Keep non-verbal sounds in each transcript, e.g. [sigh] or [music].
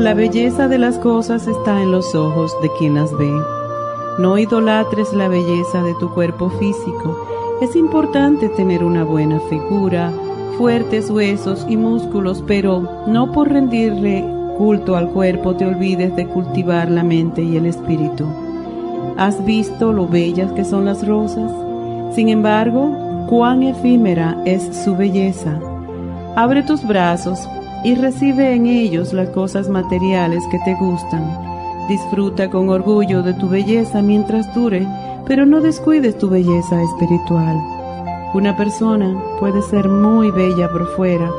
La belleza de las cosas está en los ojos de quien las ve. No idolatres la belleza de tu cuerpo físico. Es importante tener una buena figura, fuertes huesos y músculos, pero no por rendirle culto al cuerpo te olvides de cultivar la mente y el espíritu. ¿Has visto lo bellas que son las rosas? Sin embargo, cuán efímera es su belleza. Abre tus brazos y recibe en ellos las cosas materiales que te gustan. Disfruta con orgullo de tu belleza mientras dure, pero no descuides tu belleza espiritual. Una persona puede ser muy bella por fuera,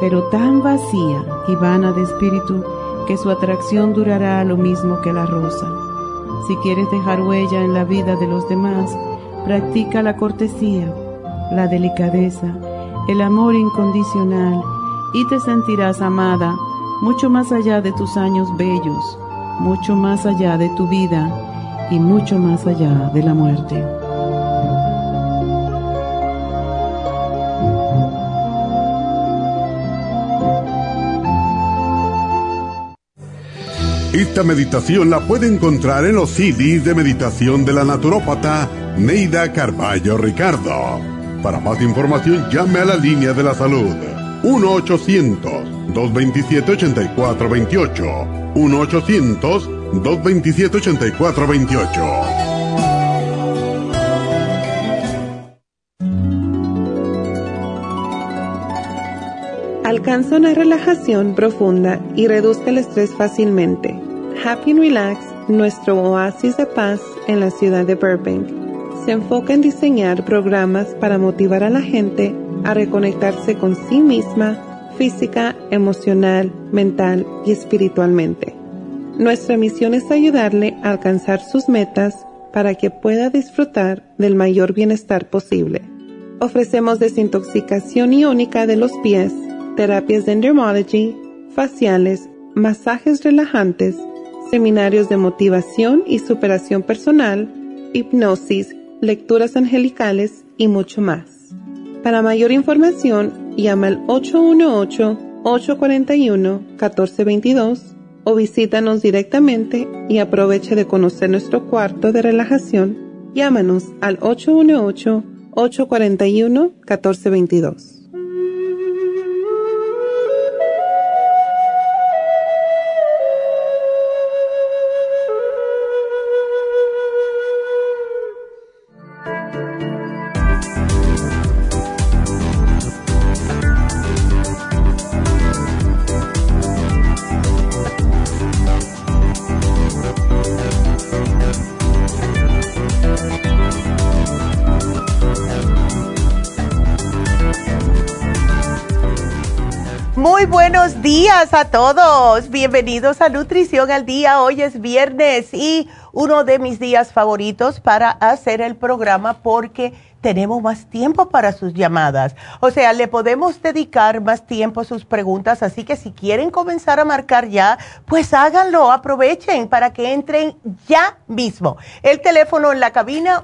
pero tan vacía y vana de espíritu que su atracción durará lo mismo que la rosa. Si quieres dejar huella en la vida de los demás, practica la cortesía, la delicadeza, el amor incondicional y te sentirás amada mucho más allá de tus años bellos, mucho más allá de tu vida y mucho más allá de la muerte. Esta meditación la puede encontrar en los CDs de meditación de la naturópata Neida Carballo Ricardo. Para más información llame a la línea de la salud 1-800-227-8428. 1-800-227-8428. Alcanza una relajación profunda y reduzca el estrés fácilmente. Happy Relax, nuestro oasis de paz en la ciudad de Burbank, se enfoca en diseñar programas para motivar a la gente a reconectarse con sí misma física, emocional, mental y espiritualmente. Nuestra misión es ayudarle a alcanzar sus metas para que pueda disfrutar del mayor bienestar posible. Ofrecemos desintoxicación iónica de los pies, terapias de dermology, faciales, masajes relajantes, seminarios de motivación y superación personal, hipnosis, lecturas angelicales y mucho más. Para mayor información, llama al 818-841-1422 o visítanos directamente y aproveche de conocer nuestro cuarto de relajación. Llámanos al 818-841-1422. Muy buenos días a todos. Bienvenidos a Nutrición al Día. Hoy es viernes y uno de mis días favoritos para hacer el programa porque tenemos más tiempo para sus llamadas. O sea, le podemos dedicar más tiempo a sus preguntas, así que si quieren comenzar a marcar ya, pues háganlo, aprovechen para que entren ya mismo. El teléfono en la cabina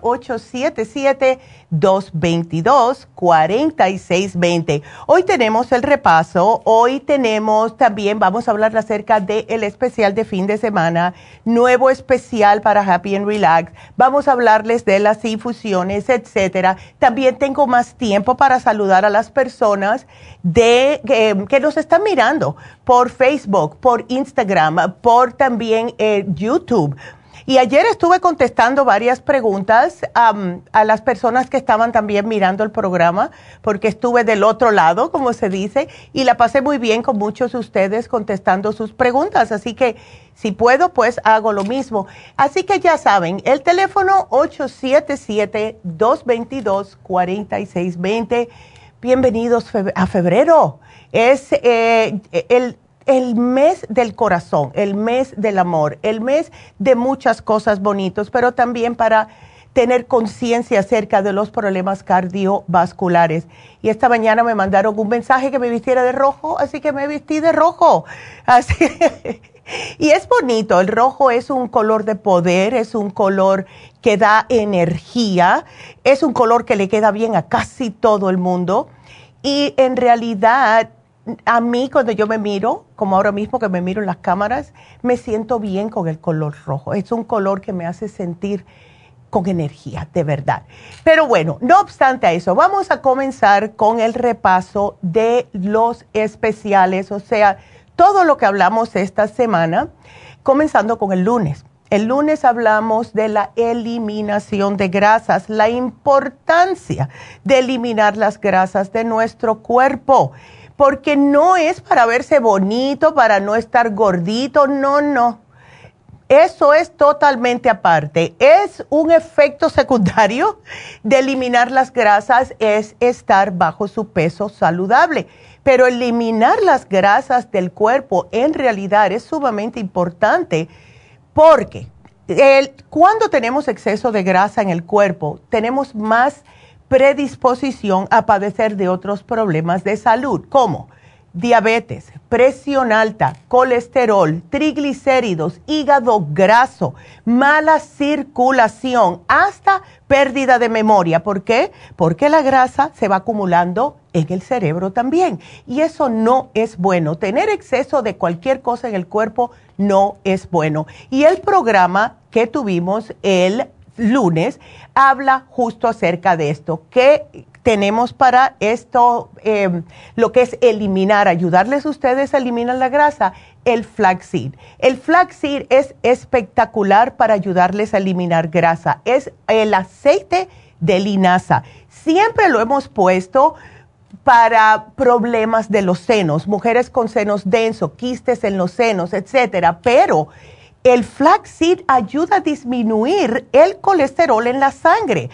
877-222-4620. Hoy tenemos el repaso, hoy tenemos también, vamos a hablar acerca del especial de fin de semana, nuevo especial para Happy and Relax. Vamos a hablarles de las infusiones, etcétera también tengo más tiempo para saludar a las personas de, que nos están mirando por Facebook, por Instagram, por también eh, YouTube. Y ayer estuve contestando varias preguntas a las personas que estaban también mirando el programa, porque estuve del otro lado, como se dice, y la pasé muy bien con muchos de ustedes contestando sus preguntas. Así que si puedo, pues hago lo mismo. Así que ya saben, el teléfono 877-222-4620. Bienvenidos a febrero. Es eh, el el mes del corazón, el mes del amor, el mes de muchas cosas bonitas, pero también para tener conciencia acerca de los problemas cardiovasculares. Y esta mañana me mandaron un mensaje que me vistiera de rojo, así que me vestí de rojo. Así, [laughs] y es bonito, el rojo es un color de poder, es un color que da energía, es un color que le queda bien a casi todo el mundo. Y en realidad a mí cuando yo me miro, como ahora mismo que me miro en las cámaras, me siento bien con el color rojo. Es un color que me hace sentir con energía, de verdad. Pero bueno, no obstante a eso, vamos a comenzar con el repaso de los especiales, o sea, todo lo que hablamos esta semana, comenzando con el lunes. El lunes hablamos de la eliminación de grasas, la importancia de eliminar las grasas de nuestro cuerpo porque no es para verse bonito, para no estar gordito, no, no. Eso es totalmente aparte. Es un efecto secundario de eliminar las grasas, es estar bajo su peso saludable. Pero eliminar las grasas del cuerpo en realidad es sumamente importante porque cuando tenemos exceso de grasa en el cuerpo, tenemos más predisposición a padecer de otros problemas de salud, como diabetes, presión alta, colesterol, triglicéridos, hígado graso, mala circulación, hasta pérdida de memoria. ¿Por qué? Porque la grasa se va acumulando en el cerebro también. Y eso no es bueno. Tener exceso de cualquier cosa en el cuerpo no es bueno. Y el programa que tuvimos el lunes habla justo acerca de esto. ¿Qué tenemos para esto, em, lo que es eliminar, ayudarles a ustedes a eliminar la grasa? El flaxseed. El flaxseed es espectacular para ayudarles a eliminar grasa. Es el aceite de linaza. Siempre lo hemos puesto para problemas de los senos, mujeres con senos densos, quistes en los senos, etcétera, pero el flaxseed ayuda a disminuir el colesterol en la sangre.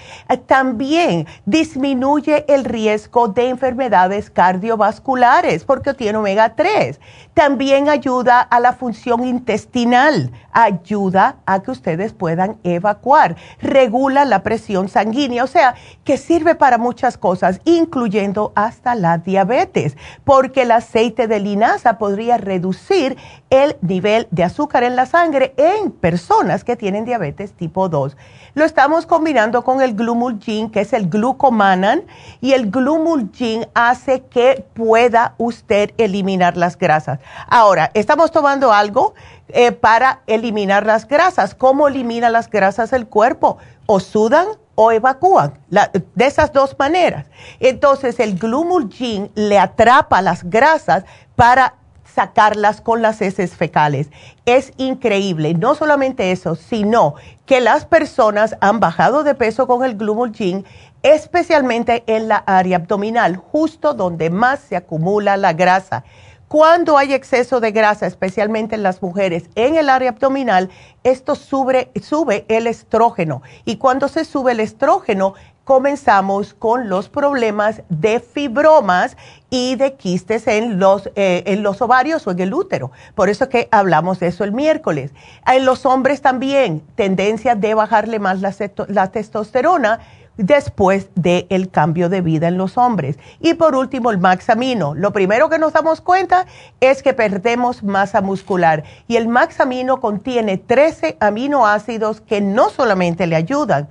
También disminuye el riesgo de enfermedades cardiovasculares porque tiene omega 3. También ayuda a la función intestinal, ayuda a que ustedes puedan evacuar, regula la presión sanguínea, o sea, que sirve para muchas cosas, incluyendo hasta la diabetes, porque el aceite de linaza podría reducir el nivel de azúcar en la sangre en personas que tienen diabetes tipo 2. Lo estamos combinando con el Glumulgin, que es el glucomanan, y el Glumulgin hace que pueda usted eliminar las grasas. Ahora, estamos tomando algo eh, para eliminar las grasas. ¿Cómo elimina las grasas el cuerpo? O sudan o evacúan, de esas dos maneras. Entonces, el Glumulgin le atrapa las grasas para sacarlas con las heces fecales. Es increíble. No solamente eso, sino que las personas han bajado de peso con el Glumulgin, especialmente en la área abdominal, justo donde más se acumula la grasa. Cuando hay exceso de grasa, especialmente en las mujeres, en el área abdominal, esto sube, sube el estrógeno. Y cuando se sube el estrógeno, comenzamos con los problemas de fibromas y de quistes en los, eh, en los ovarios o en el útero. Por eso que hablamos de eso el miércoles. En los hombres también, tendencia de bajarle más la, la testosterona después del cambio de vida en los hombres. Y por último, el maxamino. Lo primero que nos damos cuenta es que perdemos masa muscular y el maxamino contiene 13 aminoácidos que no solamente le ayudan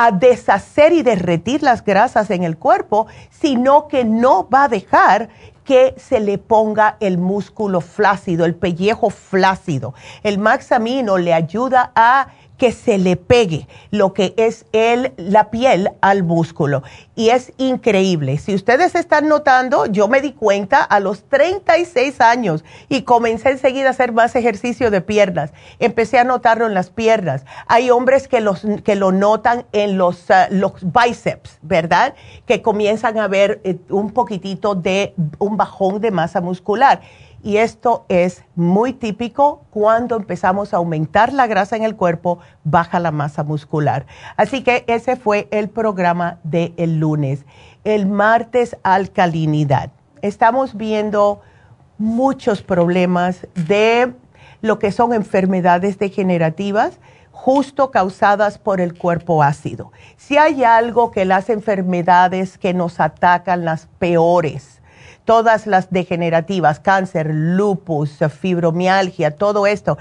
a deshacer y derretir las grasas en el cuerpo, sino que no va a dejar que se le ponga el músculo flácido, el pellejo flácido. El maxamino le ayuda a que se le pegue lo que es el, la piel al músculo. Y es increíble. Si ustedes están notando, yo me di cuenta a los 36 años y comencé enseguida a hacer más ejercicio de piernas. Empecé a notarlo en las piernas. Hay hombres que, los, que lo notan en los, ah, los bíceps, ¿verdad? Que comienzan a ver eh, un poquitito de un bajón de masa muscular y esto es muy típico cuando empezamos a aumentar la grasa en el cuerpo, baja la masa muscular. Así que ese fue el programa del el lunes. El martes, alcalinidad. Estamos viendo muchos problemas de lo que son enfermedades degenerativas justo causadas por el cuerpo ácido. Si hay algo que las enfermedades que nos atacan, las peores, todas las degenerativas, cáncer, lupus, fibromialgia, todo esto,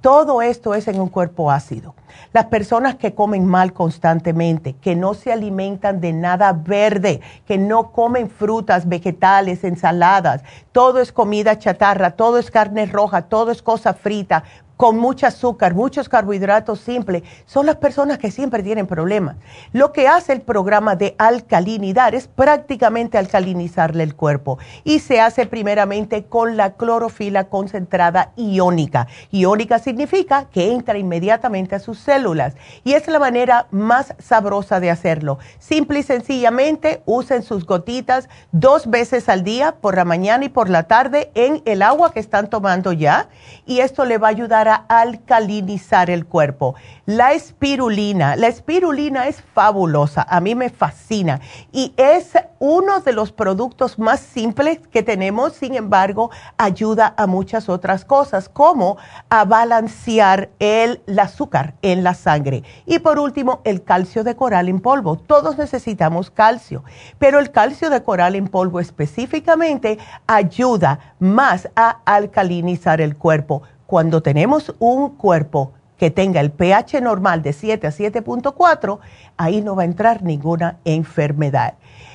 todo esto es en un cuerpo ácido. Las personas que comen mal constantemente, que no se alimentan de nada verde, que no comen frutas, vegetales, ensaladas, todo es comida chatarra, todo es carne roja, todo es cosa frita, con mucho azúcar, muchos carbohidratos simples, son las personas que siempre tienen problemas. Lo que hace el programa de alcalinidad es prácticamente alcalinizarle el cuerpo y se hace primeramente con la clorofila concentrada iónica. Iónica significa que entra inmediatamente a sus células y es la manera más sabrosa de hacerlo. Simple y sencillamente usen sus gotitas dos veces al día, por la mañana y por la tarde, en el agua que están tomando ya y esto le va a ayudar para alcalinizar el cuerpo. La espirulina, la espirulina es fabulosa, a mí me fascina y es uno de los productos más simples que tenemos, sin embargo, ayuda a muchas otras cosas, como a balancear el, azúcar en la sangre. Y por último, el calcio de coral en polvo. Todos necesitamos calcio, pero el calcio de coral en polvo específicamente ayuda más a alcalinizar el cuerpo cuando tenemos un cuerpo que tenga el pH normal de 7 a 7.4, ahí no va a entrar ninguna enfermedad.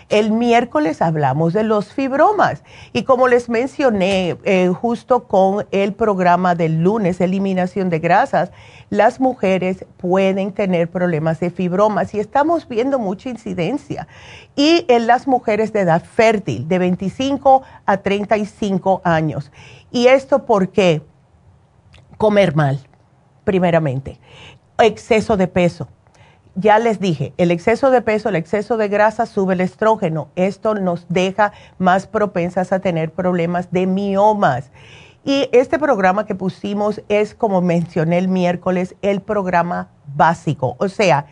El miércoles hablamos de los fibromas y como les mencioné eh, justo con el programa del lunes, eliminación de grasas, las mujeres pueden tener problemas de fibromas y estamos viendo mucha incidencia. Y en las mujeres de edad fértil, de 25 a 35 años. ¿Y esto por qué? Comer mal, primeramente. Exceso de peso. Ya les dije, el exceso de peso, el exceso de grasa sube el estrógeno. Esto nos deja más propensas a tener problemas de miomas. Y este programa que pusimos es, como mencioné el miércoles, el programa básico. O sea,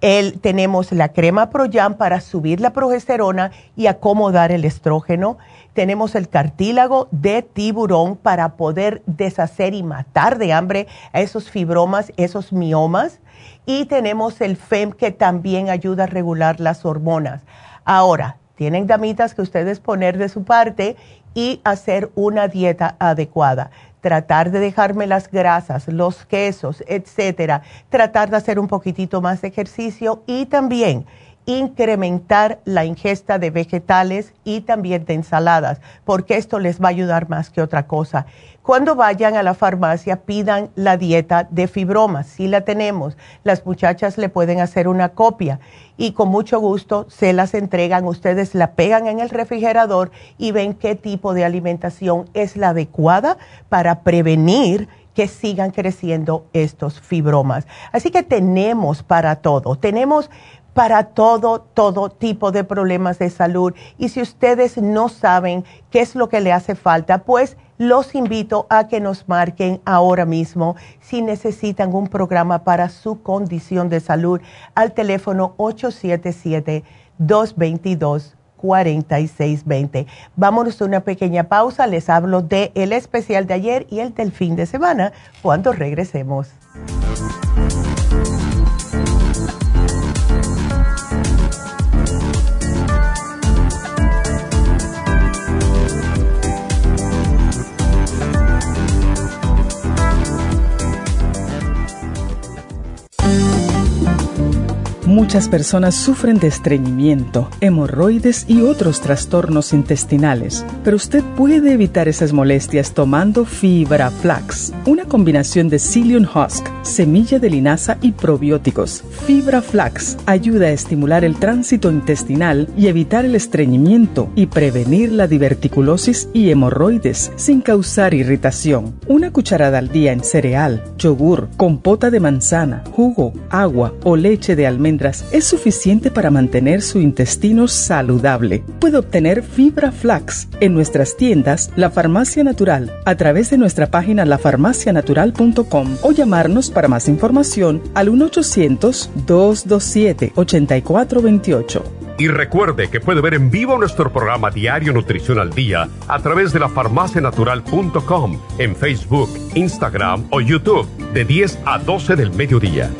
el, tenemos la crema Proyam para subir la progesterona y acomodar el estrógeno tenemos el cartílago de tiburón para poder deshacer y matar de hambre a esos fibromas, esos miomas. Y tenemos el FEM que también ayuda a regular las hormonas. Ahora, tienen damitas que ustedes poner de su parte y hacer una dieta adecuada. Tratar de dejarme las grasas, los quesos, etcétera. Tratar de hacer un poquitito más de ejercicio y también incrementar la ingesta de vegetales y también de ensaladas, porque esto les va a ayudar más que otra cosa. Cuando vayan a la farmacia, pidan la dieta de fibromas. Si la tenemos, las muchachas le pueden hacer una copia y con mucho gusto se las entregan. Ustedes la pegan en el refrigerador y ven qué tipo de alimentación es la adecuada para prevenir que sigan creciendo estos fibromas. Así que tenemos para todo. Tenemos para todo, todo tipo de problemas de salud. Y si ustedes no saben qué es lo que le hace falta, pues los invito a que nos marquen ahora mismo si necesitan un programa para su condición de salud al teléfono 877-222-4620. Vámonos a una pequeña pausa. Les hablo del el especial de ayer y el del fin de semana cuando regresemos. Muchas personas sufren de estreñimiento, hemorroides y otros trastornos intestinales, pero usted puede evitar esas molestias tomando fibra flax, una combinación de psyllium husk, semilla de linaza y probióticos. Fibra flax ayuda a estimular el tránsito intestinal y evitar el estreñimiento y prevenir la diverticulosis y hemorroides sin causar irritación. Una cucharada al día en cereal, yogur, compota de manzana, jugo, agua o leche de es suficiente para mantener su intestino saludable. Puede obtener fibra flax en nuestras tiendas La Farmacia Natural a través de nuestra página lafarmacianatural.com o llamarnos para más información al 1-800-227-8428. Y recuerde que puede ver en vivo nuestro programa Diario Nutrición al Día a través de lafarmacianatural.com en Facebook, Instagram o YouTube de 10 a 12 del mediodía.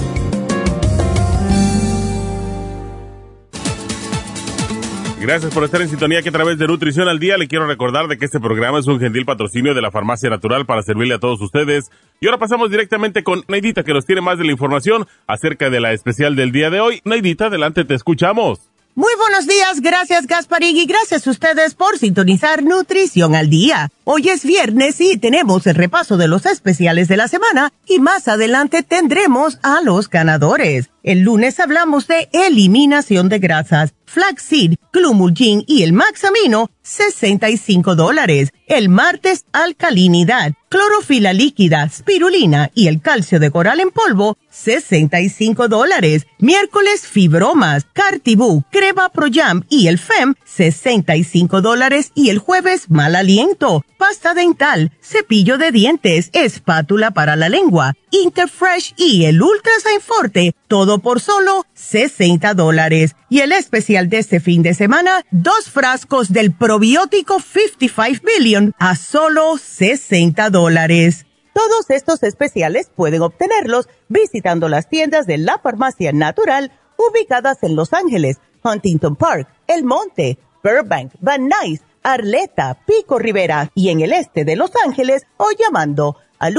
Gracias por estar en sintonía que a través de Nutrición al Día le quiero recordar de que este programa es un gentil patrocinio de la Farmacia Natural para servirle a todos ustedes. Y ahora pasamos directamente con Neidita que nos tiene más de la información acerca de la especial del día de hoy. Neidita, adelante, te escuchamos. Muy buenos días, gracias Gasparín y gracias a ustedes por sintonizar Nutrición al Día. Hoy es viernes y tenemos el repaso de los especiales de la semana y más adelante tendremos a los ganadores. El lunes hablamos de eliminación de grasas, flaxseed, glumulgin y el maxamino, 65 dólares. El martes, alcalinidad, clorofila líquida, spirulina y el calcio de coral en polvo, 65 dólares. Miércoles, fibromas, cartibú, crema proyam y el fem, 65 dólares. Y el jueves, mal aliento, pasta dental, cepillo de dientes, espátula para la lengua, Interfresh y el Ultra Forte, todo por solo 60 dólares. Y el especial de este fin de semana, dos frascos del probiótico 55 Billion a solo 60 dólares. Todos estos especiales pueden obtenerlos visitando las tiendas de la farmacia natural ubicadas en Los Ángeles, Huntington Park, El Monte, Burbank, Van Nuys, Arleta, Pico Rivera y en el este de Los Ángeles o llamando al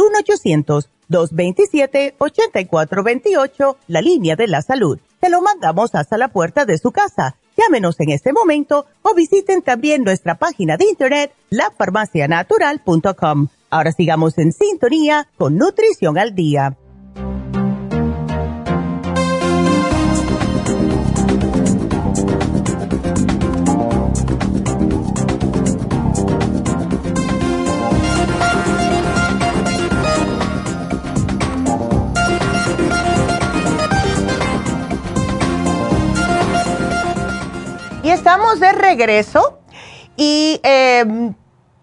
1-800-227-8428, la línea de la salud. Te lo mandamos hasta la puerta de su casa. Llámenos en este momento o visiten también nuestra página de internet, lafarmacianatural.com. Ahora sigamos en sintonía con Nutrición al Día. Estamos de regreso y em,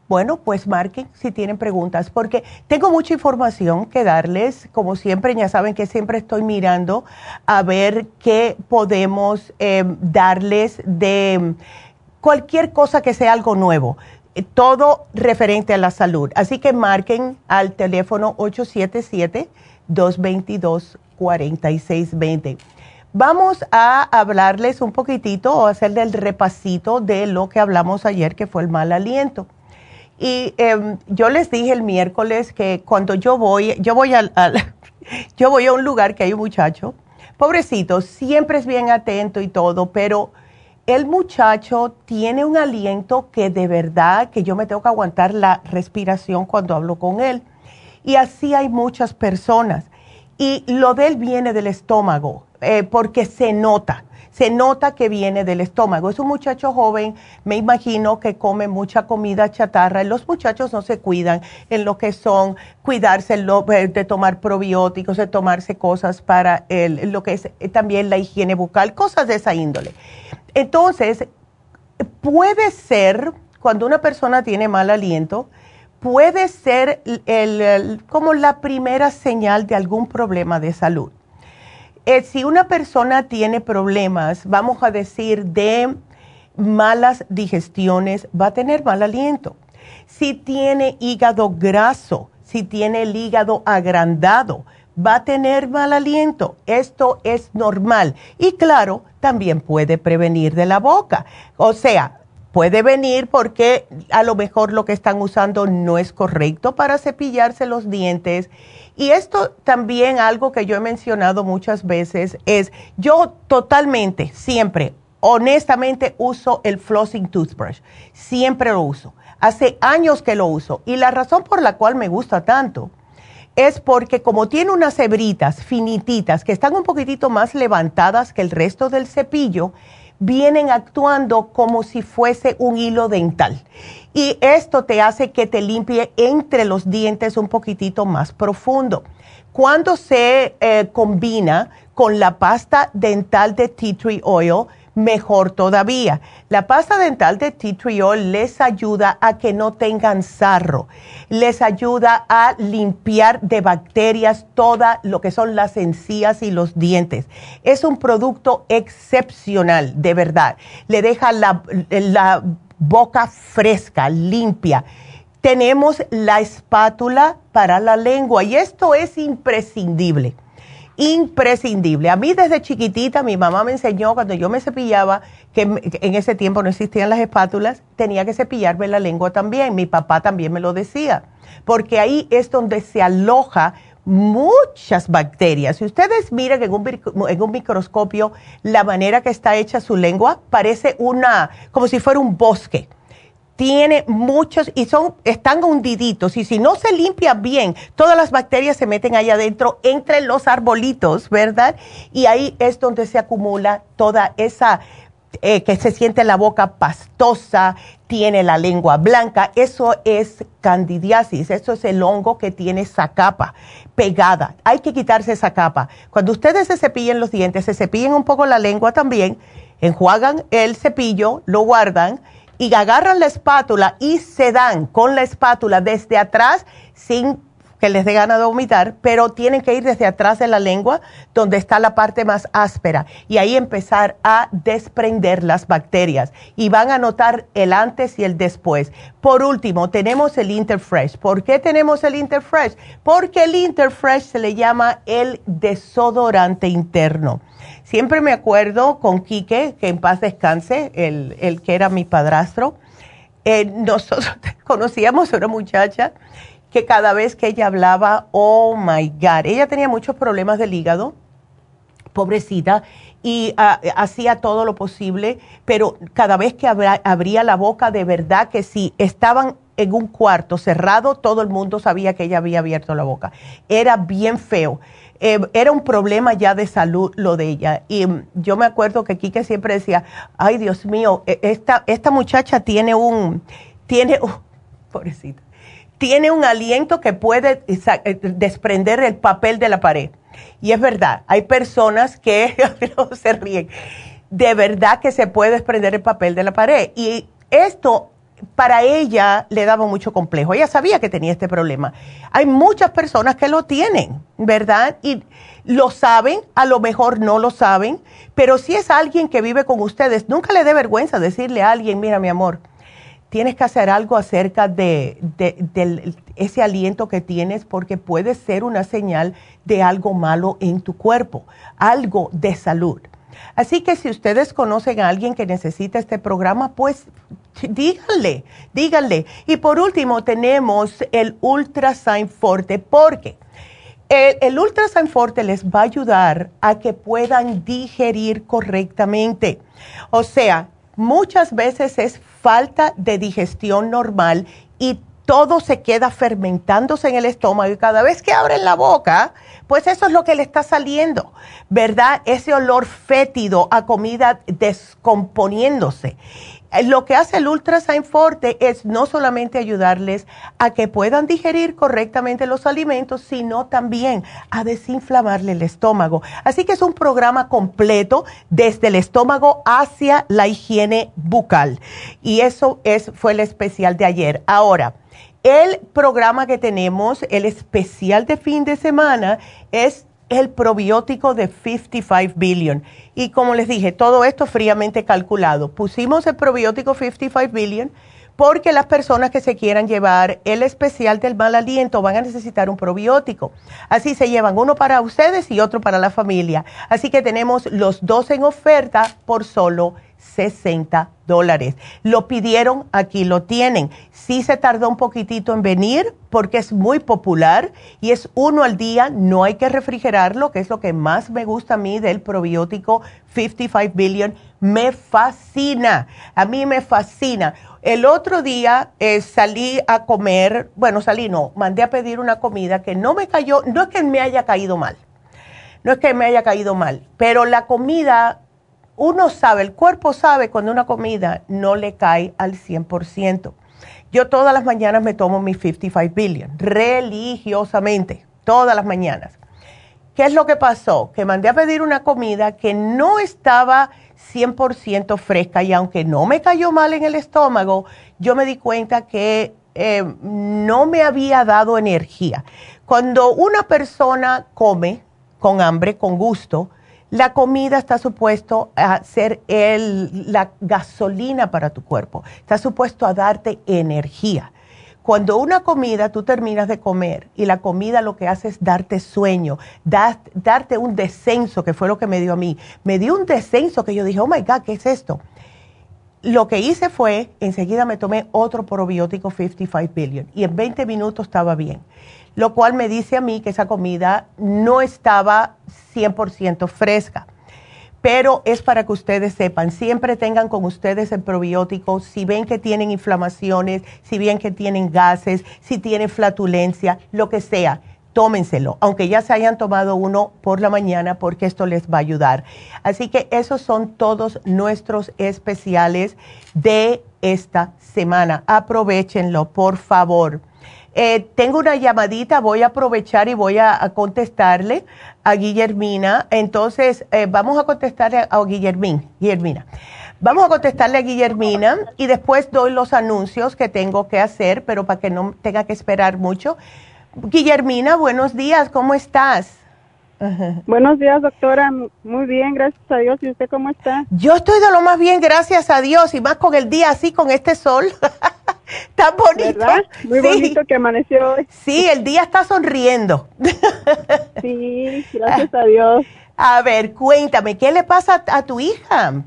bueno, pues marquen si tienen preguntas, porque tengo mucha información que darles. Como siempre, ya saben que siempre estoy mirando a ver qué podemos em, darles de cualquier cosa que sea algo nuevo. Todo referente a la salud. Así que marquen al teléfono 877-222-4620. Vamos a hablarles un poquitito o hacer el repasito de lo que hablamos ayer, que fue el mal aliento. Y em, yo les dije el miércoles que cuando yo voy, yo voy al, [laughs] yo voy a un lugar que hay un muchacho, pobrecito, siempre es bien atento y todo, pero el muchacho tiene un aliento que de verdad que yo me tengo que aguantar la respiración cuando hablo con él. Y así hay muchas personas. Y lo de él viene del estómago eh, porque se nota, se nota que viene del estómago. Es un muchacho joven, me imagino que come mucha comida chatarra. Los muchachos no se cuidan en lo que son cuidarse eh, de tomar probióticos, de tomarse cosas para el, lo que es eh, también la higiene bucal, cosas de esa índole. Entonces, puede ser, cuando una persona tiene mal aliento, puede ser como la primera señal de algún problema de salud. Eh, si una persona tiene problemas, vamos a decir, de malas digestiones, va a tener mal aliento. Si tiene hígado graso, si tiene el hígado agrandado, va a tener mal aliento. Esto es normal. Y claro, también puede prevenir de la boca. O sea, Puede venir porque a lo mejor lo que están usando no es correcto para cepillarse los dientes. Y esto también algo que yo he mencionado muchas veces es, yo totalmente, siempre, honestamente uso el flossing toothbrush. Siempre lo uso. Hace años que lo uso. Y la razón por la cual me gusta tanto es porque como tiene unas hebritas finititas que están un poquitito más levantadas que el resto del cepillo, vienen actuando como si fuese un hilo dental. Y esto te hace que te limpie entre los dientes un poquitito más profundo. Cuando se eh, combina con la pasta dental de tea tree oil, mejor todavía. La pasta dental de tea tree les ayuda a que no tengan sarro, les ayuda a limpiar de bacterias toda lo que son las encías y los dientes. Es un producto excepcional, de verdad. Le deja la, la boca fresca, limpia. Tenemos la espátula para la lengua y esto es imprescindible imprescindible. A mí desde chiquitita mi mamá me enseñó cuando yo me cepillaba, que en ese tiempo no existían las espátulas, tenía que cepillarme la lengua también. Mi papá también me lo decía, porque ahí es donde se aloja muchas bacterias. Si ustedes miran en un, en un microscopio la manera que está hecha su lengua, parece una, como si fuera un bosque tiene muchos y son están hundiditos y si no se limpia bien, todas las bacterias se meten ahí adentro entre los arbolitos, ¿verdad? Y ahí es donde se acumula toda esa eh, que se siente la boca pastosa, tiene la lengua blanca, eso es candidiasis, eso es el hongo que tiene esa capa pegada. Hay que quitarse esa capa. Cuando ustedes se cepillen los dientes, se cepillen un poco la lengua también, enjuagan el cepillo, lo guardan y agarran la espátula y se dan con la espátula desde atrás sin que les dé ganas de vomitar, pero tienen que ir desde atrás de la lengua donde está la parte más áspera y ahí empezar a desprender las bacterias y van a notar el antes y el después. Por último, tenemos el Interfresh. ¿Por qué tenemos el Interfresh? Porque el Interfresh se le llama el desodorante interno. Siempre me acuerdo con Quique, que en paz descanse, el, que era mi padrastro. Eh, nosotros [laughs] conocíamos a una muchacha que cada vez que ella hablaba, oh my God, ella tenía muchos problemas del hígado, pobrecita, y ah, hacía todo lo posible, pero cada vez que abría la boca, de verdad que si estaban en un cuarto cerrado, todo el mundo sabía que ella había abierto la boca. Era bien feo. Eh, era un problema ya de salud lo de ella. Y mm, yo me acuerdo que Kike siempre decía, ay Dios mío, e, esta, esta muchacha tiene un, tiene, [laughs] pobrecita, tiene un aliento que puede eh, desprender el papel de la pared. Y es verdad, hay personas que [laughs] se ríen. De verdad que se puede desprender el papel de la pared. Y esto para ella le daba mucho complejo. Ella sabía que tenía este problema. Hay muchas personas que lo tienen, ¿verdad? Y lo saben, a lo mejor no lo saben, pero si es alguien que vive con ustedes, nunca le dé vergüenza decirle a alguien, mira mi amor, tienes que hacer algo acerca de, de, ese aliento que tienes porque puede ser una señal de algo malo en tu cuerpo, algo de salud. Así que si ustedes conocen a alguien que necesita este programa, pues [laughs] díganle, díganle. Y por último tenemos el Ultrasign Forte, porque el, el Ultrasign Forte les va a ayudar a que puedan digerir correctamente. O sea, muchas veces es falta de digestión normal y todo se queda fermentándose en el estómago y cada vez que abren la boca, pues eso es lo que le está saliendo, ¿verdad? Ese olor fétido a comida descomponiéndose. Eh, lo que hace el Ultrasign Forte es no solamente ayudarles a que puedan digerir correctamente los alimentos, sino también a desinflamarle el estómago. Así que es un programa completo desde el estómago hacia la higiene bucal. Y eso es, fue el especial de ayer. Ahora, el programa que tenemos, el especial de fin de semana, es el probiótico de 55 billion. Y como les dije, todo esto fríamente calculado. Pusimos el probiótico 55 billion porque las personas que se quieran llevar el especial del mal aliento van a necesitar un probiótico. Así se llevan uno para ustedes y otro para la familia. Así que tenemos los dos en oferta por solo 60 dólares. Lo pidieron, aquí lo tienen. Sí se tardó un poquitito en venir porque es muy popular y es uno al día, no hay que refrigerarlo, que es lo que más me gusta a mí del probiótico 55 Billion. Me fascina, a mí me fascina. El otro día eh, salí a comer, bueno, salí no, mandé a pedir una comida que no me cayó, no es que me haya caído mal, no es que me haya caído mal, pero la comida uno sabe, el cuerpo sabe cuando una comida no le cae al 100%. Yo todas las mañanas me tomo mi 55 billion, religiosamente, todas las mañanas. ¿Qué es lo que pasó? Que mandé a pedir una comida que no estaba 100% fresca y aunque no me cayó mal en el estómago, yo me di cuenta que eh, no me había dado energía. Cuando una persona come con hambre, con gusto, la comida está supuesto a ser el, la gasolina para tu cuerpo, está supuesto a darte energía. Cuando una comida tú terminas de comer y la comida lo que hace es darte sueño, darte un descenso, que fue lo que me dio a mí. Me dio un descenso que yo dije, oh my God, ¿qué es esto? Lo que hice fue, enseguida me tomé otro probiótico 55 billion y en 20 minutos estaba bien lo cual me dice a mí que esa comida no estaba 100% fresca. Pero es para que ustedes sepan, siempre tengan con ustedes el probiótico, si ven que tienen inflamaciones, si ven que tienen gases, si tienen flatulencia, lo que sea, tómenselo, aunque ya se hayan tomado uno por la mañana, porque esto les va a ayudar. Así que esos son todos nuestros especiales de esta semana. Aprovechenlo, por favor. Eh, tengo una llamadita, voy a aprovechar y voy a, contestarle a Guillermina. Entonces, eh, vamos a contestarle a, Guillermín, Guillermina. Vamos a contestarle a Guillermina y después doy los anuncios que tengo que hacer, pero para que no tenga que esperar mucho. Guillermina, buenos días, ¿cómo estás? [laughs] Buenos días, doctora. Muy bien, gracias a Dios. ¿Y usted cómo está? Yo estoy de lo más bien, gracias a Dios, y más con el día así, con este sol. [laughs] [laughs] Tan bonito. ¿Verdad? Muy bonito que amaneció hoy. Sí, el día está sonriendo. [laughs] sí, gracias a Dios. A ver, cuéntame, ¿qué le pasa a tu hija?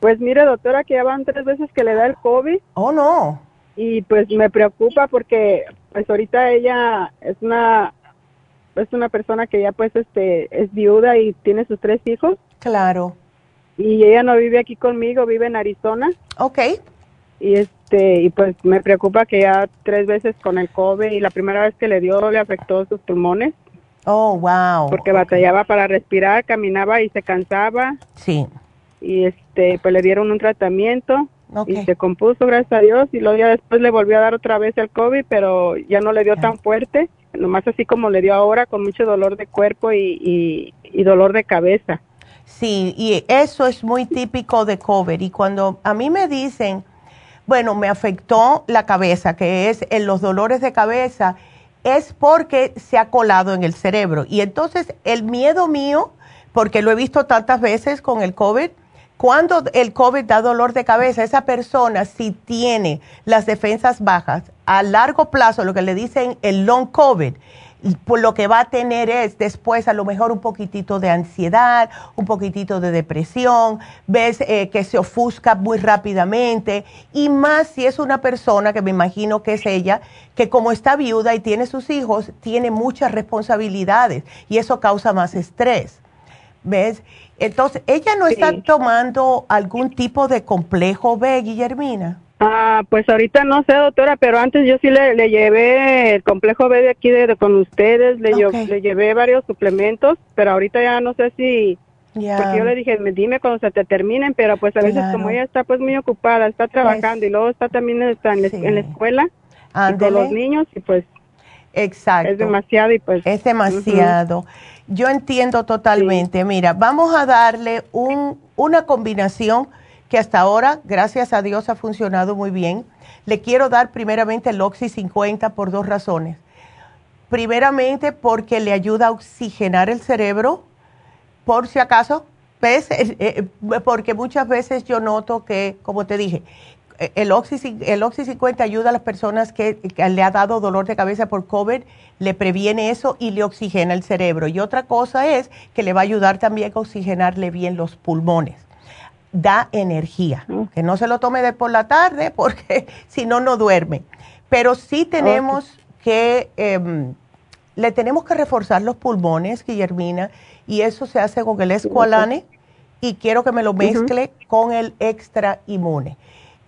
Pues mire, doctora, que ya van tres veces que le da el COVID. Oh, no. Y pues me preocupa porque pues ahorita ella es una es una persona que ya pues este es viuda y tiene sus tres hijos. Claro. Y ella no vive aquí conmigo, vive en Arizona. Ok. Y este y pues me preocupa que ya tres veces con el COVID y la primera vez que le dio le afectó sus pulmones. Oh, wow. Porque batallaba para respirar, caminaba y se cansaba. Sí. Y este pues le dieron un tratamiento y se compuso gracias a Dios y luego ya después le volvió a dar otra vez el COVID, pero ya no le dio tan fuerte nomás así como le dio ahora, con mucho dolor de cuerpo y, dolor de cabeza. Sí, y eso es muy típico de COVID. Y cuando a mí me dicen, bueno, me afectó la cabeza, que es en los dolores de cabeza, es porque se ha colado en el cerebro. Y entonces el miedo mío, porque lo he visto tantas veces con el COVID, cuando el COVID da dolor de cabeza, esa persona si tiene las defensas bajas, a largo plazo, lo que le dicen el long COVID, pues lo que va a tener es después a lo mejor un poquitito de ansiedad, un poquitito de depresión, ves eh, que se ofusca muy rápidamente y más si es una persona que me imagino que es ella, que como está viuda y tiene sus hijos, tiene muchas responsabilidades y eso causa más estrés. ¿Ves? Entonces, ¿ella no está tomando algún tipo de complejo B, Guillermina? Ah, pues ahorita no sé, doctora, pero antes yo sí le, llevé el complejo B de aquí de, con ustedes, le, le llevé varios suplementos, pero ahorita ya no sé si... Porque yo le dije, dime cuando se te terminen, pero pues a veces como ella está pues muy ocupada, está trabajando y luego está también está en, la escuela con los niños y pues Exacto. Es demasiado y pues. Es demasiado. Yo entiendo totalmente. Mira, vamos a darle un, una combinación que hasta ahora, gracias a Dios, ha funcionado muy bien. Le quiero dar primeramente el Oxy 50 por dos razones. Primeramente porque le ayuda a oxigenar el cerebro, por si acaso, ¿ves? Eh, eh, porque muchas veces yo noto que, como te dije, el Oxy, el Oxy 50 ayuda a las personas que, le ha dado dolor de cabeza por COVID, le previene eso y le oxigena el cerebro. Y otra cosa es que le va a ayudar también a oxigenarle bien los pulmones. Da energía. Que no se lo tome de por la tarde [laughs] porque si no, no duerme. Pero sí tenemos que, em, le tenemos que reforzar los pulmones, Guillermina, y eso se hace con el escualane y quiero que me lo mezcle con el extra inmune.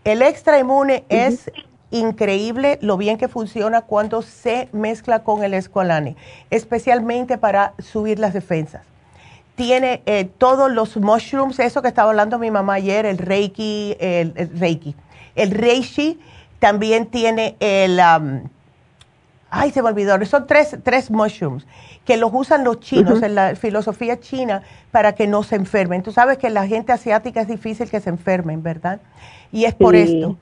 El extra inmune es increíble lo bien que funciona cuando se mezcla con el escualane, especialmente para subir las defensas. Tiene eh, todos los mushrooms, eso que estaba hablando mi mamá ayer, el reiki, el, reiki, el reishi, también tiene el, ay, se me olvidó, son tres, tres mushrooms que los usan los chinos en la filosofía china para que no se enfermen. Tú sabes que la gente asiática es difícil que se enfermen, ¿verdad? Y es por esto.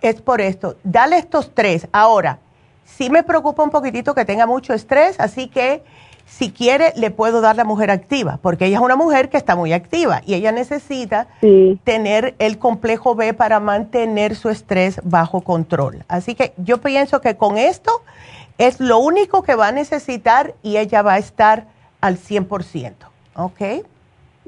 Es por esto. Dale estos tres. Ahora, sí me preocupa un poquitito que tenga mucho estrés, así que si quiere le puedo dar la mujer activa, porque ella es una mujer que está muy activa y ella necesita tener el complejo B para mantener su estrés bajo control. Así que yo pienso que con esto es lo único que va a necesitar y ella va a estar al 100%. ¿Ok?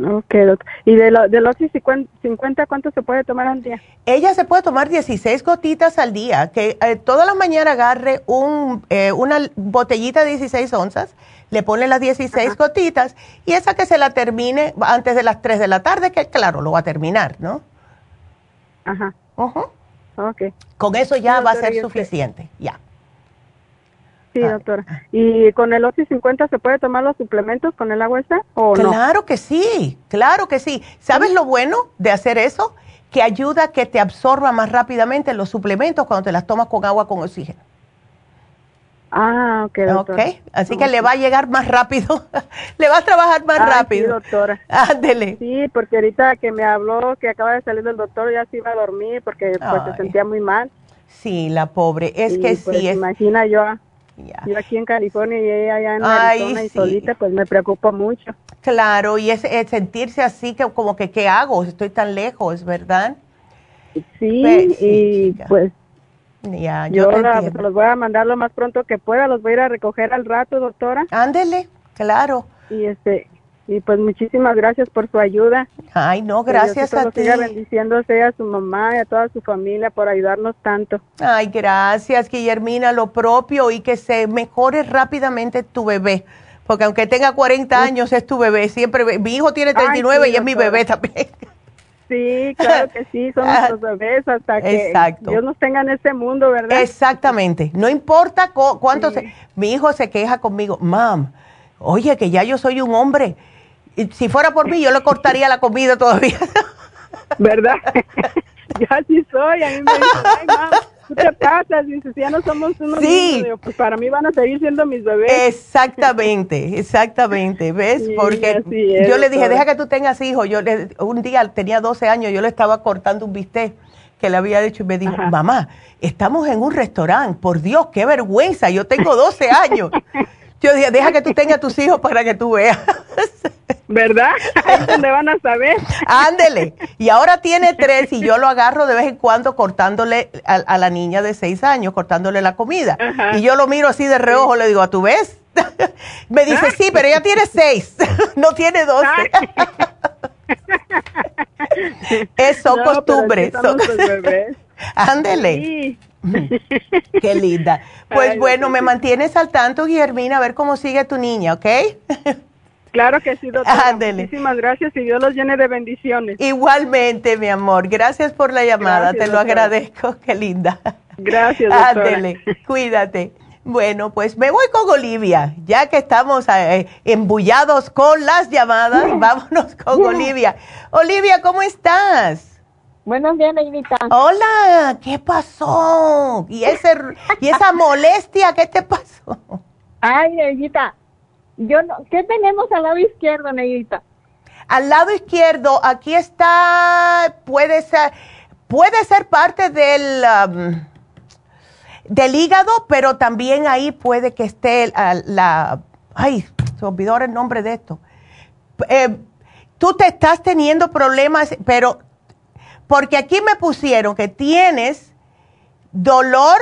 Ok, doctor. ¿Y de, lo, de los 50 cuánto se puede tomar al día? Ella se puede tomar 16 gotitas al día, que eh, toda la mañana agarre un, eh, una botellita de 16 onzas, le pone las 16 gotitas y esa que se la termine antes de las 3 de la tarde, que claro, lo va a terminar, ¿no? Ajá. Uh Ok. Con eso ya va a ser suficiente, ya. Sí, doctora. ¿Y con el Oxy 50 se puede tomar los suplementos con el agua esa o no? Claro que sí, claro que sí. ¿Sabes lo bueno de hacer eso? Que ayuda a que te absorba más rápidamente los suplementos cuando te las tomas con agua con oxígeno. Ah, ok, doctora. Ok, así que le va a llegar más rápido, [laughs] le va a trabajar más rápido. Sí, doctora. Ándele. Sí, porque ahorita que me habló que acaba de salir del doctor ya se iba a dormir porque pues se sentía muy mal. Sí, la pobre, es que pues, sí. Imagina yo yo aquí en California y ella allá en Arizona y solita, pues me preocupa mucho. Claro, y es, sentirse así que como que, ¿qué hago? Estoy tan lejos, ¿verdad? Sí, pues, y pues ya, yo, los voy a mandar lo más pronto que pueda, los voy a ir a recoger al rato, doctora. Ándele, claro. Y este, y pues muchísimas gracias por su ayuda. Ay, no, gracias a ti. Siga bendiciéndose a su mamá y a toda su familia por ayudarnos tanto. Ay, gracias, Guillermina, lo propio y que se mejore rápidamente tu bebé. Porque aunque tenga 40 años, es tu bebé. Siempre, mi hijo tiene 39 y es mi bebé también. [laughs] Sí, claro que sí, son [laughs] nuestros bebés hasta que Dios nos tenga en este mundo, ¿verdad? Exactamente. No importa cuánto se, Mi hijo se queja conmigo, mam, oye, que ya yo soy un hombre si fuera por mí, yo le cortaría la comida todavía. [laughs] ¿Verdad? [laughs] yo así soy. A mí me dicen, ay, mamá, ¿qué te pasa? Dice, si ya no somos unos sí. pues para mí van a seguir siendo mis bebés. Exactamente, exactamente. ¿Ves? Porque yo le dije, deja que tú tengas hijos. Yo le, un día tenía 12 años, yo le estaba cortando un bistec que le había hecho y me dijo, mamá, estamos en un restaurante, por Dios, qué vergüenza, yo tengo 12 años. [laughs] Yo dije, deja que tú tengas tus hijos para que tú veas. ¿Verdad? [laughs] Ahí es donde van a saber. Ándele. Y ahora tiene [laughs] tres y yo lo agarro de vez en cuando cortándole a, la niña de seis años, cortándole la comida. Y yo lo miro así de reojo, le digo, ¿a tú ves? [laughs] Me dice, sí, pero ella tiene seis, no tiene doce. es son costumbres. Ándele. Sí. [laughs] Qué linda. Pues bueno, me mantienes al tanto, Guillermina, a ver cómo sigue tu niña, ¿ok? Claro que sí, doctora. Muchísimas gracias y Dios los llene de bendiciones. Igualmente, mi amor. Gracias por la llamada. Te lo agradezco. [laughs] Qué linda. Gracias, doctora. Ándele. Cuídate. Bueno, pues me voy con Olivia. Ya que estamos eh, embullados con las llamadas, [laughs] vámonos con Olivia. Olivia, ¿cómo estás? Buenos días, Neidita. Hola, ¿qué pasó? ¿Y, ese, ¿Y esa molestia qué te pasó? Ay, Neidita, yo no, ¿qué tenemos al lado izquierdo, Neidita? Al lado izquierdo, aquí está, puede ser, puede ser parte del, um, del hígado, pero también ahí puede que esté la, ay, se olvidó el nombre de esto. Eh, tú te estás teniendo problemas, pero porque aquí me pusieron que tienes dolor,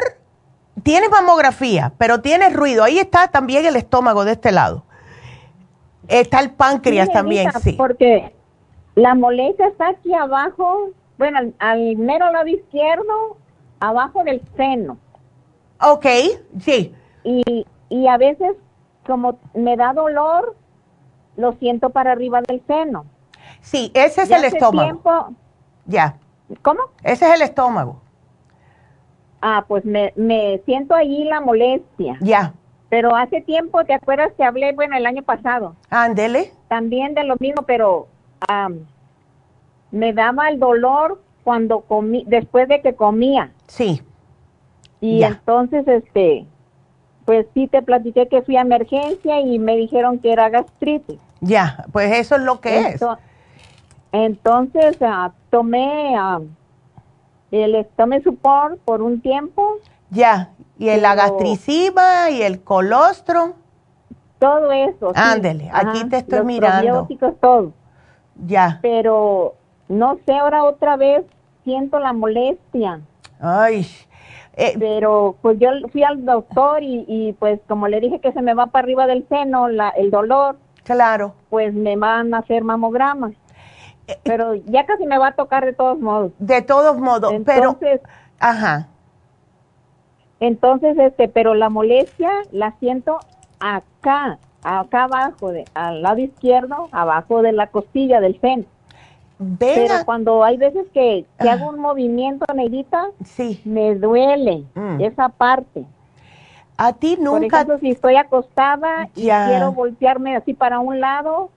tienes mamografía, pero tienes ruido. Ahí está también el estómago de este lado. Está el páncreas también, sí. Porque La molestia está aquí abajo, bueno, al, al mero lado izquierdo, abajo del seno. Ok, sí. Y, y a veces, como me da dolor, lo siento para arriba del seno. Sí, ese es Ya el hace estómago. tiempo- Ya, ¿Cómo? ese es el estómago. Ah, pues me, me siento ahí la molestia. Ya, Pero hace tiempo, ¿te acuerdas que hablé, bueno, el año pasado? ándele. También de lo mismo, pero am, me daba el dolor cuando comí, después de que comía. Sí, Y Ya. entonces, este, pues sí te platiqué que fui a emergencia y me dijeron que era gastritis. ya, pues eso es lo que es. Ento- Entonces, ah, tomé ah, el tomé support por un tiempo, Ya, y el la gastricima y el colostrum. todo eso. sí. Ándele, aquí te estoy los mirando. todo. Ya, Pero no sé, ahora otra vez siento la molestia. ay. eh, Pero pues yo fui al doctor y, y pues como le dije que se me va para arriba del seno la, el dolor, claro. pues me van a hacer mamogramas. Pero ya casi me va a tocar de todos modos. De todos modos, pero, Entonces, ajá, entonces este, pero la molestia la siento acá, acá abajo, de, al lado izquierdo, abajo de la costilla del seno. Pero cuando hay veces que, que Ah. hago un movimiento, Neidita, sí, me duele Mm. esa parte. a ti Por nunca, ejemplo, si estoy acostada y quiero voltearme así para un lado,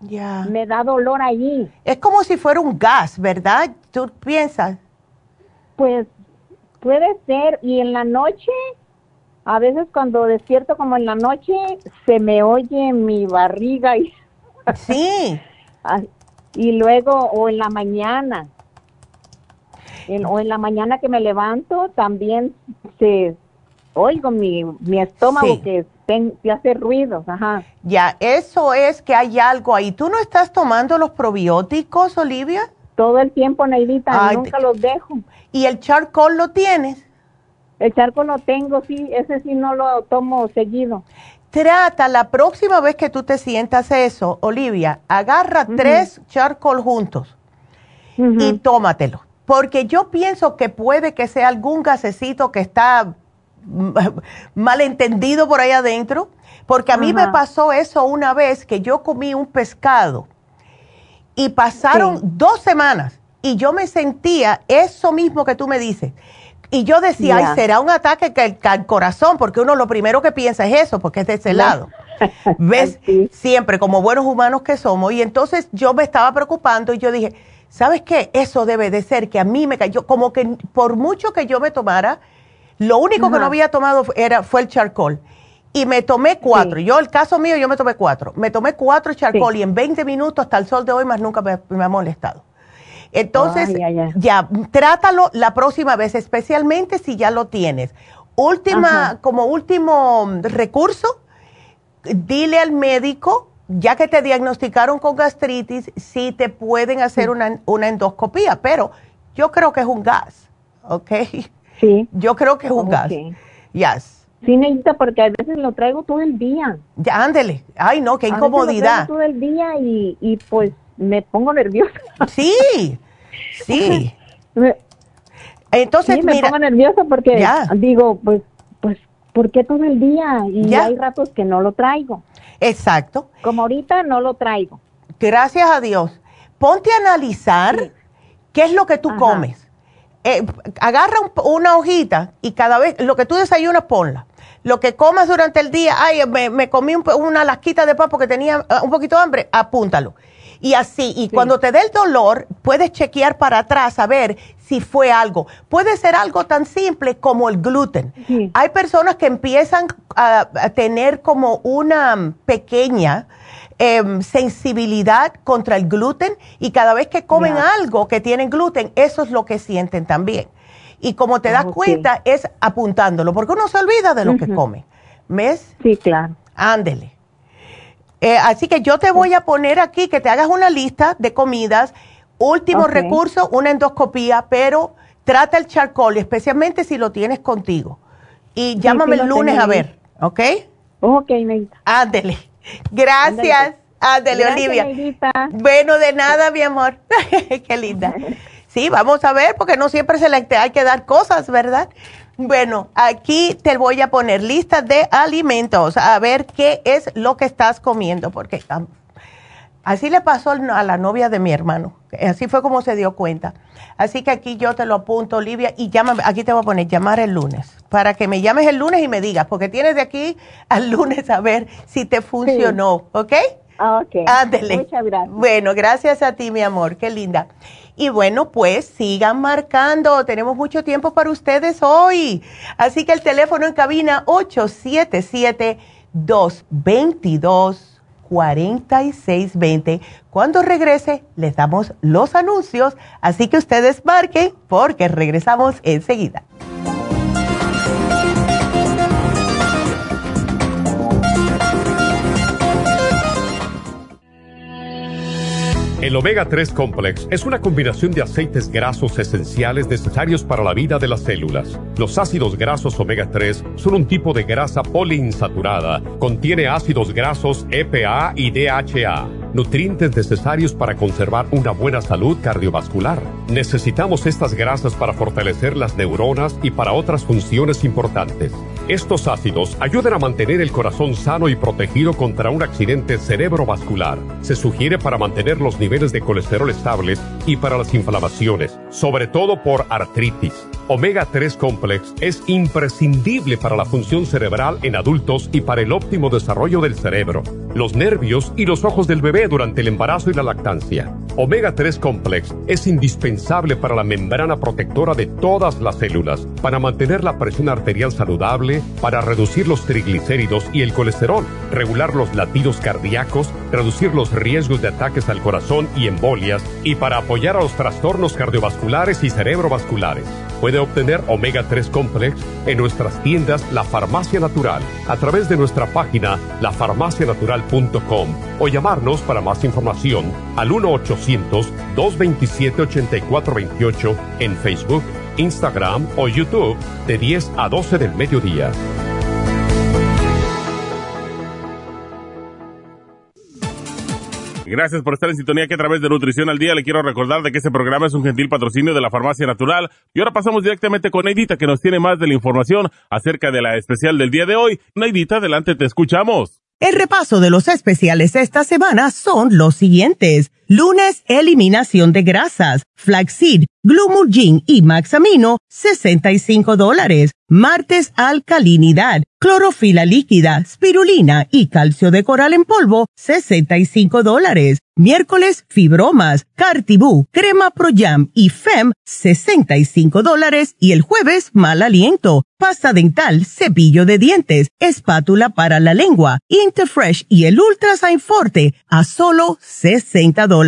ya. me da dolor allí. Es como si fuera un gas, ¿verdad? ¿Tú piensas? Pues puede ser. Y en la noche, a veces cuando despierto como en la noche, se me oye mi barriga y, [laughs] Sí, y luego, o en la mañana. En- o en la mañana que me levanto, también se oigo mi, mi estómago Sí. que, ten- que hace ruidos. Ajá. ya, eso es que hay algo ahí. ¿Tú no estás tomando los probióticos, Olivia? Todo el tiempo, Neidita, Ay, nunca te- los dejo. ¿Y el charcoal lo tienes? El charco lo tengo, sí, ese sí no lo tomo seguido. Trata la próxima vez que tú te sientas eso, Olivia, agarra tres charcoal juntos y tómatelo. Porque yo pienso que puede que sea algún gasecito que está [laughs] malentendido por ahí adentro. Porque a mí me pasó eso una vez que yo comí un pescado y pasaron Sí. dos semanas y yo me sentía eso mismo que tú me dices. Y yo decía, ay, será un ataque que- que al corazón, porque uno lo primero que piensa es eso, porque es de ese lado. [laughs] ¿Ves? Sí. Siempre, como buenos humanos que somos. Y entonces yo me estaba preocupando y yo dije, ¿sabes qué? Eso debe de ser que a mí me cayó, como que por mucho que yo me tomara, lo único que no había tomado era, fue el charcoal. Y me tomé cuatro. Sí. Yo, el caso mío, yo me tomé cuatro. Me tomé cuatro charcoal Sí. y en 20 minutos hasta el sol de hoy más nunca me, me ha molestado. Entonces, Ay, ay, ay. ya, trátalo la próxima vez, especialmente si ya lo tienes. Última, Ajá. como último mm, recurso, dile al médico, ya que te diagnosticaron con gastritis, si te pueden hacer una, una endoscopía, pero yo creo que es un gas, ¿ok? Sí. Yo creo que es un gas. Yes. Sí, necesita porque a veces lo traigo todo el día. Ya, ándele. Ay, no, qué A veces lo incomodidad. traigo todo el día y, y pues me pongo nerviosa. Sí, sí. [laughs] Me- Entonces, sí, me mira, pongo nerviosa porque Ya. digo, pues, pues, ¿por qué todo el día? Y Ya. hay ratos que no lo traigo. exacto. Como ahorita no lo traigo. Gracias a Dios. Ponte a analizar qué es lo que tú Ajá. comes. Eh, agarra un- una hojita y cada vez, lo que tú desayunas, ponla. Lo que comas durante el día, ay, me, me comí un una lasquita de pan porque tenía ah, un poquito de hambre, apúntalo. Y así, y cuando te dé el dolor, puedes chequear para atrás a ver si fue algo. Puede ser algo tan simple como el gluten. Sí. Hay personas que empiezan a, a tener como una mm, pequeña em, sensibilidad contra el gluten y cada vez que comen algo que tiene gluten, eso es lo que sienten también. Y como te das cuenta, es apuntándolo, porque uno se olvida de lo que come. ¿Ves? Sí, claro. Ándele. Eh, así que yo te voy a poner aquí que te hagas una lista de comidas. Último Ok. recurso, una endoscopía, pero trata el charcoal, especialmente si lo tienes contigo. Y llámame sí el lunes a ver, ¿ok? Ok, Neita. Ándele. Gracias. Ándale, Olivia. Bueno, de nada, mi amor. [laughs] Qué linda. [laughs] Sí, vamos a ver, porque no siempre se le hay que dar cosas, ¿verdad? Bueno, aquí te voy a poner lista de alimentos, a ver qué es lo que estás comiendo, porque así le pasó a la novia de mi hermano, así fue como se dio cuenta. Así que aquí yo te lo apunto, Olivia, y llámame, aquí te voy a poner llamar el lunes, para que me llames el lunes y me digas, porque tienes de aquí al lunes a ver si te funcionó, ¿ok? Ah, ok. Muchas gracias. Bueno, gracias a ti, mi amor, qué linda. Y bueno, pues sigan marcando. Tenemos mucho tiempo para ustedes hoy. Así que el teléfono en cabina 877-222-4620. Cuando regrese, les damos los anuncios. Así que ustedes marquen porque regresamos enseguida. El omega 3 complex es una combinación de aceites grasos esenciales necesarios para la vida de las células. Los ácidos grasos omega 3 son un tipo de grasa poliinsaturada. Contiene ácidos grasos EPA y DHA nutrientes necesarios para conservar una buena salud cardiovascular. Necesitamos estas grasas para fortalecer las neuronas y para otras funciones importantes. Estos ácidos ayudan a mantener el corazón sano y protegido contra un accidente cerebrovascular. Se sugiere para mantener los niveles de colesterol estables y para las inflamaciones, sobre todo por artritis. Omega 3 Complex es imprescindible para la función cerebral en adultos y para el óptimo desarrollo del cerebro, los nervios y los ojos del bebé durante el embarazo y la lactancia. Omega 3 Complex es indispensable para la membrana protectora de todas las células, para mantener la presión arterial saludable, para reducir los triglicéridos y el colesterol, regular los latidos cardíacos, reducir los riesgos de ataques al corazón y embolias, y para apoyar a los trastornos cardiovasculares y cerebrovasculares. Puede obtener Omega 3 Complex en nuestras tiendas La Farmacia Natural a través de nuestra página lafarmacianatural.com o llamarnos para más información al 1-800-227-8428 en Facebook, Instagram o YouTube de 10 a 12 del mediodía. Gracias por estar en sintonía que a través de Nutrición al Día le quiero recordar de que este programa es un gentil patrocinio de la Farmacia Natural. Y ahora pasamos directamente con Neidita que nos tiene más de la información acerca de la especial del día de hoy. Neidita, adelante, te escuchamos. El repaso de los especiales esta semana son los siguientes. Lunes, eliminación de grasas, flaxseed, glumulgin y maxamino, 65 dólares. Martes, alcalinidad, clorofila líquida, spirulina y calcio de coral en polvo, 65 dólares. Miércoles, fibromas, cartibú, crema pro jam y fem, 65 dólares. Y el jueves, mal aliento, pasta dental, cepillo de dientes, espátula para la lengua, Interfresh y el Ultrasign Forte, a solo 60 dólares.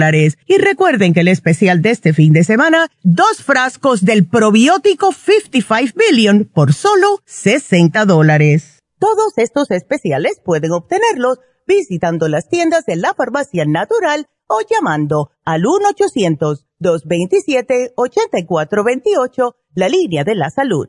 Y recuerden que el especial de este fin de semana, dos frascos del probiótico 55 Billion por solo 60 dólares. Todos estos especiales pueden obtenerlos visitando las tiendas de la farmacia natural o llamando al 1-800-227-8428, la línea de la salud.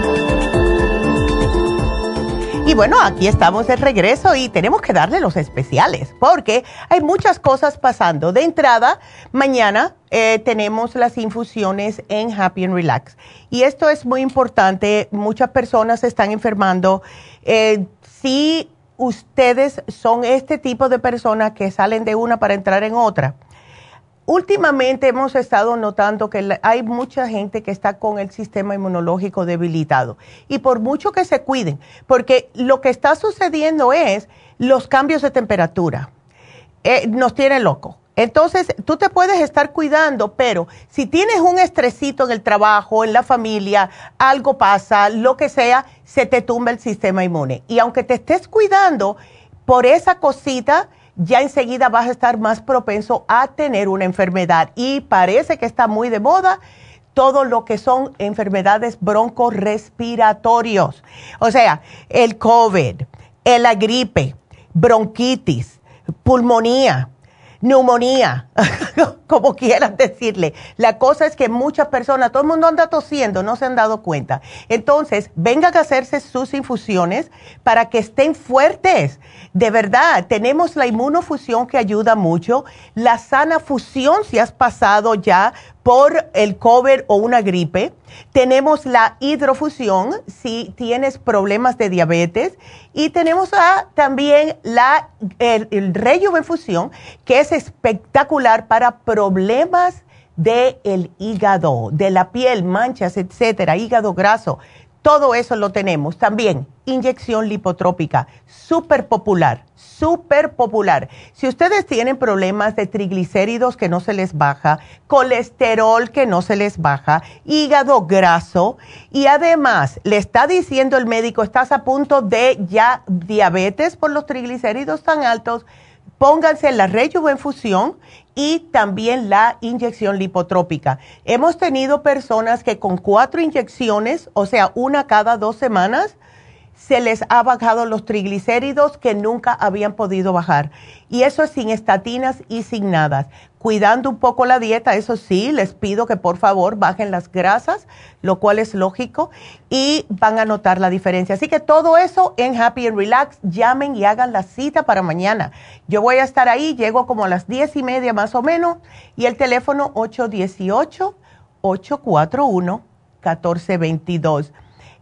Y bueno, aquí estamos de regreso y tenemos que darle los especiales porque hay muchas cosas pasando. De entrada, mañana eh, tenemos las infusiones en Happy and Relax. Y esto es muy importante. Muchas personas se están enfermando. Eh, si ustedes son este tipo de personas que salen de una para entrar en otra, últimamente hemos estado notando que hay mucha gente que está con el sistema inmunológico debilitado. Y por mucho que se cuiden, porque lo que está sucediendo es los cambios de temperatura. Eh, nos tiene locos. Entonces, tú te puedes estar cuidando, pero si tienes un estresito en el trabajo, en la familia, algo pasa, lo que sea, se te tumba el sistema inmune. Y aunque te estés cuidando por esa cosita, ya enseguida vas a estar más propenso a tener una enfermedad. Y parece que está muy de moda todo lo que son enfermedades broncorespiratorios. O sea, el COVID, la gripe, bronquitis, pulmonía, neumonía, [laughs] como quieran decirle. La cosa es que muchas personas, todo el mundo anda tosiendo, no se han dado cuenta. Entonces, vengan a hacerse sus infusiones para que estén fuertes. De verdad, tenemos la inmunofusión que ayuda mucho, la sana fusión si has pasado ya por el COVID o una gripe. Tenemos la hidrofusión si tienes problemas de diabetes. Y tenemos también la, el, el que es espectacular para problemas del el hígado, de la piel, manchas, etcétera, hígado graso. Todo eso lo tenemos. También inyección lipotrópica, súper popular, súper popular. Si ustedes tienen problemas de triglicéridos que no se les baja, colesterol que no se les baja, hígado graso y además le está diciendo el médico, estás a punto de ya diabetes por los triglicéridos tan altos, pónganse la rejuvenfusión y también la inyección lipotrópica. Hemos tenido personas que con cuatro inyecciones, o sea, una cada dos semanas, se les ha bajado los triglicéridos que nunca habían podido bajar. Y eso es sin estatinas y sin nada. Cuidando un poco la dieta, eso sí, les pido que por favor bajen las grasas, lo cual es lógico, y van a notar la diferencia. Así que todo eso en Happy and Relax, llamen y hagan la cita para mañana. Yo voy a estar ahí, llego como a las diez y media más o menos, y el teléfono 818-841-1422.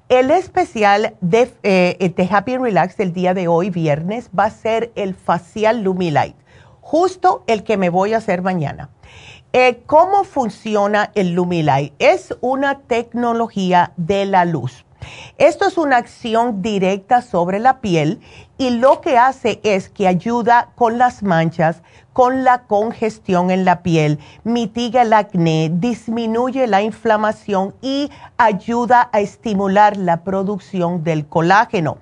El especial de, eh, de, Happy and Relax del día de hoy, viernes, va a ser el facial Lumilight, justo el que me voy a hacer mañana. Eh, ¿Cómo funciona el Lumilight? Es una tecnología de la luz. Esto es una acción directa sobre la piel y lo que hace es que ayuda con las manchas, con la congestión en la piel, mitiga el acné, disminuye la inflamación y ayuda a estimular la producción del colágeno.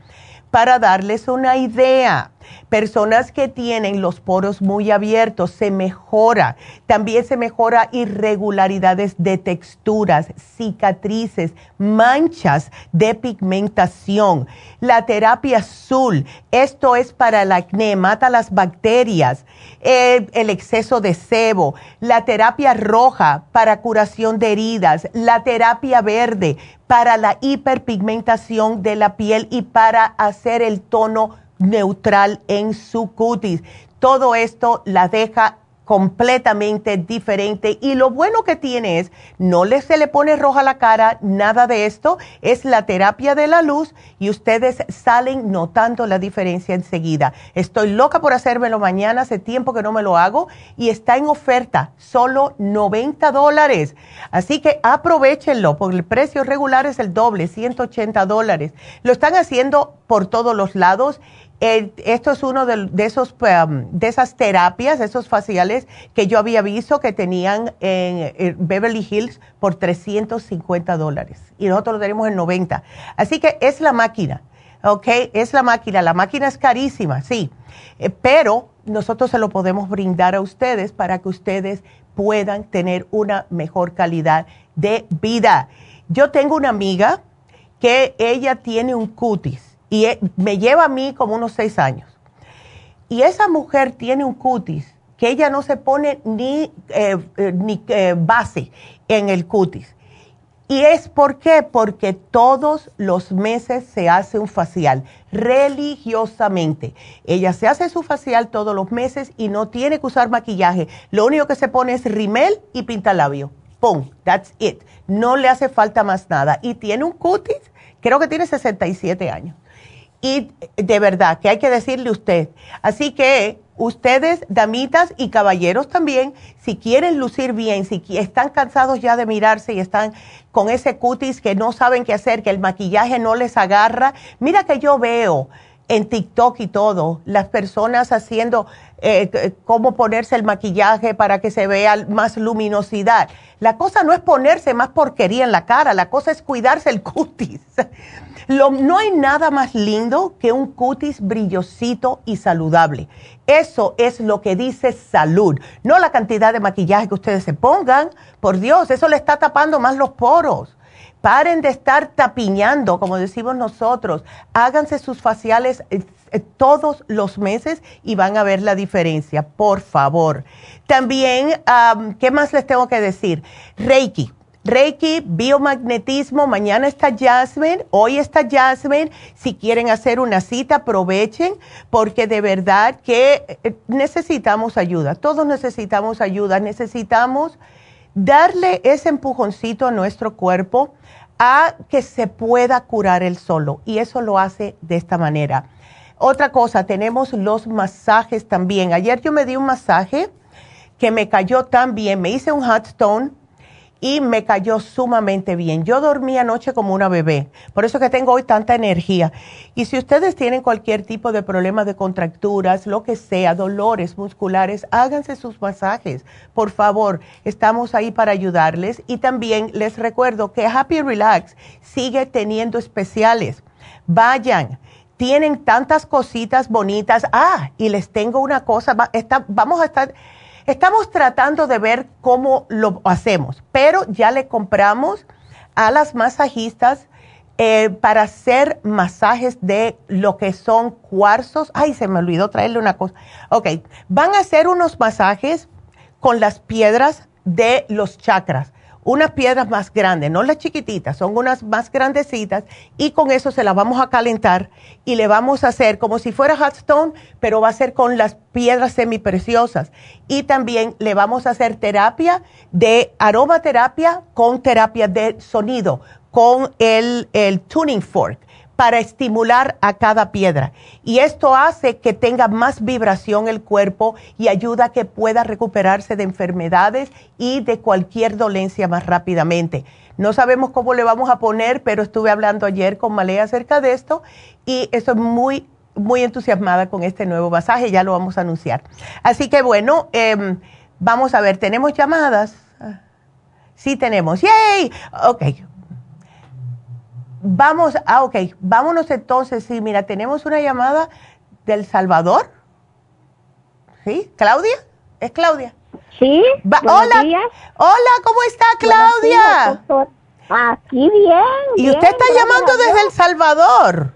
Para darles una idea, Personas que tienen los poros muy abiertos, se mejora. También se mejora irregularidades de texturas, cicatrices, manchas de pigmentación. La terapia azul, esto es para el acné, mata las bacterias, el exceso de sebo. La terapia roja para curación de heridas. La terapia verde para la hiperpigmentación de la piel y para hacer el tono neutral en su cutis. Todo esto la deja completamente diferente y lo bueno que tiene es no le se le pone roja la cara, nada de esto, es la terapia de la luz y ustedes salen notando la diferencia enseguida. Estoy loca por hacérmelo mañana, hace tiempo que no me lo hago y está en oferta, solo 90 dólares. Así que aprovechenlo porque el precio regular es el doble, 180 dólares. Lo están haciendo por todos los lados esto es uno de, esos, um, de esas terapias, esos faciales que yo había visto que tenían en, Beverly Hills por 350 dólares y nosotros lo tenemos en 90. Así que es la máquina, ¿ok? Es la máquina. La máquina es carísima, sí, eh, pero nosotros se lo podemos brindar a ustedes para que ustedes puedan tener una mejor calidad de vida. Yo tengo una amiga que ella tiene un cutis y e, me lleva a mí como unos seis años. Y esa mujer tiene un cutis que ella no se pone ni, eh, eh, ni eh, base en el cutis. ¿Y es por qué? Porque todos los meses se hace un facial, religiosamente. Ella se hace su facial todos los meses y no tiene que usar maquillaje. Lo único que se pone es rimel y pintalabio. ¡Pum! That's it. No le hace falta más nada. Y tiene un cutis, creo que tiene 67 años y de verdad que hay que decirle usted. Así que ustedes, damitas y caballeros también, si quieren lucir bien, si están cansados ya de mirarse y están con ese cutis que no saben qué hacer, que el maquillaje no les agarra, mira que yo veo en TikTok y todo, las personas haciendo eh, cómo ponerse el maquillaje para que se vea más luminosidad. La cosa no es ponerse más porquería en la cara, la cosa es cuidarse el cutis. [laughs] no hay nada más lindo que un cutis brillosito y saludable. Eso es lo que dice salud, no la cantidad de maquillaje que ustedes se pongan. Por Dios, eso le está tapando más los poros. Paren de estar tapiñando, como decimos nosotros. Háganse sus faciales eh, eh, todos los meses y van a ver la diferencia, por favor. También, ¿qué más les tengo que decir? Reiki. Reiki, biomagnetismo, mañana está Jasmine, hoy está Jasmine. Si quieren hacer una cita, aprovechen porque de verdad que eh, necesitamos ayuda. Todos necesitamos ayuda. Necesitamos darle ese empujoncito a nuestro cuerpo a que se pueda curar el solo. Y eso lo hace de esta manera. Otra cosa, tenemos los masajes también. Ayer yo me di un masaje que me cayó tan bien. Me hice un hot stone y me cayó sumamente bien. Yo dormí anoche como una bebé, por eso que tengo hoy tanta energía. Y si ustedes tienen cualquier tipo de problema de contracturas, lo que sea, dolores musculares, háganse sus masajes, por favor. Estamos ahí para ayudarles. Y también les recuerdo que Happy Relax sigue teniendo especiales. Vayan. Tienen tantas cositas bonitas. Ah, y les tengo una cosa. vamos a estar Estamos tratando de ver cómo lo hacemos, pero ya le compramos a las masajistas eh, para hacer masajes de lo que son cuarzos. Ay, se me olvidó traerle una cosa. Ok, van a hacer unos masajes con las piedras de los chakras unas piedras más grandes, no las chiquititas, son unas más grandecitas y con eso se las vamos a calentar y le vamos a hacer como si fuera hot stone, pero va a ser con las piedras semipreciosas. Y también le vamos a hacer terapia de aromaterapia con terapia de sonido, con el, el tuning fork para estimular a cada piedra. Y esto hace que tenga más vibración el cuerpo y ayuda a que pueda recuperarse de enfermedades y de cualquier dolencia más rápidamente. No sabemos cómo le vamos a poner, pero estuve hablando ayer con Malea acerca de esto y estoy muy, muy entusiasmada con este nuevo masaje, ya lo vamos a anunciar. Así que bueno, em, vamos a ver, ¿tenemos llamadas? Sí tenemos. ¡Yay! Ok, Vamos, ah, ok, vámonos entonces. Sí, mira, tenemos una llamada del Salvador. ¿Sí? ¿Claudia? ¿Es Claudia? Sí. hola. Hola, ¿cómo está Claudia? Aquí bien. ¿Y usted está llamando desde El Salvador?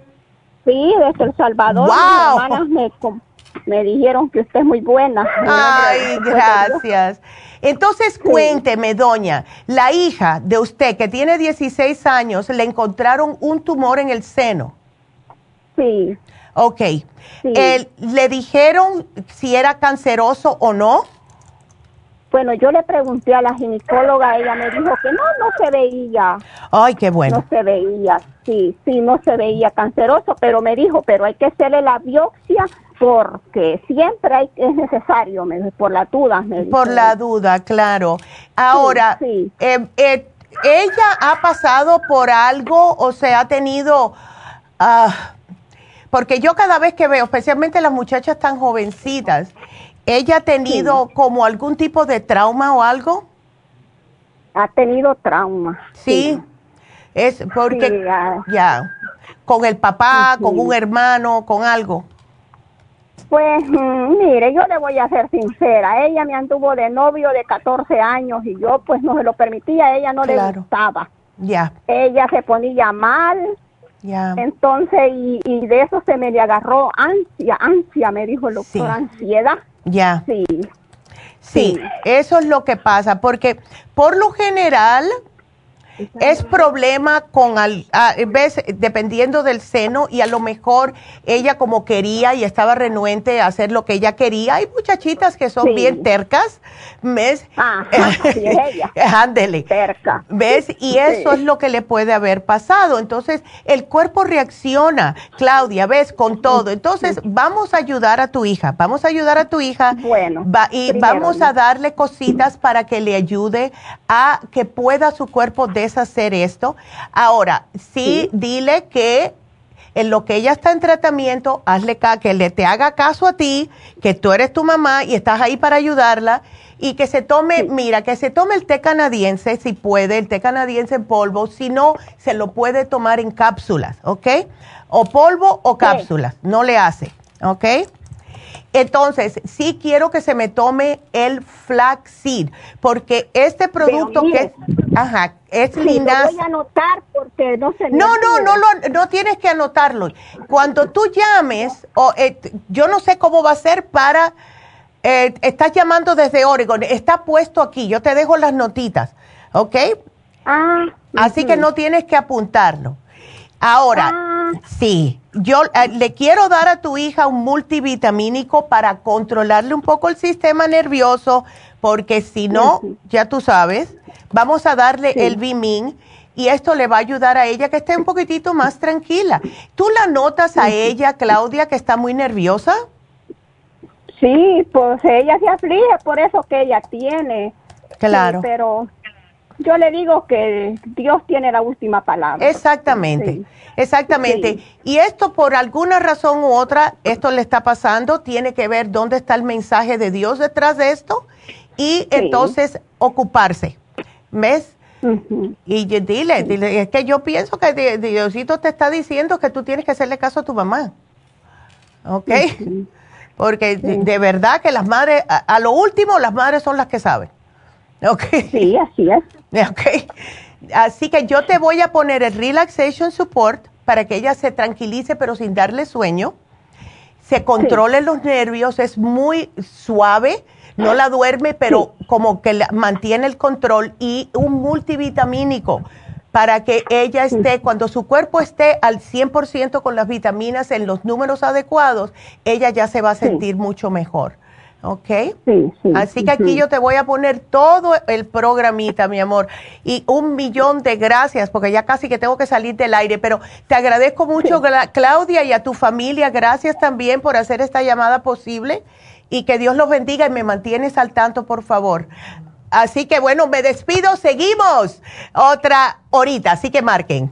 Sí, desde El Salvador. Wow. me, me dijeron que usted es muy buena. Ay, gracias. Entonces, cuénteme, doña, la hija de usted que tiene 16 años, le encontraron un tumor en el seno. Sí. Ok. ¿Le dijeron si era canceroso o no? Bueno, yo le pregunté a la ginecóloga, ella me dijo que no, no se veía. Ay, qué bueno. No se veía, sí, sí, no se veía canceroso, pero me dijo, pero hay que hacerle la biopsia porque siempre hay, es necesario, por la duda. por la duda, claro. Ahora, eh, eh, ¿ella ha pasado por algo o se ha tenido... Ah, porque yo cada vez que veo, especialmente las muchachas tan jovencitas, ¿ella ha tenido como algún tipo de trauma o algo? Ha tenido trauma. Sí. Es porque ya, con el papá, con un hermano, con algo. Pues mm, mire, yo le voy a ser sincera, ella me anduvo de novio de 14 años y yo pues no se lo permitía, ella no le gustaba. Ya. Ella se ponía mal. Ya. Entonces, y, de eso se me le agarró ansia, ansia, me dijo el doctor, ansiedad. Ya. Sí. sí. eso es lo que pasa, porque por lo general es problema con, al, ves, dependiendo del seno y a lo mejor ella como quería y estaba renuente a hacer lo que ella quería. Hay muchachitas que son bien tercas, ¿ves? [laughs] Ándele. Terca. ¿Ves? Y eso es lo que le puede haber pasado. Entonces, el cuerpo reacciona, Claudia, ¿ves? Con todo. Entonces, vamos a ayudar a tu hija, vamos a ayudar a tu hija. Bueno. y vamos a darle cositas para que le ayude a que pueda su cuerpo deshacer esto. Ahora, sí, dile que en lo que ella está en tratamiento, hazle que le te haga caso a ti, que tú eres tu mamá y estás ahí para ayudarla y que se tome, mira, que se tome el té canadiense si puede, el té canadiense en polvo, si no, se lo puede tomar en cápsulas, ¿ok? O polvo o cápsulas, no le hace, ¿ok? Entonces, sí quiero que se me tome el flaxseed, porque este producto que es, ajá, es sí, Lo voy a anotar porque no se No, no, no, no, no tienes que anotarlo. Cuando tú llames, o, eh, yo no sé cómo va a ser para, eh, estás llamando desde Oregon, está puesto aquí, yo te dejo las notitas, ¿ok? Ah. Así que no tienes que apuntarlo. Ahora, ah. sí, yo eh, le quiero dar a tu hija un multivitamínico para controlarle un poco el sistema nervioso, porque si no, ya tú sabes, vamos a darle el Bimin y esto le va a ayudar a ella que esté un poquitito más tranquila. ¿Tú la notas a ella, Claudia, que está muy nerviosa? Sí, pues ella se aflige por eso que ella tiene. Claro. pero yo le digo que Dios tiene la última palabra. Exactamente, exactamente. Y esto por alguna razón u otra, esto le está pasando, tiene que ver dónde está el mensaje de Dios detrás de esto y entonces ocuparse. ¿Ves? Y dile, dile, es que yo pienso que Diosito te está diciendo que tú tienes que hacerle caso a tu mamá. ¿Ok? Porque de, verdad que las madres, a lo último, las madres son las que saben. Ok. Sí, así es. [laughs] Ok. Así que yo te voy a poner el Relaxation Support para que ella se tranquilice pero sin darle sueño. Se controle los nervios, es muy suave, no la duerme, pero como que mantiene el control y un multivitamínico para que ella esté, cuando su cuerpo esté al 100% con las vitaminas en los números adecuados, ella ya se va a sentir mucho mejor. ¿Ok? Sí, sí. Así que aquí yo te voy a poner todo el programita, mi amor. Y un millón de gracias, porque ya casi que tengo que salir del aire, pero te agradezco mucho, Claudia, y a tu familia. Gracias también por hacer esta llamada posible. Y que Dios los bendiga y me mantienes al tanto, por favor. Así que bueno, me despido, seguimos otra horita, así que marquen.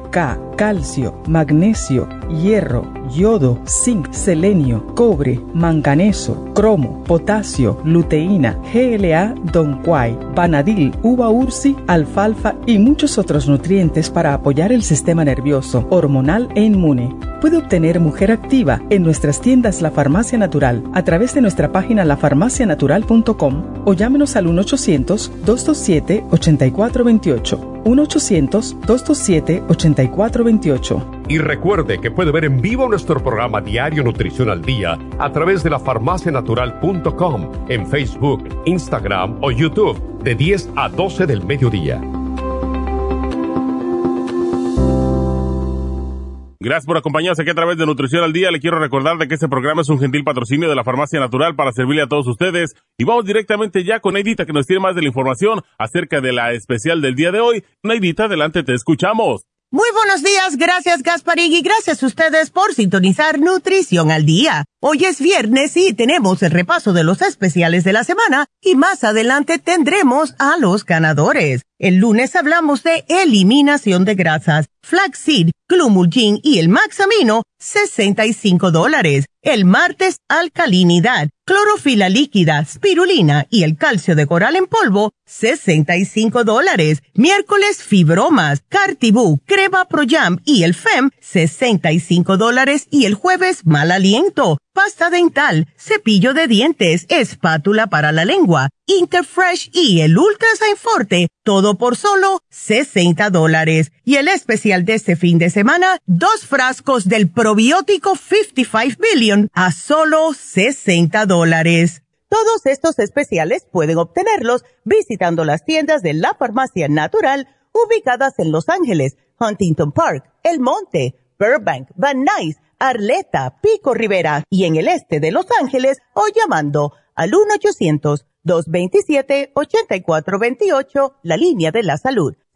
K, calcio, magnesio, hierro, yodo, zinc, selenio, cobre, manganeso, cromo, potasio, luteína, GLA, donquai, vanadil, uva ursi, alfalfa y muchos otros nutrientes para apoyar el sistema nervioso, hormonal e inmune. Puede obtener Mujer Activa en nuestras tiendas La Farmacia Natural a través de nuestra página lafarmacianatural.com o llámenos al 1-800-227-8428. 1-800-227-8428. Y recuerde que puede ver en vivo nuestro programa Diario Nutrición al Día a través de la farmacianatural.com en Facebook, Instagram o YouTube de 10 a 12 del mediodía. Gracias por acompañarnos aquí a través de Nutrición al Día. Le quiero recordar de que este programa es un gentil patrocinio de la Farmacia Natural para servirle a todos ustedes. Y vamos directamente ya con Neidita que nos tiene más de la información acerca de la especial del día de hoy. Neidita, adelante, te escuchamos. Muy buenos días, gracias Gasparín y gracias a ustedes por sintonizar Nutrición al Día. Hoy es viernes y tenemos el repaso de los especiales de la semana y más adelante tendremos a los ganadores. El lunes hablamos de eliminación de grasas, flaxseed, glumulgin y el maxamino, 65 dólares. El martes, alcalinidad, clorofila líquida, spirulina y el calcio de coral en polvo, 65 dólares. Miércoles, fibromas, cartibú, crema pro y el fem, 65 dólares. Y el jueves, mal aliento pasta dental, cepillo de dientes, espátula para la lengua, Interfresh y el Ultra Forte, todo por solo 60 dólares. Y el especial de este fin de semana, dos frascos del probiótico 55 Billion a solo 60 dólares. Todos estos especiales pueden obtenerlos visitando las tiendas de la farmacia natural ubicadas en Los Ángeles, Huntington Park, El Monte, Burbank, Van Nuys, Arleta, Pico Rivera y en el este de Los Ángeles o llamando al 1-800-227-8428, la línea de la salud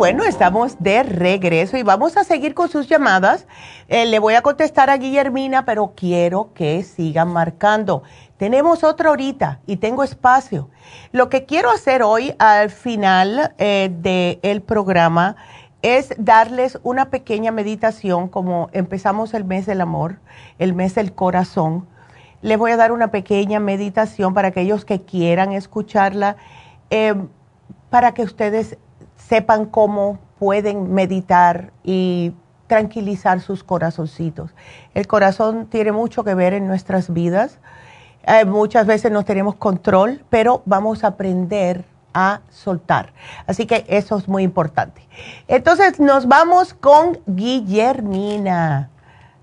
Bueno, estamos de regreso y vamos a seguir con sus llamadas. Eh, le voy a contestar a Guillermina, pero quiero que sigan marcando. Tenemos otra ahorita y tengo espacio. Lo que quiero hacer hoy al final eh, del programa es darles una pequeña meditación, como empezamos el mes del amor, el mes del corazón. Les voy a dar una pequeña meditación para aquellos que quieran escucharla, eh, para que ustedes sepan cómo pueden meditar y tranquilizar sus corazoncitos. El corazón tiene mucho que ver en nuestras vidas. Eh, muchas veces no tenemos control, pero vamos a aprender a soltar. Así que eso es muy importante. Entonces nos vamos con Guillermina.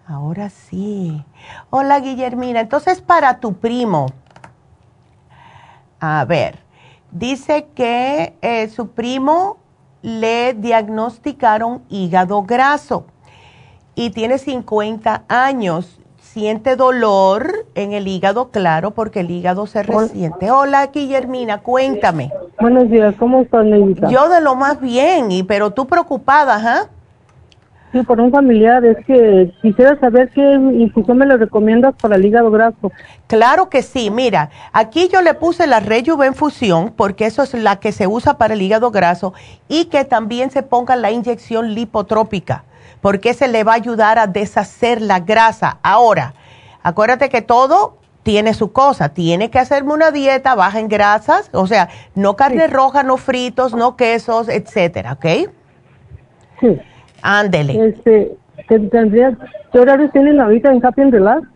Ahora sí. Hola Guillermina. Entonces para tu primo. A ver, dice que eh, su primo le diagnosticaron hígado graso y tiene 50 años. Siente dolor en el hígado, claro, porque el hígado se resiente. Hola, Guillermina, cuéntame. Buenos días, ¿cómo estás, Neidita? Yo de lo más bien, y pero tú preocupada, ¿ah? Sí, por un familiar, es que quisiera saber qué infusión me le recomiendas para el hígado graso. Claro que sí, mira, aquí yo le puse la Rejuvenfusión porque eso es la que se usa para el hígado graso y que también se ponga la inyección lipotrópica porque se le va a ayudar a deshacer la grasa. Ahora, acuérdate que todo tiene su cosa, tiene que hacerme una dieta baja en grasas, o sea, no carne roja, no fritos, no quesos, etcétera, ¿ok? Sí. Ándele. Este, ¿Qué horarios tienen ahorita en Happy Relax?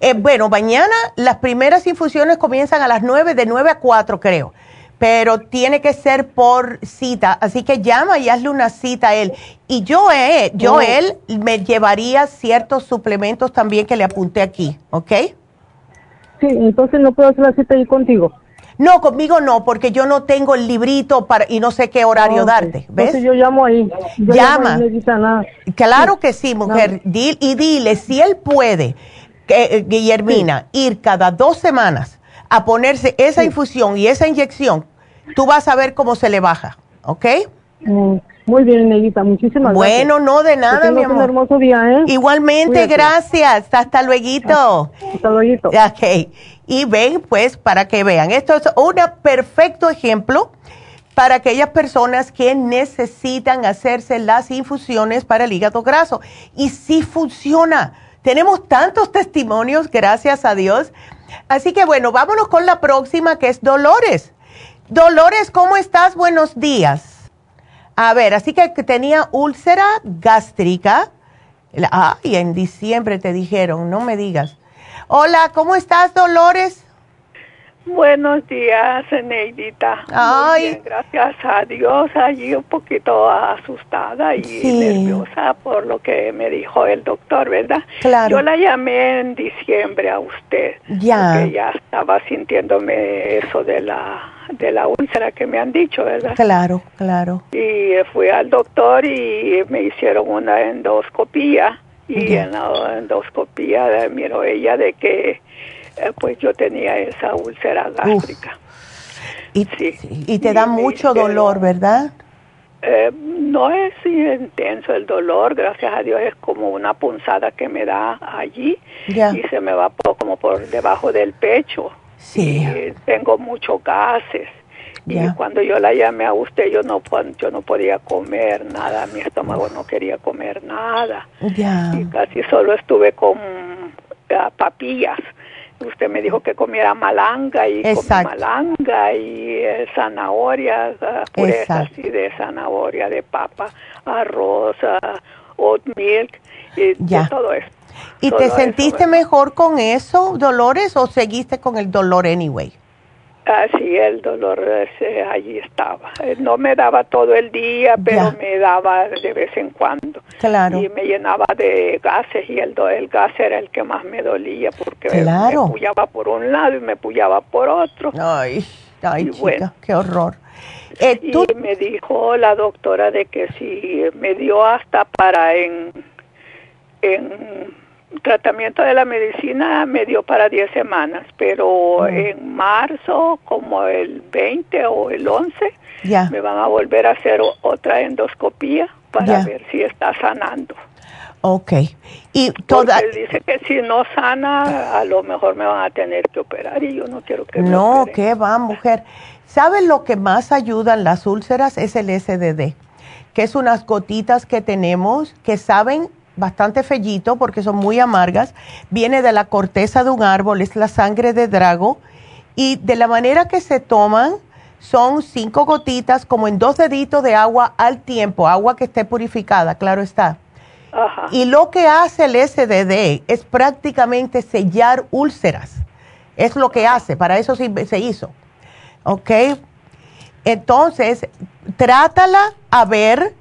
Eh, bueno, mañana las primeras infusiones comienzan a las 9, de 9 a 4 creo, pero tiene que ser por cita, así que llama y hazle una cita a él. Y yo, eh, yo Oh. él me llevaría ciertos suplementos también que le apunté aquí, ¿ok? Sí, entonces no puedo hacer la cita ahí contigo. No, conmigo no, porque yo no tengo el librito para y no sé qué horario Ok. darte, ¿ves? Entonces yo llamo ahí. Yo Llama. llamo ahí. Claro que sí, mujer. Dil- y dile, si él puede, eh, Guillermina, ir cada dos semanas a ponerse esa infusión y esa inyección, tú vas a ver cómo se le baja, ¿ok? Mm, Muy bien, Neidita, muchísimas Bueno, gracias. no de nada, mi un amor. hermoso día, ¿eh? Igualmente, Cuídate. gracias. Hasta luego. Hasta luego. Ok. Y ven, pues, para que vean. Esto es un perfecto ejemplo para aquellas personas que necesitan hacerse las infusiones para el hígado graso. Y sí funciona. Tenemos tantos testimonios, gracias a Dios. Así que bueno, vámonos con la próxima, que es Dolores. Dolores, ¿cómo estás? Buenos días. A ver, así que tenía úlcera gástrica. La- Ay, en diciembre te dijeron, no me digas. Hola, ¿cómo estás, Dolores? Buenos días, Neidita. Muy Ay. bien, gracias a Dios. Allí un poquito asustada y Sí. nerviosa por lo que me dijo el doctor, ¿verdad? Claro. Yo la llamé en diciembre a usted. Ya. Porque ya estaba sintiéndome eso de la de la úlcera que me han dicho, ¿verdad? Claro, claro. Y fui al doctor y me hicieron una endoscopía. Y en la endoscopía miró ella de que eh, pues yo tenía esa úlcera gástrica. Y, Sí. y te da Y mucho dolor, ¿verdad? Eh, no es intenso el dolor, gracias a Dios es como una punzada que me da allí y se me va por- como por debajo del pecho. Sí. Y tengo muchos gases. Ya. Y cuando yo la llamé a usted, yo no, yo no podía comer nada, mi estómago no quería comer nada. Ya. Y casi solo estuve con ah, papillas. Usted me dijo que comiera malanga y comí malanga y eh, zanahoria, ah, Exacto. así de zanahoria, de papa, arroz, ah, oat milk y Ya. de todo eso. ¿Y te sentiste mejor con eso, Dolores, o seguiste con el dolor anyway? Así el dolor ese, allí estaba. Eh, no me daba todo el día, pero me daba de vez en cuando. Claro. Y me llenaba de gases y el, el gas era el que más me dolía porque claro. me puyaba por un lado y me puyaba por otro. Ay, ay, chica, qué horror. Eh, y me dijo la doctora de que si me dio hasta para en, en tratamiento de la medicina me dio para 10 semanas, pero en marzo, como el 20 o el 11, me van a volver a hacer otra endoscopía para ver si está sanando. Ok. Y toda... dice que si no sana, a lo mejor me van a tener que operar y yo no quiero que No, que va, mujer. ¿Saben lo que más ayudan las úlceras? Es el SDD, que es unas gotitas que tenemos que saben bastante fellito porque son muy amargas. Viene de la corteza de un árbol, es la sangre de drago. Y de la manera que se toman, son cinco gotitas como en dos deditos de agua al tiempo, agua que esté purificada, claro está. Y lo que hace el SDD es prácticamente sellar úlceras. Es lo que hace, para eso se hizo. ¿Ok? Entonces, trátala a ver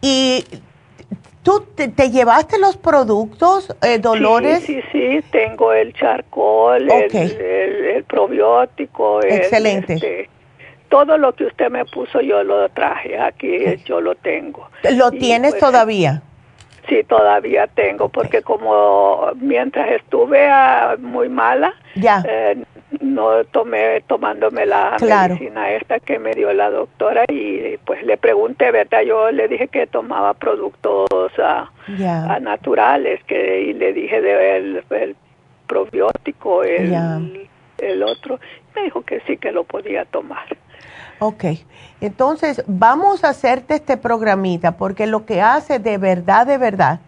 y ¿Tú te, llevaste los productos, eh, Dolores? Sí, sí, sí, tengo el charcoal, el, probiótico. Excelente. Este, todo lo que usted me puso yo lo traje, aquí yo lo tengo. ¿Lo tienes pues, todavía? Sí, todavía tengo, porque como mientras estuve ah, muy mala, ya. Eh, no tomé tomándome la medicina esta que me dio la doctora y pues le pregunté, ¿verdad? Yo le dije que tomaba productos ah, ah, naturales que y le dije del el probiótico, el, el otro, me dijo que sí que lo podía tomar. Ok, entonces vamos a hacerte este programita porque lo que hace de verdad, de verdad,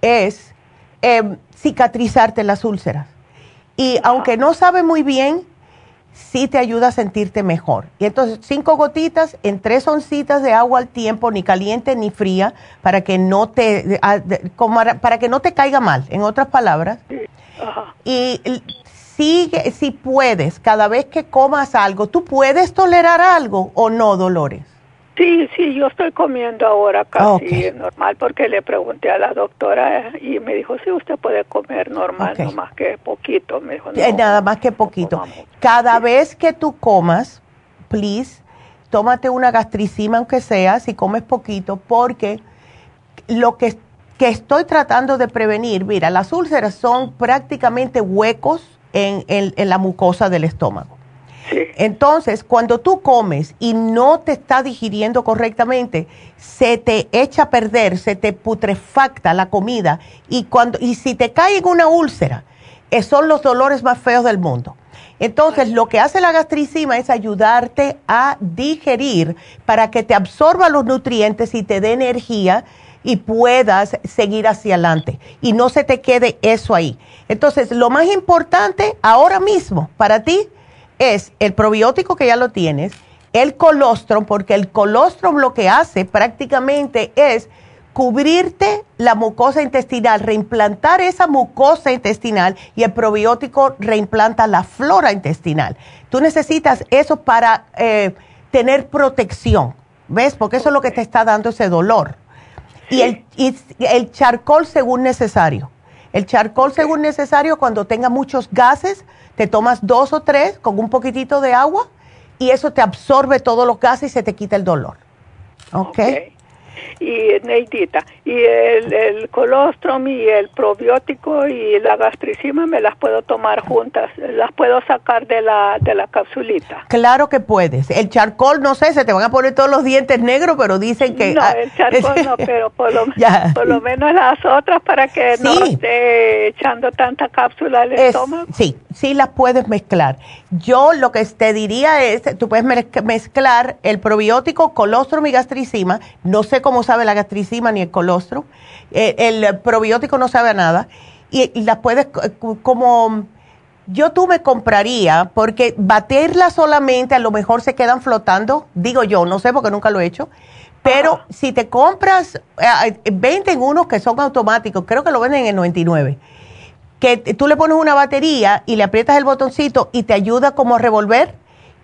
es em, cicatrizarte las úlceras. Y aunque no sabe muy bien, sí te ayuda a sentirte mejor. Y entonces, cinco gotitas en tres oncitas de agua al tiempo, ni caliente ni fría, para que no te, para que no te caiga mal, en otras palabras. Y sigue, si puedes, cada vez que comas algo, ¿tú puedes tolerar algo o no, Dolores? Sí, sí, yo estoy comiendo ahora casi normal porque le pregunté a la doctora y me dijo, sí, usted puede comer normal, no más que poquito. Me dijo, eh, Nada más que poquito. Cada vez que tú comas, please, tómate una gastricima aunque sea, si comes poquito, porque lo que, que estoy tratando de prevenir, mira, las úlceras son prácticamente huecos en, en la mucosa del estómago. Entonces, cuando tú comes y no te está digiriendo correctamente, se te echa a perder, se te putrefacta la comida y cuando y si te cae en una úlcera, eh, son los dolores más feos del mundo. Entonces, lo que hace la gastricima es ayudarte a digerir para que te absorba los nutrientes y te dé energía y puedas seguir hacia adelante y no se te quede eso ahí. Entonces, lo más importante ahora mismo para ti es el probiótico que ya lo tienes, el colostrum, porque el colostrum lo que hace prácticamente es cubrirte la mucosa intestinal, reimplantar esa mucosa intestinal y el probiótico reimplanta la flora intestinal. Tú necesitas eso para eh, tener protección, ¿ves? Porque eso es lo que te está dando ese dolor. Y el, y el charcol según necesario. El charcol según necesario cuando tenga muchos gases, te tomas dos o tres con un poquitito de agua y eso te absorbe todos los gases y se te quita el dolor. ¿Ok? okay y Neidita, y el, el, colostrum y el probiótico y la gastricima me las puedo tomar juntas, las puedo sacar de la, de la capsulita. Claro que puedes. El charcol, no sé, se te van a poner todos los dientes negros, pero dicen que... No, el charcol no, [laughs] pero por lo, por lo menos las otras para que no esté echando tanta cápsula al estómago. Sí, sí las puedes mezclar. Yo lo que te diría es, tú puedes mezclar el probiótico, colostrum y gastricima, no sé cómo sabe la gastricima ni el colostrum. Eh, el, probiótico no sabe a nada. Y, las puedes, como yo tú me compraría, porque baterla solamente a lo mejor se quedan flotando, digo yo, no sé porque nunca lo he hecho. Pero si te compras, eh, venden unos que son automáticos, creo que lo venden en el 99, que tú le pones una batería y le aprietas el botoncito y te ayuda como a revolver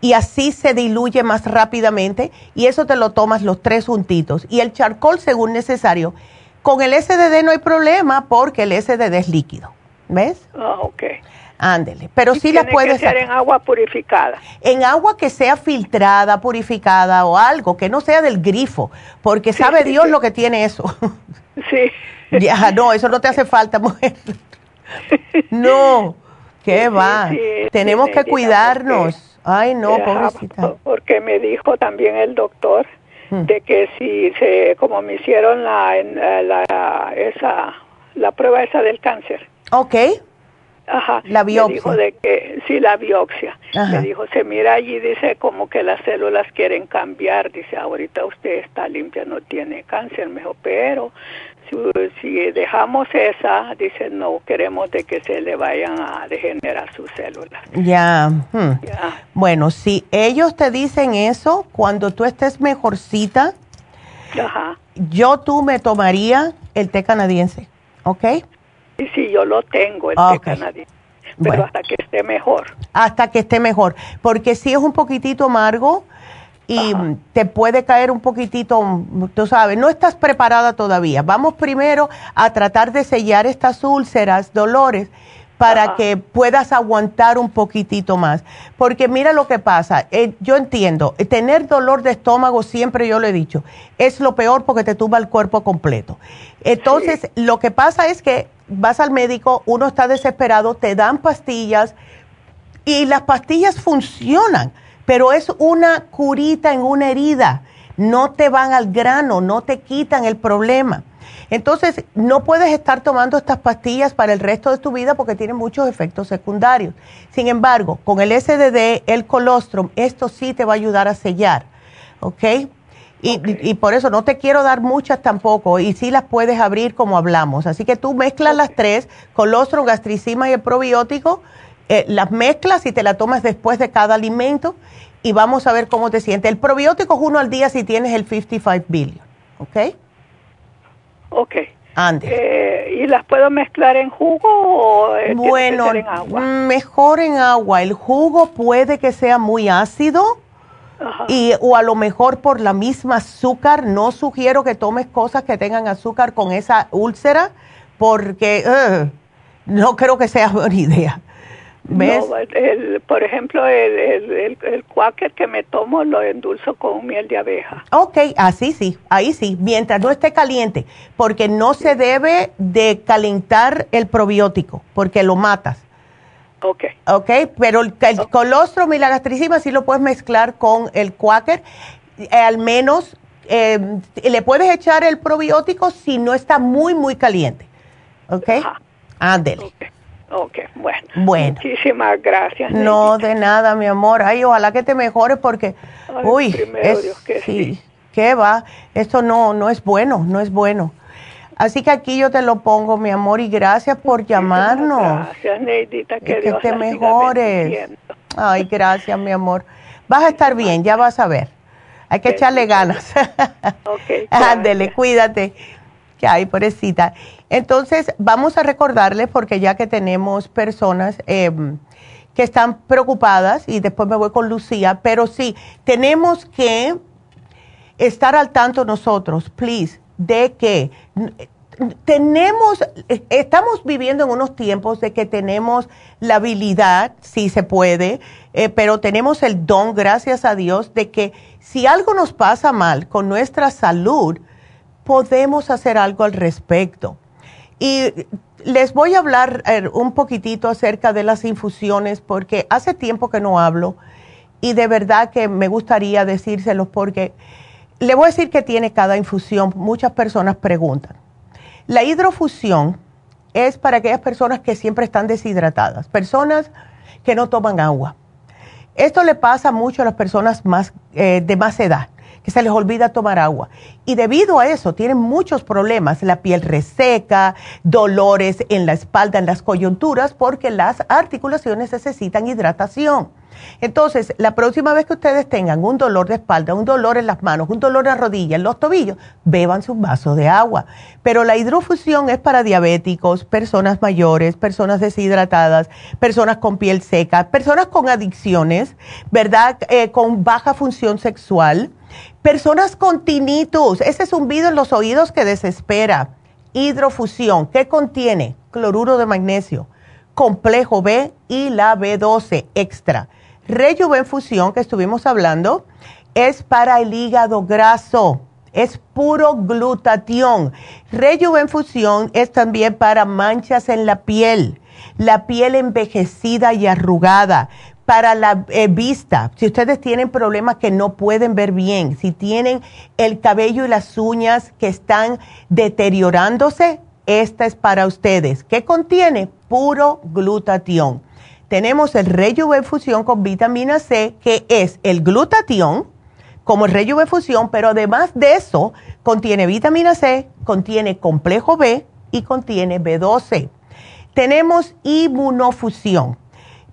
y así se diluye más rápidamente y eso te lo tomas los tres juntitos. Y el charcoal según necesario. Con el SDD no hay problema porque el SDD es líquido. ¿Ves? Ah, ok. Ándele, pero sí la puedes ser en agua purificada. En agua que sea filtrada, purificada o algo, que no sea del grifo, porque sabe Dios lo que [laughs] tiene eso. Sí. ya, no, eso no te hace falta, [laughs] mujer. no, ¿qué va? Tenemos que cuidarnos. Ay, no, pobrecita. [laughs] Porque me dijo también el doctor hmm. de que si se, como me hicieron la, la, esa, la prueba esa del cáncer. Ok Ajá. La biopsia. Me dijo de que, sí, la biopsia. Me dijo, se mira allí, dice, como que las células quieren cambiar. Dice, ahorita usted está limpia, no tiene cáncer. Me dijo, pero si, dejamos esa, dice, no queremos de que se le vayan a degenerar sus células. Ya. Hmm. ya. Bueno, si ellos te dicen eso, cuando tú estés mejorcita, Ajá. yo tú me tomaría el té canadiense, ¿ok? Sí, sí, yo lo tengo, el té canadiense. Pero hasta que esté mejor. Hasta que esté mejor. Porque si es un poquitito amargo y te puede caer un poquitito, tú sabes, no estás preparada todavía. Vamos primero a tratar de sellar estas úlceras, dolores, para que puedas aguantar un poquitito más. Porque mira lo que pasa, eh, yo entiendo, tener dolor de estómago, siempre yo lo he dicho, es lo peor porque te tumba el cuerpo completo. Entonces, lo que pasa es que vas al médico, uno está desesperado, te dan pastillas y las pastillas funcionan, pero es una curita en una herida, no te van al grano, no te quitan el problema. Entonces, no puedes estar tomando estas pastillas para el resto de tu vida porque tienen muchos efectos secundarios. Sin embargo, con el SDD, el colostrum, esto sí te va a ayudar a sellar, ¿ok? Y, por eso no te quiero dar muchas tampoco, y sí las puedes abrir como hablamos. Así que tú mezclas las tres, colostrum, gastricima y el probiótico, eh, las mezclas y te la tomas después de cada alimento y vamos a ver cómo te sientes. El probiótico es uno al día si tienes el 55 billion, ¿ok? Ok. Antes. Eh, ¿Y las puedo mezclar en jugo o eh, bueno, en agua? mejor en agua. El jugo puede que sea muy ácido y, o a lo mejor por la misma azúcar, no sugiero que tomes cosas que tengan azúcar con esa úlcera, porque no creo que sea [laughs] buena idea. ¿Ves? por ejemplo, el, el, el, quaker que me tomo lo endulzo con miel de abeja. Ok, así sí, ahí sí, mientras no esté caliente, porque no se debe de calentar el probiótico, porque lo matas. Ok. Ok, pero el, colostrum y la gastricima sí lo puedes mezclar con el quaker. Eh, al menos eh, le puedes echar el probiótico si no está muy, muy caliente. ¿Ok? Ándele. Ok, bueno. Bueno. Muchísimas gracias. No, de nada, mi amor. Ay, ojalá que te mejores porque, uy, es, que sí. ¿Qué va? Esto no, no es bueno, no es bueno. Así que aquí yo te lo pongo, mi amor, y gracias por llamarnos. Gracias, Neidita, que, que te mejores. Ay, gracias, mi amor. Vas a estar bien, ya vas a ver. Hay que echarle ganas. ok. [laughs] Ándele, cuídate. Ay, pobrecita. Entonces, vamos a recordarles, porque ya que tenemos personas em, que están preocupadas, y después me voy con Lucía, pero sí, tenemos que estar al tanto nosotros, please de que tenemos, estamos viviendo en unos tiempos de que tenemos la habilidad, si se puede, eh, pero tenemos el don, gracias a Dios, de que si algo nos pasa mal con nuestra salud, podemos hacer algo al respecto. Y les voy a hablar eh, un poquitito acerca de las infusiones porque hace tiempo que no hablo y de verdad que me gustaría decírselos porque le voy a decir que tiene cada infusión. Muchas personas preguntan. La hidrofusión es para aquellas personas que siempre están deshidratadas, personas que no toman agua. Esto le pasa mucho a las personas más, eh, de más edad, se les olvida tomar agua. Y debido a eso tienen muchos problemas, la piel reseca, dolores en la espalda, en las coyunturas, porque las articulaciones necesitan hidratación. Entonces, la próxima vez que ustedes tengan un dolor de espalda, un dolor en las manos, un dolor en las rodillas, en los tobillos, beban su vaso de agua. Pero la hidrofusión es para diabéticos, personas mayores, personas deshidratadas, personas con piel seca, personas con adicciones, ¿verdad? Eh, con baja función sexual, personas con tinnitus, ese zumbido en los oídos que desespera. Hidrofusión, ¿qué contiene? Cloruro de magnesio, complejo B y la B12 extra Rejuvenfusión, que estuvimos hablando, es para el hígado graso. Es puro glutatión. Rejuvenfusión es también para manchas en la piel, la piel envejecida y arrugada, para la eh, vista. Si ustedes tienen problemas que no pueden ver bien, si tienen el cabello y las uñas que están deteriorándose, esta es para ustedes. ¿Qué contiene? Puro glutatión tenemos el Rejuvenfusión con vitamina C, que es el glutatión, como el Rejuvenfusión, pero además de eso, contiene vitamina C, contiene complejo B y contiene B12. Tenemos inmunofusión,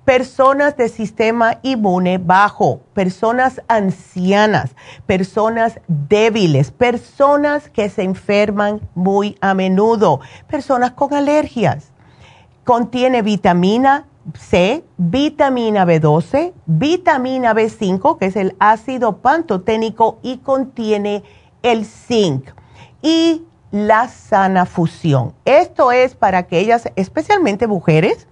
personas de sistema inmune bajo, personas ancianas, personas débiles, personas que se enferman muy a menudo, personas con alergias. Contiene vitamina C, vitamina B12, vitamina B5, que es el ácido pantoténico y contiene el zinc. Y la sana fusión. Esto es para aquellas, especialmente mujeres,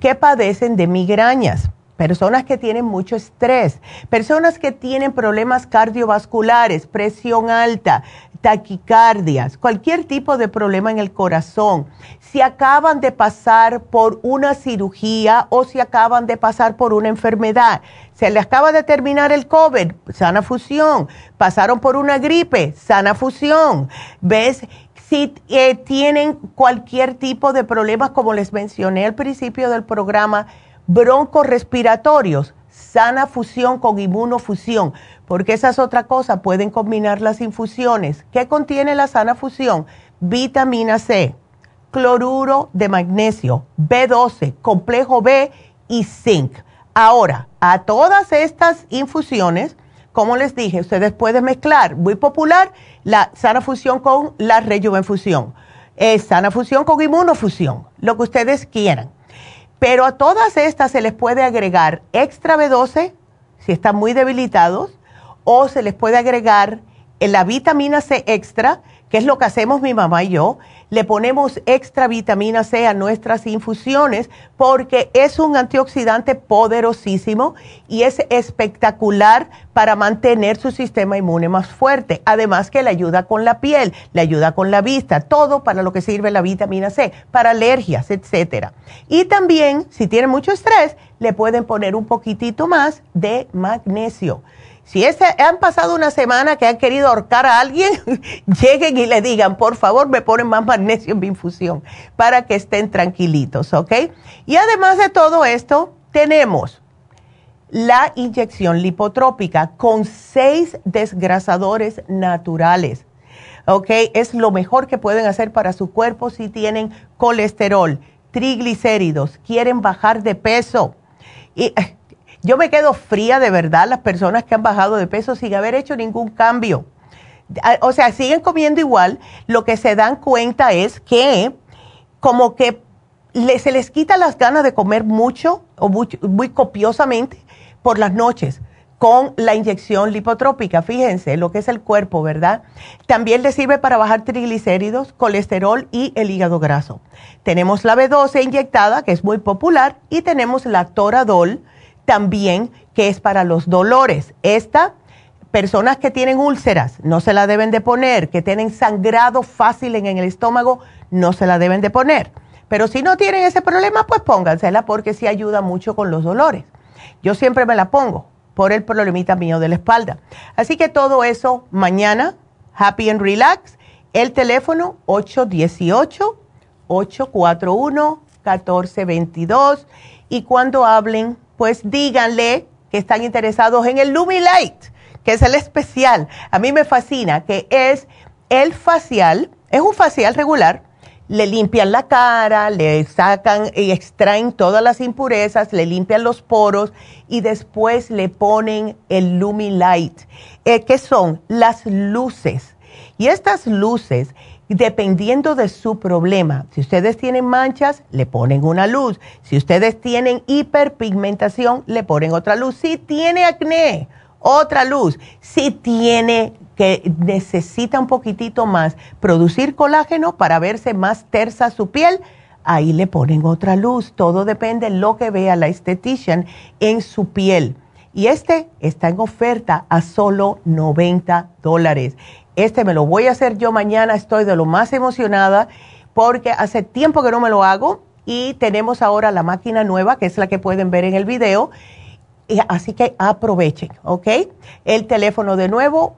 que padecen de migrañas personas que tienen mucho estrés, personas que tienen problemas cardiovasculares, presión alta, taquicardias, cualquier tipo de problema en el corazón, si acaban de pasar por una cirugía o si acaban de pasar por una enfermedad, se les acaba de terminar el COVID, sana fusión, pasaron por una gripe, sana fusión, ¿ves? Si eh, tienen cualquier tipo de problemas, como les mencioné al principio del programa, broncorespiratorios, sana fusión con inmunofusión, porque esa es otra cosa, pueden combinar las infusiones. ¿Qué contiene la sana fusión? Vitamina C, cloruro de magnesio, B12, complejo B y zinc. Ahora, a todas estas infusiones, como les dije, ustedes pueden mezclar, muy popular, la sana fusión con la rejuvenfusión, sana fusión con inmunofusión, lo que ustedes quieran. Pero a todas estas se les puede agregar extra B12 si están muy debilitados o se les puede agregar la vitamina C extra, que es lo que hacemos mi mamá y yo, le ponemos extra vitamina C a nuestras infusiones porque es un antioxidante poderosísimo y es espectacular para mantener su sistema inmune más fuerte. Además que le ayuda con la piel, le ayuda con la vista, todo para lo que sirve la vitamina C, para alergias, etcétera. Y también, si tiene mucho estrés, le pueden poner un poquitito más de magnesio. Si han pasado una semana que han querido ahorcar a alguien, [laughs] lleguen y le digan, por favor, me ponen más magnesio en mi infusión para que estén tranquilitos, ¿ok? Y además de todo esto, tenemos la inyección lipotrópica con seis desgrasadores naturales. ¿Ok? Es lo mejor que pueden hacer para su cuerpo si tienen colesterol, triglicéridos, quieren bajar de peso. Y yo me quedo fría de verdad las personas que han bajado de peso sin haber hecho ningún cambio. Ah, o sea, siguen comiendo igual. Lo que se dan cuenta es que como que se les quita las ganas de comer mucho o muy, muy copiosamente por las noches con la inyección lipotrópica. Fíjense lo que es el cuerpo, ¿verdad? También le sirve para bajar triglicéridos, colesterol y el hígado graso. Tenemos la B12 inyectada, que es muy popular, y tenemos la Toradol también que es para los dolores. Esta, personas que tienen úlceras, no se la deben de poner, que tienen sangrado fácil en el estómago, no se la deben de poner. Pero si no tienen ese problema, pues póngansela porque sí ayuda mucho con los dolores. Yo siempre me la pongo por el problemita mío de la espalda. Así que todo eso mañana, Happy and Relax, el teléfono 818-841-1422 y cuando hablen pues díganle que están interesados en el Lumilight, que es el especial. A mí me fascina, que es el facial, es un facial regular, le limpian la cara, le sacan y extraen todas las impurezas, le limpian los poros y después le ponen el Lumilight, eh, que son las luces. Y estas luces, dependiendo de su problema, si ustedes tienen manchas, le ponen una luz. Si ustedes tienen hiperpigmentación, le ponen otra luz. Si tiene acné, otra luz. Si tiene que necesita un poquitito más producir colágeno para verse más tersa su piel, ahí le ponen otra luz. Todo depende de lo que vea la estetician en su piel. Y este está en oferta a solo 90 dólares. Este me lo voy a hacer yo mañana, estoy de lo más emocionada porque hace tiempo que no me lo hago y tenemos ahora la máquina nueva, que es la que pueden ver en el video así que aprovechen, ¿ok? El teléfono de nuevo,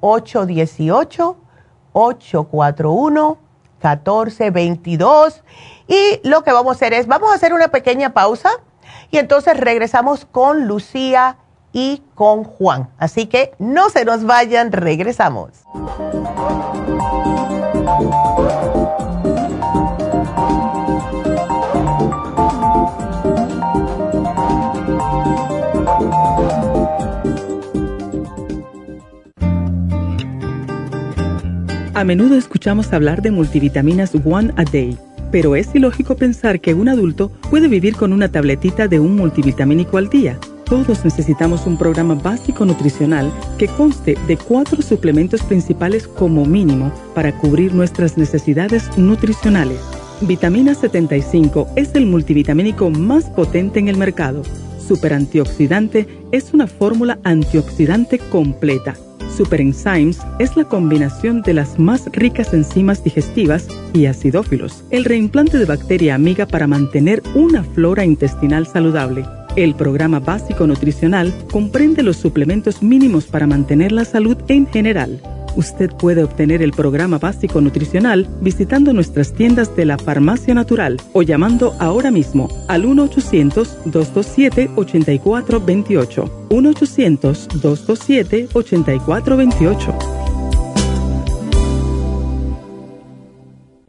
818-841-1422. Y lo que vamos a hacer es, vamos a hacer una pequeña pausa y entonces regresamos con Lucía y con Juan. Así que no se nos vayan, regresamos. A menudo escuchamos hablar de multivitaminas One a Day, pero es ilógico pensar que un adulto puede vivir con una tabletita de un multivitamínico al día. Todos necesitamos un programa básico nutricional que conste de cuatro suplementos principales como mínimo para cubrir nuestras necesidades nutricionales. Vitamina 75 es el multivitamínico más potente en el mercado. Super antioxidante es una fórmula antioxidante completa Super Enzymes es la combinación de las más ricas enzimas digestivas y acidófilos, el reimplante de bacteria amiga para mantener una flora intestinal saludable. El programa básico nutricional comprende los suplementos mínimos para mantener la salud en general Usted puede obtener el programa básico nutricional visitando nuestras tiendas de la Farmacia Natural o llamando ahora mismo al 1-800-227-8428. 1-800-227-8428.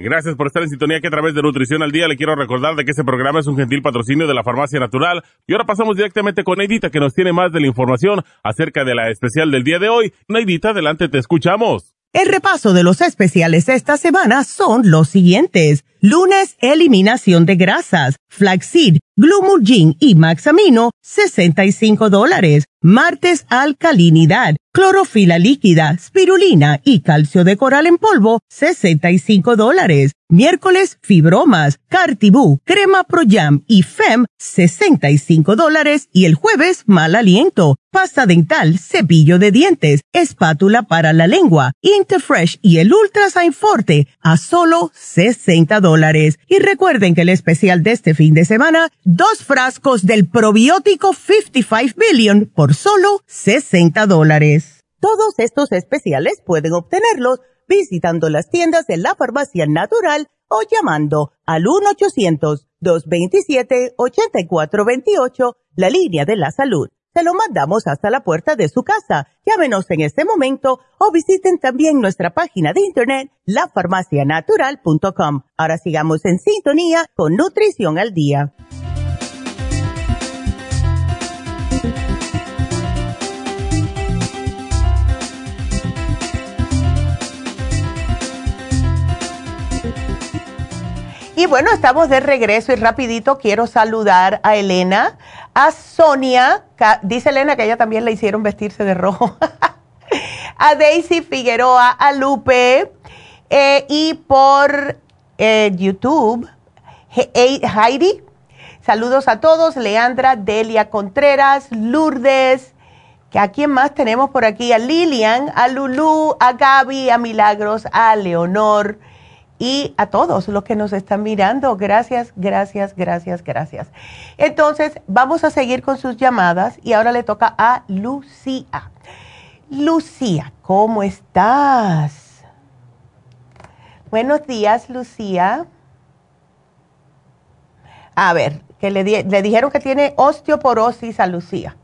Gracias por estar en sintonía que a través de Nutrición al Día le quiero recordar de que este programa es un gentil patrocinio de la Farmacia Natural. Y ahora pasamos directamente con Neidita que nos tiene más de la información acerca de la especial del día de hoy. Neidita, adelante, te escuchamos. El repaso de los especiales esta semana son los siguientes. Lunes, eliminación de grasas, flaxseed, glumulgin y maxamino, 65 dólares. Martes, alcalinidad, clorofila líquida, spirulina y calcio de coral en polvo, 65 dólares. Miércoles, fibromas, cartibú, crema pro jam y fem, 65 dólares. Y el jueves, mal aliento, pasta dental, cepillo de dientes, espátula para la lengua, Interfresh y el Ultrasign Forte a solo 60 dólares. Y recuerden que el especial de este fin de semana, dos frascos del probiótico 55 Billion por solo 60 dólares. Todos estos especiales pueden obtenerlos visitando las tiendas de la farmacia natural o llamando al 1-800-227-8428, la línea de la salud. Se lo mandamos hasta la puerta de su casa. Llámenos en este momento o visiten también nuestra página de internet, lafarmacianatural.com. Ahora sigamos en sintonía con Nutrición al Día. Y bueno, estamos de regreso y rapidito quiero saludar a Elena, a Sonia, dice Elena que ella también le hicieron vestirse de rojo, [laughs] a Daisy Figueroa, a Lupe eh, y por eh, YouTube, Heidi. Saludos a todos, Leandra, Delia Contreras, Lourdes, a quién más tenemos por aquí, a Lilian, a Lulu, a Gaby, a Milagros, a Leonor y a todos los que nos están mirando. Gracias, gracias, gracias, gracias. Entonces, vamos a seguir con sus llamadas y ahora le toca a Lucía. Lucía, ¿cómo estás? Buenos días, Lucía. A ver, que le, le dijeron que tiene osteoporosis a Lucía.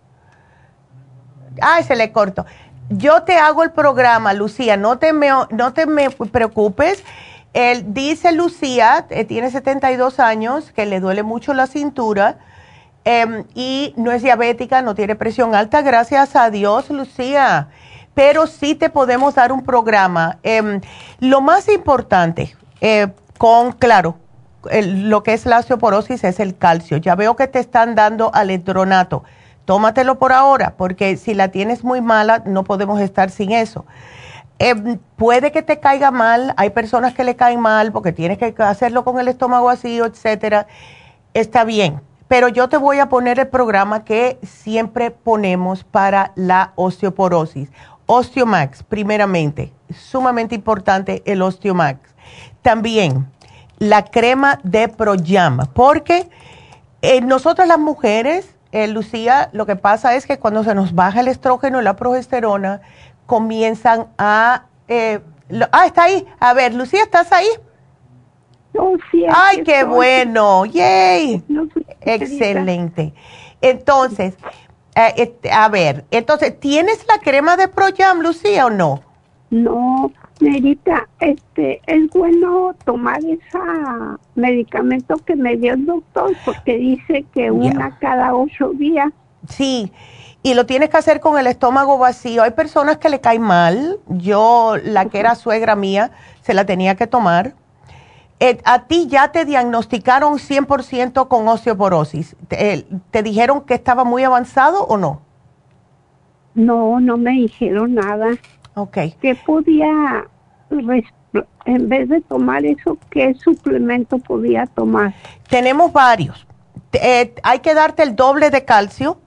Ay, se le cortó. yo te hago el programa, Lucía, no te me, no te me preocupes. Él dice Lucía, eh, tiene 72 años, que le duele mucho la cintura em, y no es diabética, no tiene presión alta, gracias a Dios, Lucía. Pero sí te podemos dar un programa. Em, lo más importante, eh, con, claro, lo que es la osteoporosis es el calcio. Ya veo que te están dando aletronato tómatelo por ahora, porque si la tienes muy mala, no podemos estar sin eso. Em, puede que te caiga mal, hay personas que le caen mal porque tienes que hacerlo con el estómago vacío, etcétera. Está bien, pero yo te voy a poner el programa que siempre ponemos para la osteoporosis. Osteomax, primeramente, sumamente importante el Osteomax. También la crema de Proyam, porque eh, nosotras las mujeres eh, Lucía, lo que pasa es que cuando se nos baja el estrógeno y la progesterona, comienzan a... Eh, ah, está ahí. A ver, Lucía, ¿estás ahí? Ay, qué bueno. Yay. Excelente. Entonces, eh, este, a ver, entonces, ¿tienes la crema de Proyam, Lucía, o no? No, Nerita, este, es bueno tomar ese medicamento que me dio el doctor porque dice que una cada ocho días. Sí, y lo tienes que hacer con el estómago vacío. Hay personas que le caen mal. Yo, la que era suegra mía, se la tenía que tomar. Eh, ¿A ti ya te diagnosticaron 100% con osteoporosis? ¿Te, ¿Te dijeron que estaba muy avanzado o no? No, no me dijeron nada. Ok. ¿Qué podía, en vez de tomar eso, qué suplemento podía tomar? Tenemos varios. Eh, hay que darte el doble de calcio.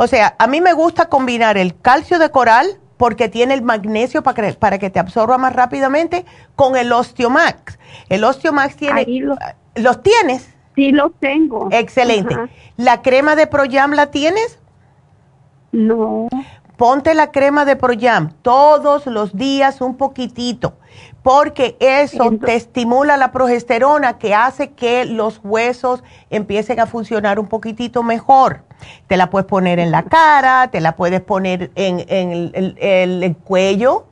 O sea, a mí me gusta combinar el calcio de coral porque tiene el magnesio para que, para que te absorba más rápidamente con el Osteomax. El Osteomax tiene... ¿Los tienes? Sí, los tengo. Excelente. ¿La crema de Proyam la tienes? No ponte la crema de Proyam todos los días un poquitito, porque eso te estimula la progesterona que hace que los huesos empiecen a funcionar un poquitito mejor. Te la puedes poner en la cara, te la puedes poner en, el, cuello,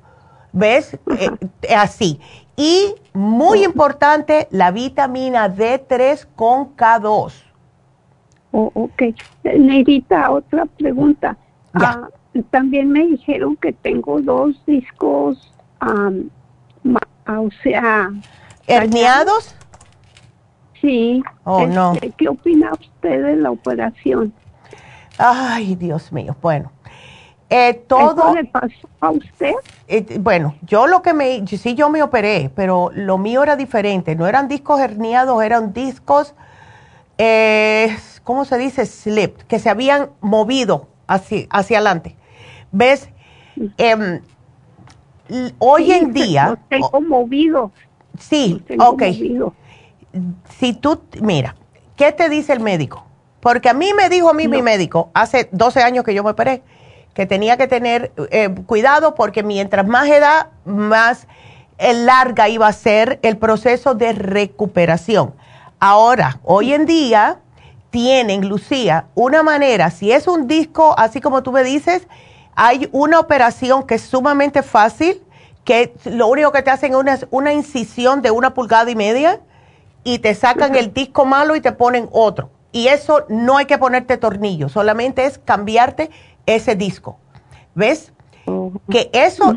¿ves? Eh, así. Y muy importante, la vitamina D3 con K2. Oh, ok. Neidita, otra pregunta. Ah, también me dijeron que tengo dos discos, o sea... ¿Herniados? Sí. Oh, no. Este, ¿Qué opina usted de la operación? Ay, Dios mío. Bueno, eh, todo... le pasó a usted? Eh, bueno, yo lo que me... Sí, yo me operé, pero lo mío era diferente. No eran discos herniados, eran discos... Eh, ¿Cómo se dice? Slip, que se habían movido hacia, hacia adelante. ¿Ves? Hoy en día... tengo movido. Sí, ok. Si tú, mira, ¿qué te dice el médico? Porque a mí me dijo a mí mi médico, hace 12 años que yo me operé, que tenía que tener eh, cuidado porque mientras más edad, más eh, larga iba a ser el proceso de recuperación. Ahora, hoy en día, tienen, Lucía, una manera, si es un disco, así como tú me dices, hay una operación que es sumamente fácil, que lo único que te hacen es una, incisión de una pulgada y media y te sacan el disco malo y te ponen otro. Y eso no hay que ponerte tornillo, solamente es cambiarte ese disco. ¿Ves? Que eso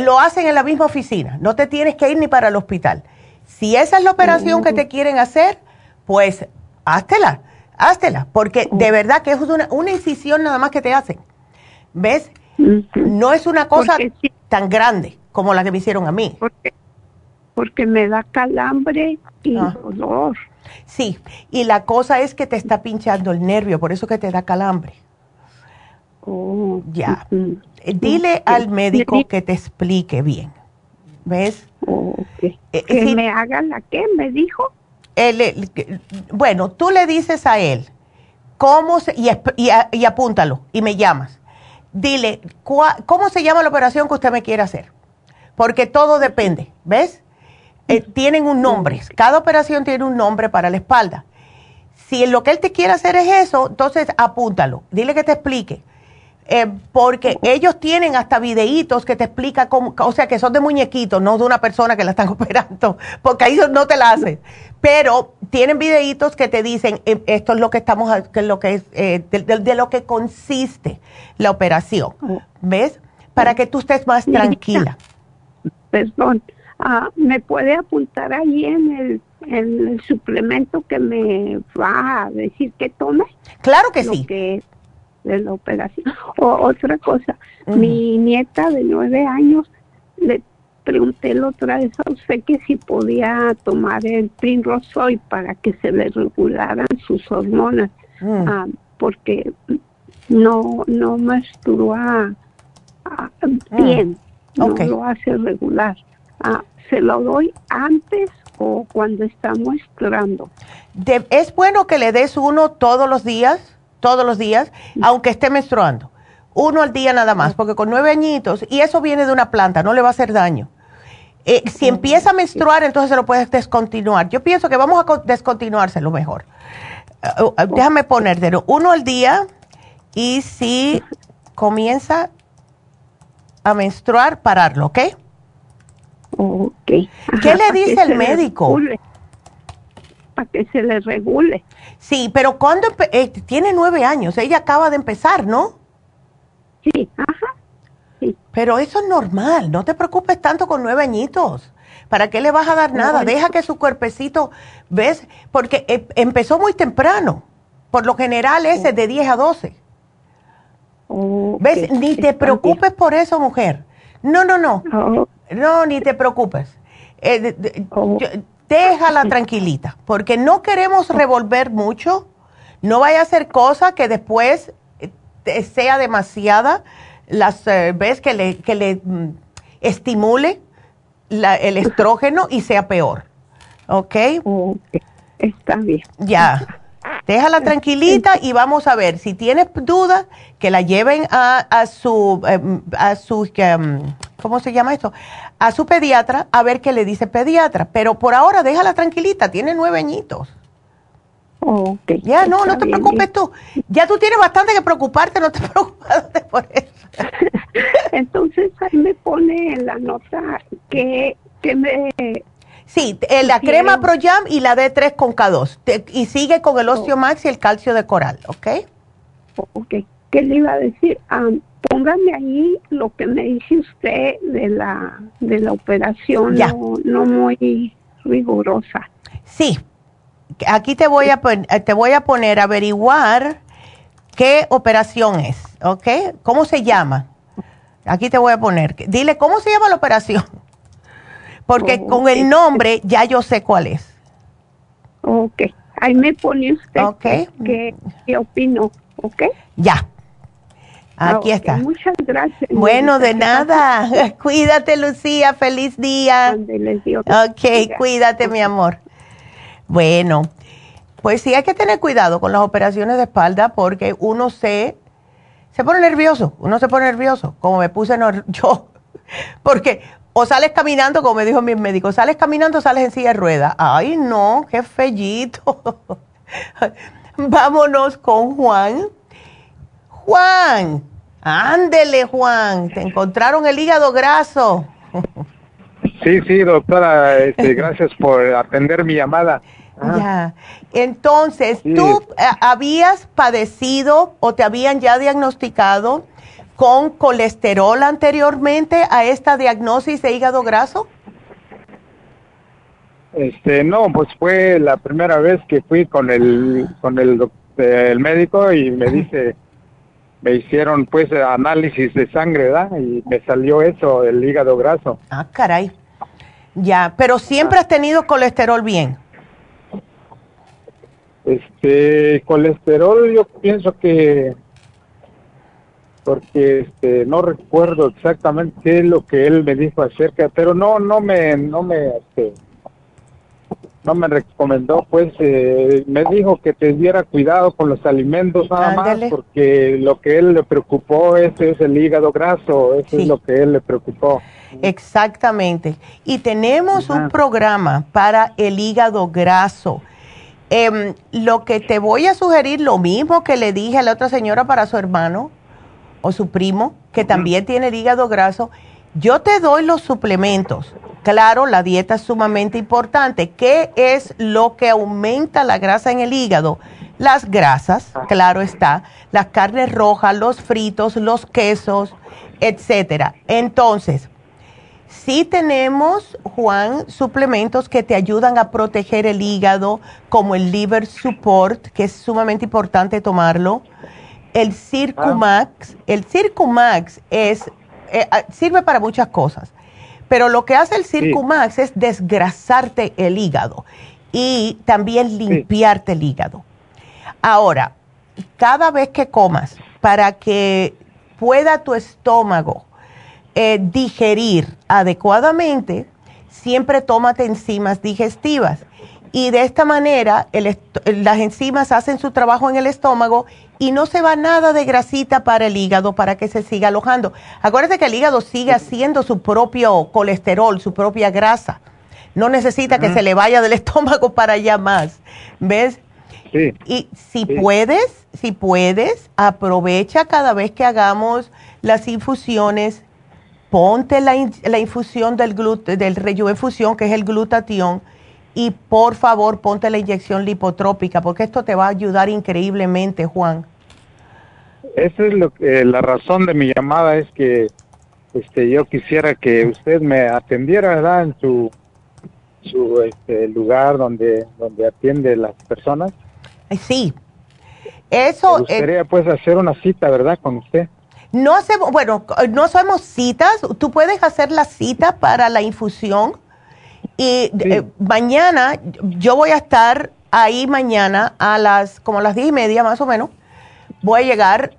lo hacen en la misma oficina, no te tienes que ir ni para el hospital. Si esa es la operación que te quieren hacer, pues háztela, háztela, porque de verdad que es una, una incisión nada más que te hacen. ¿Ves? No es una cosa tan grande como la que me hicieron a mí. Porque, me da calambre y ah. dolor. Sí, y la cosa es que te está pinchando el nervio, por eso que te da calambre. Oh, ya. Eh, dile al médico que te explique bien. ¿Ves? Oh, eh, que me haga la que me dijo. bueno, tú le dices a él cómo se, y, y apúntalo y me llamas dile, ¿cómo se llama la operación que usted me quiere hacer? Porque todo depende, ¿ves? Eh, tienen un nombre, cada operación tiene un nombre para la espalda. Si lo que él te quiere hacer es eso, entonces apúntalo, dile que te explique. Eh, porque ellos tienen hasta videitos que te explican cómo, o sea, que son de muñequitos, no de una persona que la están [laughs] operando, porque ahí no te la hacen. Pero tienen videitos que te dicen, eh, esto es lo que estamos, que lo que es, eh, de, lo que consiste la operación. ¿Ves? Para que tú estés más tranquila. Perdón, ah, ¿me puede apuntar ahí en el, en el suplemento que me va a decir que tome? Claro que sí de la operación. O, otra cosa, mi nieta de nueve años le pregunté la otra vez a usted que si podía tomar el Primrose para que se le regularan sus hormonas, mm. ah, porque no no mm. bien, no lo hace regular. Ah, ¿Se lo doy antes o cuando está menstruando? ¿Es bueno que le des uno todos los días? Todos los días, aunque esté menstruando. Uno al día nada más, porque con nueve añitos, y eso viene de una planta, no le va a hacer daño. Eh, si empieza a menstruar, entonces se lo puedes descontinuar. Yo pienso que vamos a descontinuárselo mejor. Uh, uh, déjame ponértelo. Uno al día, y si comienza a menstruar, pararlo, ¿ok? Ok. ¿Qué le [laughs] dice el médico? Para que se le regule. Sí, pero cuando eh, tiene nueve años, ella acaba de empezar, ¿no? Sí, ajá. Sí. Pero eso es normal, no te preocupes tanto con nueve añitos. ¿Para qué le vas a dar nada? Deja que su cuerpecito, ¿ves? Porque eh, empezó muy temprano. Por lo general ese de 10 a 12. ¿Ves? Ni te preocupes por eso, mujer. No, no, no. No, ni te preocupes. Eh, déjala tranquilita, porque no queremos revolver mucho, no vaya a ser cosa que después eh, sea demasiada, las eh, ves que le, que le mm, estimule el estrógeno y sea peor. ¿Ok? Está bien. Ya. Déjala tranquilita y vamos a ver, si tienes dudas, que la lleven a, a su, em, a su, em, ¿cómo se llama esto? A su pediatra a ver qué le dice pediatra. Pero por ahora déjala tranquilita, tiene nueve añitos. Okay, ya, no, no te preocupes tú. Ya tú tienes bastante que preocuparte, no te [laughs] preocupes por eso. [laughs] Entonces ahí me pone en la nota que, que me Sí, eh, la crema Pro Jam y la D3 con K2. y sigue con el Osteomax y el calcio de coral, ¿ok? Ok. ¿Qué le iba a decir? póngame ahí lo que me dice usted de la, de la operación, No, muy rigurosa. Sí. Aquí te voy a, eh, te voy a poner a averiguar qué operación es, ¿ok? ¿Cómo se llama? Aquí te voy a poner. Dile, ¿cómo se llama la operación? porque con el nombre ya yo sé cuál es. Ok, ahí me pone usted okay. qué, opino, ¿ok? Ya. Aquí está. Muchas gracias. Bueno, de nada. [laughs] cuídate, Lucía. Feliz día. Ok, cuídate, mi amor. Bueno, pues sí hay que tener cuidado con las operaciones de espalda porque uno se, se pone nervioso. Uno se pone nervioso, como me puse [laughs] yo. Porque o sales caminando, como me dijo mi médico, sales caminando, sales en silla de ruedas. Ay, no, qué fellito. [laughs] Vámonos con Juan. Juan, ándele, Juan. Te encontraron el hígado graso. Sí, sí, doctora, este, gracias por atender mi llamada. Ya. Entonces, ¿tú eh, habías padecido o te habían ya diagnosticado con colesterol anteriormente a esta diagnosis de hígado graso? Este, no, pues fue la primera vez que fui con el con el, el médico y me dice me hicieron pues análisis de sangre, ¿verdad? Y me salió eso, el hígado graso. Ah, caray. Ya, pero siempre has tenido colesterol bien. Este, colesterol yo pienso que porque este, no recuerdo exactamente qué es lo que él me dijo acerca, pero no, no me, no me, este, no me recomendó, pues, eh, me dijo que te diera cuidado con los alimentos nada más, porque lo que él le preocupó ese es el hígado graso, eso es lo que él le preocupó. Exactamente. Y tenemos un programa para el hígado graso. Em, lo que te voy a sugerir, lo mismo que le dije a la otra señora para su hermano, o su primo que también tiene el hígado graso, yo te doy los suplementos. Claro, la dieta es sumamente importante. ¿Qué es lo que aumenta la grasa en el hígado? Las grasas, claro está, las carnes rojas, los fritos, los quesos, etcétera. Entonces, sí tenemos, Juan, suplementos que te ayudan a proteger el hígado, como el liver support, que es sumamente importante tomarlo. El Circumax, el Circumax es, eh, ah, sirve para muchas cosas, pero lo que hace el Circumax es desgrasarte el hígado y también limpiarte el hígado. Ahora, cada vez que comas, para que pueda tu estómago eh, digerir adecuadamente, siempre tómate enzimas digestivas. Y de esta manera las enzimas hacen su trabajo en el estómago y no se va nada de grasita para el hígado para que se siga alojando. Acuérdate que el hígado sigue haciendo su propio colesterol, su propia grasa. No necesita que se le vaya del [laughs] estómago para allá más. ¿Ves? Y si puedes, si puedes, aprovecha cada vez que hagamos las infusiones, ponte la, la infusión del, glut del que es el glutatión, y por favor ponte la inyección lipotrópica, porque esto te va a ayudar increíblemente, Juan. Esa es lo que, la razón de mi llamada, es que este, yo quisiera que usted me atendiera, ¿verdad? En su, su este, lugar donde, donde atiende las personas Sí. Eso. Me gustaría pues hacer una cita, ¿verdad? Con usted. No hacemos, bueno, no hacemos citas. Tú puedes hacer la cita para la infusión. Y eh, mañana, yo voy a estar ahí mañana a las, como a las diez y media más o menos. Voy a llegar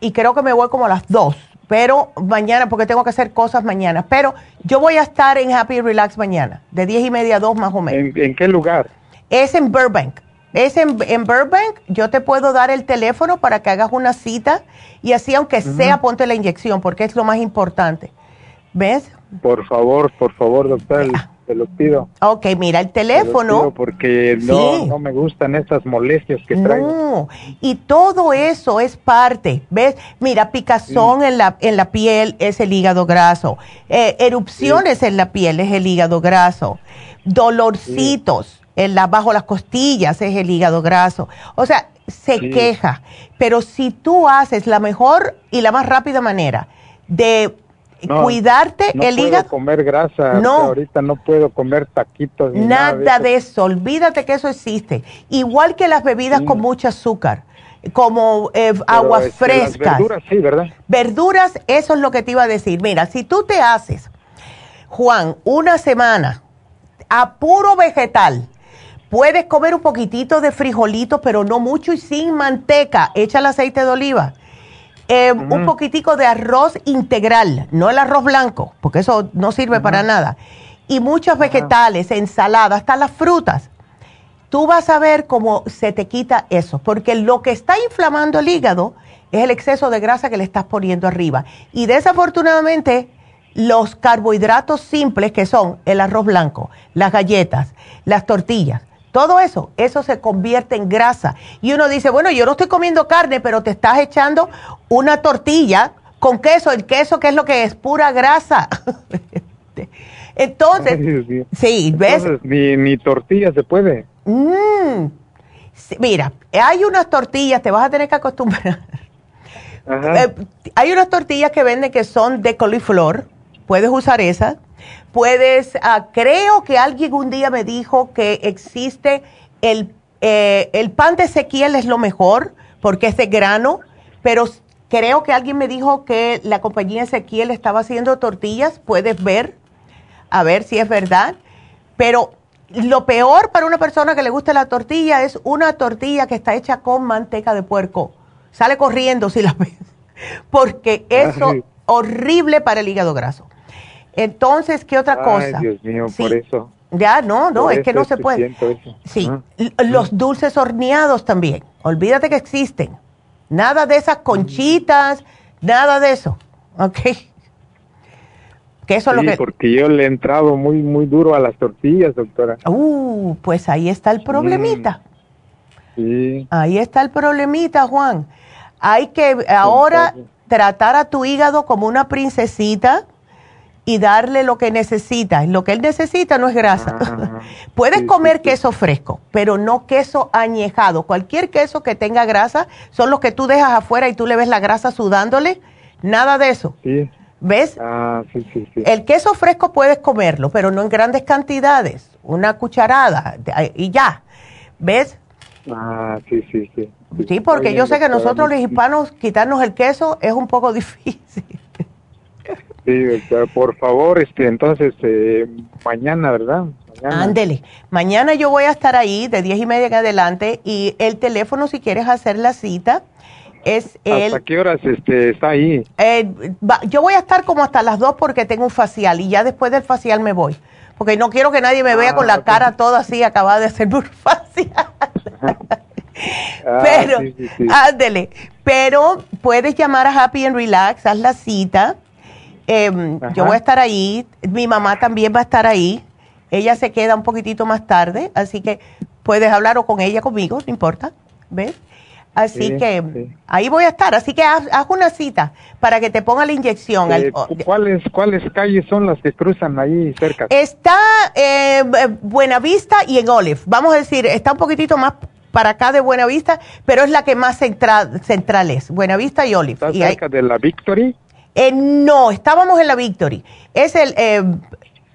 y creo que me voy como a las dos. Pero mañana, porque tengo que hacer cosas mañana. Pero yo voy a estar en Happy Relax mañana, de diez y media a dos más o menos. ¿En, en qué lugar? Es en Burbank es en, Burbank, yo te puedo dar el teléfono para que hagas una cita y así aunque sea ponte la inyección porque es lo más importante. ¿Ves? Por favor, por favor, doctor, te lo pido. Ok, mira, el teléfono. porque no, no me gustan esas molestias que traigo. No, y todo eso es parte, ¿ves? Mira, picazón en, la, en la piel es el hígado graso, eh, erupciones en la piel es el hígado graso, dolorcitos bajo las costillas es el hígado graso. O sea, se queja. Pero si tú haces la mejor y la más rápida manera de cuidarte el hígado. No comer grasa. No. Ahorita no puedo comer taquitos. nada, de, eso. Olvídate que eso existe. Igual que las bebidas con mucho azúcar como eh, aguas este, frescas. verduras, sí, ¿verdad? Verduras, eso es lo que te iba a decir. Mira, si tú te haces, Juan, una semana a puro vegetal, Puedes comer un poquitito de frijolitos, pero no mucho y sin manteca. Echa el aceite de oliva. Eh, un poquitico de arroz integral, no el arroz blanco, porque eso no sirve para nada. Y muchos vegetales, ensaladas, hasta las frutas. Tú vas a ver cómo se te quita eso, porque lo que está inflamando el hígado es el exceso de grasa que le estás poniendo arriba. Y desafortunadamente, los carbohidratos simples que son el arroz blanco, las galletas, las tortillas, todo eso, eso se convierte en grasa. Y uno dice, bueno, yo no estoy comiendo carne, pero te estás echando una tortilla con queso. El queso, ¿qué es lo que es? Pura grasa. [laughs] Entonces, sí, ¿ves? ni, tortilla se puede. Mm. mira, hay unas tortillas, te vas a tener que acostumbrar. Eh, hay unas tortillas que venden que son de coliflor, puedes usar esas Puedes, ah, creo que alguien un día me dijo que existe el, eh, el pan de Ezequiel es lo mejor porque es de grano, pero creo que alguien me dijo que la compañía Ezequiel estaba haciendo tortillas, puedes ver, a ver si es verdad, pero lo peor para una persona que le guste la tortilla es una tortilla que está hecha con manteca de puerco. Sale corriendo si la [laughs] ves, porque eso es horrible para el hígado graso. Entonces, ¿qué otra cosa? Ay, Dios mío, por eso. Ya, no, no, es que no se puede. Sí, los dulces horneados también. Olvídate que existen. Nada de esas conchitas, nada de eso. [laughs] ¿Ok? Que eso lo que... porque yo le he entrado muy, muy duro a las tortillas, doctora. Uh, pues ahí está el problemita. Mm. Sí. Ahí está el problemita, Juan. Hay que ahora tratar a tu hígado como una princesita y darle lo que necesita. Lo que él necesita no es grasa. [laughs] Puedes comer queso fresco, pero no queso añejado. Cualquier queso que tenga grasa son los que tú dejas afuera y tú le ves la grasa sudándole. Nada de eso. ¿Ves? Ah, el queso fresco puedes comerlo, pero no en grandes cantidades. Una cucharada y ya. ¿Ves? Ah, sí, sí, sí. Sí, porque yo sé que nosotros los hispanos quitarnos el queso es un poco [laughs] difícil. Sí, por favor, este, entonces, eh, mañana, ¿verdad? Ándele. Mañana yo voy a estar ahí de diez y media en adelante y el teléfono, si quieres hacer la cita, es el... ¿Hasta qué horas este, está ahí? Eh, yo voy a estar como hasta las dos porque tengo un facial y ya después del facial me voy. Porque no quiero que nadie me vea con la ah, cara toda así acabada de hacer un [laughs] facial. [laughs] Ah, pero, ándele, pero puedes llamar a Happy and Relax, haz la cita. Em, yo voy a estar ahí, mi mamá también va a estar ahí. Ella se queda un poquitito más tarde, así que puedes hablar o con ella conmigo, no importa, ¿ves? Así que ahí voy a estar. Así que haz, una cita para que te ponga la inyección. Eh, ¿cuáles, ¿Cuáles calles son las que cruzan ahí cerca? Está eh, Buenavista y en Olive. Vamos a decir, está un poquitito más para acá de Buenavista, pero es la que más central, central es, Buenavista y Olive. ¿Está cerca de la Victory? Eh, no, estábamos en la Victory. Es el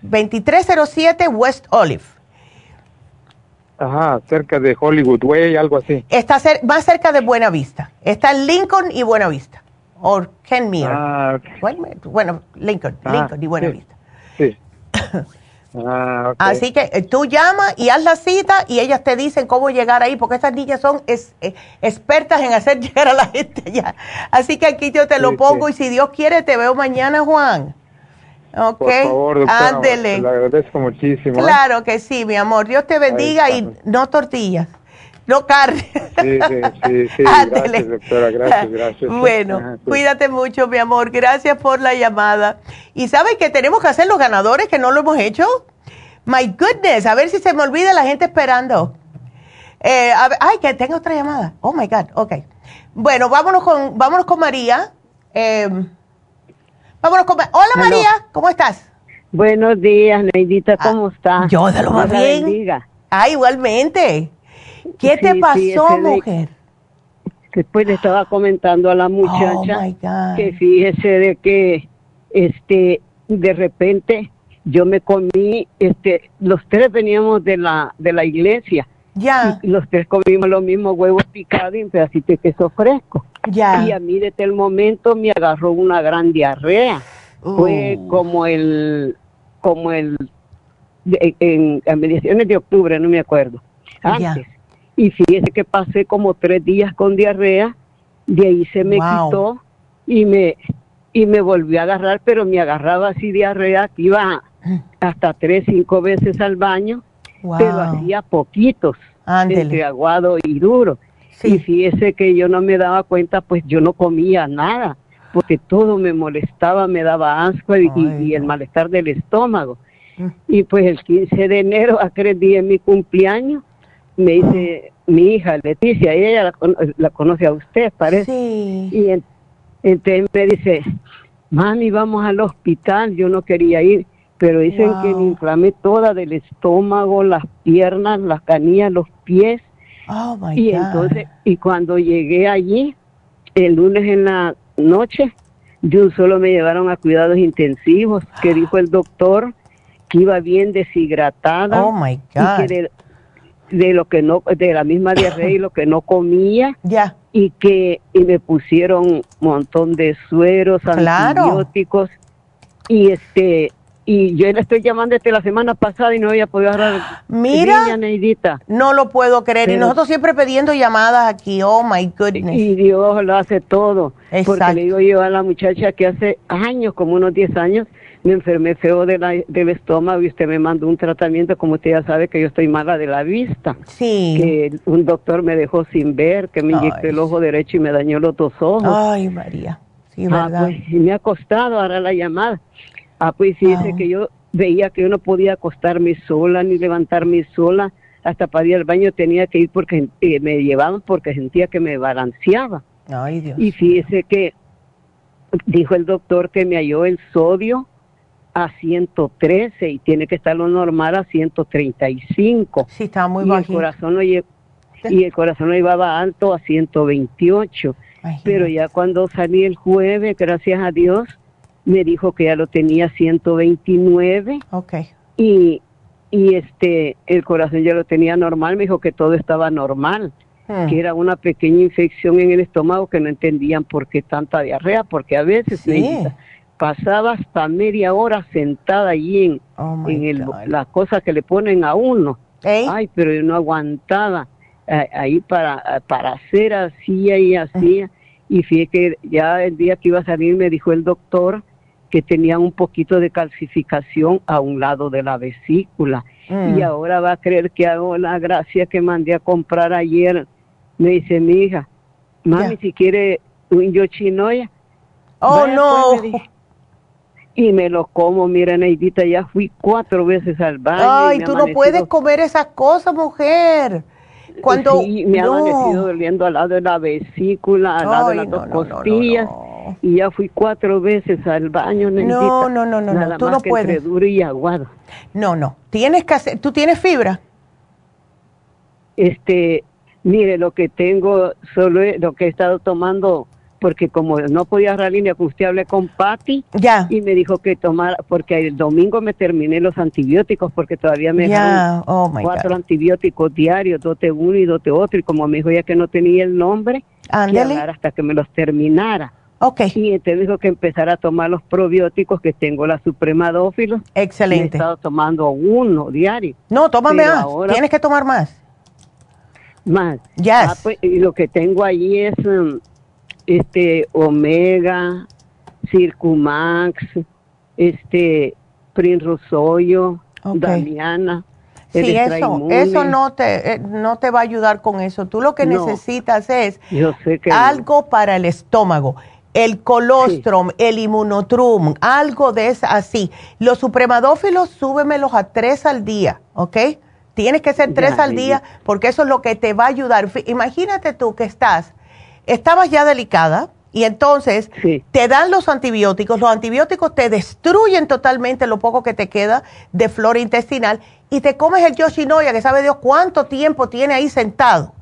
2307 West Olive. Ajá, cerca de Hollywood Way, algo así. Está más cerca de Buena Vista. Está en Lincoln y Buena Vista. O Ken Ah, bueno, Lincoln, ah, Lincoln y Buena Vista. Sí. [laughs] ah, Así que eh, tú llamas y haz la cita y ellas te dicen cómo llegar ahí, porque estas niñas son eh, expertas en hacer [laughs] llegar a la gente allá. Así que aquí yo te lo pongo y si Dios quiere te veo mañana, Juan. Ok, Por favor, doctora, Le agradezco muchísimo. ¿eh? Claro que sí, mi amor. Dios te bendiga y no tortillas, no carne. Sí, sí, sí. [laughs] Gracias, doctora. Gracias, gracias. Bueno, cuídate mucho, mi amor. Gracias por la llamada. ¿Y sabes que tenemos que hacer los ganadores que no lo hemos hecho? My goodness, a ver si se me olvida la gente esperando. Eh, ay, que tengo otra llamada. Oh, my God. Ok. Bueno, vámonos con, vámonos con María. Eh, Vámonos con... Hola María, ¿cómo estás? Buenos días, Neidita, ¿cómo ah, estás? Yo de lo más bien. Ah, igualmente. ¿Qué te pasó, mujer? después le estaba comentando a la muchacha oh, que fíjese de que este de repente yo me comí este los tres veníamos de la de la iglesia ya y los tres comimos los mismos huevos picados y un pedacito de queso fresco ya. Y a mí desde el momento me agarró una gran diarrea. Fue uh. como el, como el, en, en, mediaciones de octubre, no me acuerdo. Antes. Y fíjese que pasé como tres días con diarrea, de ahí se me quitó y me, y me volvió a agarrar, pero me agarraba así diarrea que iba hasta tres, cinco veces al baño, pero hacía poquitos, entre aguado y duro. Y fíjese que yo no me daba cuenta, pues yo no comía nada, porque todo me molestaba, me daba asco y, el malestar del estómago. Mm. Y pues el 15 de enero, a tres días de mi cumpleaños, me dice mi hija Leticia, ella la, conoce a usted, parece. Y entonces me dice, mami, vamos al hospital, yo no quería ir, pero dicen que me inflamé toda del estómago, las piernas, las canillas, los pies Oh, my y entonces, y cuando llegué allí, el lunes en la noche, de un solo me llevaron a cuidados intensivos, que dijo el doctor que iba bien deshidratada. Oh my God. de, lo que no, de la misma diarrea [coughs] y lo que no comía. Ya. Y que y me pusieron un montón de sueros, antibióticos. Y este, y yo le estoy llamando desde la semana pasada y no había podido agarrar. [gasps] Mira, no lo puedo creer. y nosotros siempre pidiendo llamadas aquí. Oh my goodness. Y Dios lo hace todo. Porque le digo yo a la muchacha que hace años, como unos 10 años, me enfermé feo de la, del estómago y usted me mandó un tratamiento, como usted ya sabe que yo estoy mala de la vista. Sí. Que un doctor me dejó sin ver, que me inyectó el ojo derecho y me dañó los dos ojos. Ay, María. Sí, ah, verdad. pues, y me ha costado ahora la llamada. Ah, pues fíjese que yo veía que yo no podía acostarme sola ni levantarme sola. Hasta para ir al baño tenía que ir porque eh, me llevaban porque sentía que me balanceaba. Ay, Dios. Y fíjese que dijo el doctor que me halló el sodio a 113 y tiene que estar lo normal a 135. Sí, está muy y bajito. El corazón lo lle- y el corazón lo llevaba alto a 128. Pero ya cuando salí el jueves, gracias a Dios, me dijo que ya lo tenía 129 Ok. y, y este el corazón ya lo tenía normal, me dijo que todo estaba normal, Hmm. que era una pequeña infección en el estómago que no entendían por qué tanta diarrea, porque a veces Sí. Pasaba hasta media hora sentada allí en, Oh, en el, las cosas que le ponen a uno. Ay, pero yo no aguantaba eh, ahí para, para hacer así y hacía. Y fíjate que ya el día que iba a salir me dijo el doctor que tenía un poquito de calcificación a un lado de la vesícula. Mm. Y ahora va a creer que hago la gracia que mandé a comprar ayer. Me dice mi hija, mami, si quiere un yochinoya. Oh, Vaya, no. pues, dijo. Y me lo como, mira, Neidita, ya fui cuatro veces al baño. Ay, ha tú no puedes comer esas cosas, mujer. Cuando Sí, me ha no. amanecido doliendo al lado de la vesícula, al lado de las no, dos no, costillas. Y ya fui cuatro veces al baño, Neidita. No, no, no, no, no, Nada tú más no que puedes. entre duro y aguado. No, no. Tienes que hacer, ¿tú tienes fibra? Este, mire, lo que tengo, solo es lo que he estado tomando, porque como no podía agarrar línea, pues usted hablé con Patty. Ya. Y me dijo que tomara, porque el domingo me terminé los antibióticos, porque todavía me dejaron oh cuatro God. antibióticos diarios, dote uno y dote otro. Y como me dijo ya que no tenía el nombre, que Ándale. hablar hasta que me los terminara. Ok. Y entonces dijo que empezara a tomar los probióticos, que tengo la Suprema Dófilos. Excelente. Y he estado tomando uno diario. No, tómame más. ahora- Tienes que tomar más. más. Yes. Ah, pues, y lo que tengo allí es um, este Omega, Circumax, este Ok. Damiana. Sí, eso, eso no te, eh, no te va a ayudar con eso. Tú lo que No. necesitas es no. algo para el estómago. El colostrum, el inmunotrum, algo de eso así. Los supremadófilos, súbemelos a tres al día, ¿ok? Tienes que ser tres Ya, al día porque eso es lo que te va a ayudar. Imagínate tú que estás, estabas ya delicada y entonces te dan los antibióticos. Los antibióticos te destruyen totalmente lo poco que te queda de flora intestinal y te comes el yoshinoya que sabe Dios cuánto tiempo tiene ahí sentado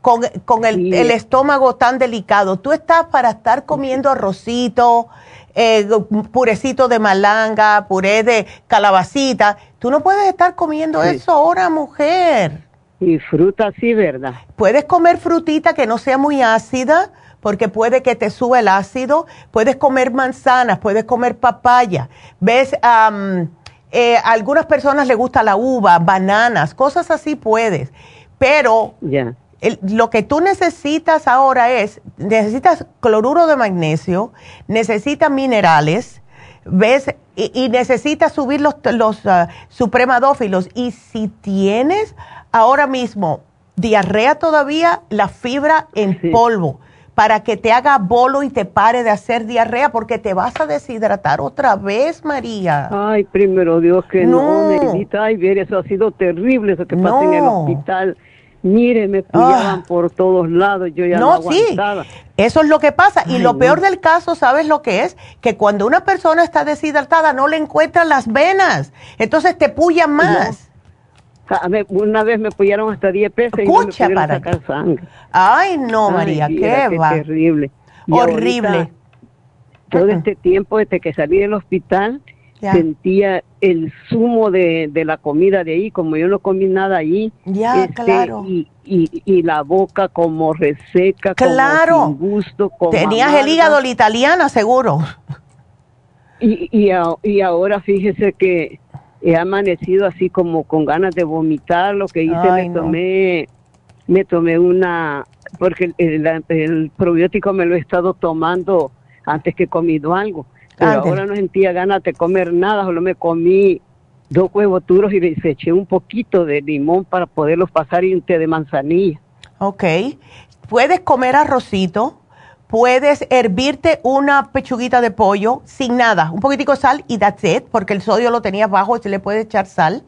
con, con el, el estómago tan delicado. Tú estás para estar comiendo arrocito, eh, purecito de malanga, puré de calabacita. Tú no puedes estar comiendo Sí. eso ahora, mujer. Y fruta sí, ¿verdad? Puedes comer frutita que no sea muy ácida, porque puede que te suba el ácido. Puedes comer manzanas, puedes comer papaya. ¿Ves? Am, eh, a algunas personas les gusta la uva, bananas, cosas así puedes. Pero el- lo que tú necesitas ahora es, necesitas cloruro de magnesio, necesitas minerales, ¿ves? Y, y necesitas subir los, los ah, supremadófilos. Y si tienes ahora mismo diarrea todavía, la fibra en polvo, para que te haga bolo y te pare de hacer diarrea, porque te vas a deshidratar otra vez, María. Ay, primero Dios que no, No. Neidita. Ay, ver, eso ha sido terrible, eso que No. pasa en el hospital. Mire, me pillaban por todos lados, yo ya no, No, sí. Eso es lo que pasa. Y lo no. peor del caso, ¿sabes lo que es? Que cuando una persona está deshidratada no le encuentran las venas. Entonces te pullan más. Una vez me apoyaron hasta 10 pesos y no me Escucha, para sacar sangre. Ay, no, Ay, María, viera qué va. terrible. Y Horrible. ahorita, todo este tiempo desde que salí del hospital, Ya. sentía el zumo de, de la comida de ahí, como yo no comí nada allí. Ya, este, claro. Y, y, y la boca como reseca, Claro. como sin gusto, como Tenías el hígado la italiana, seguro. Y, y, a- y ahora fíjese que he amanecido así como con ganas de vomitar. Lo que hice, Ay, me no. tomé, me tomé una, porque el, el- el probiótico me lo he estado tomando antes que he comido algo. Pero ahora no sentía ganas de comer nada, solo me comí dos huevos duros y les eché un poquito de limón para poderlos pasar y un té de manzanilla. Ok. Puedes comer arrocito, puedes hervirte una pechuguita de pollo sin nada, un poquitico de sal y that's it, porque el sodio lo tenías bajo y se le puede echar sal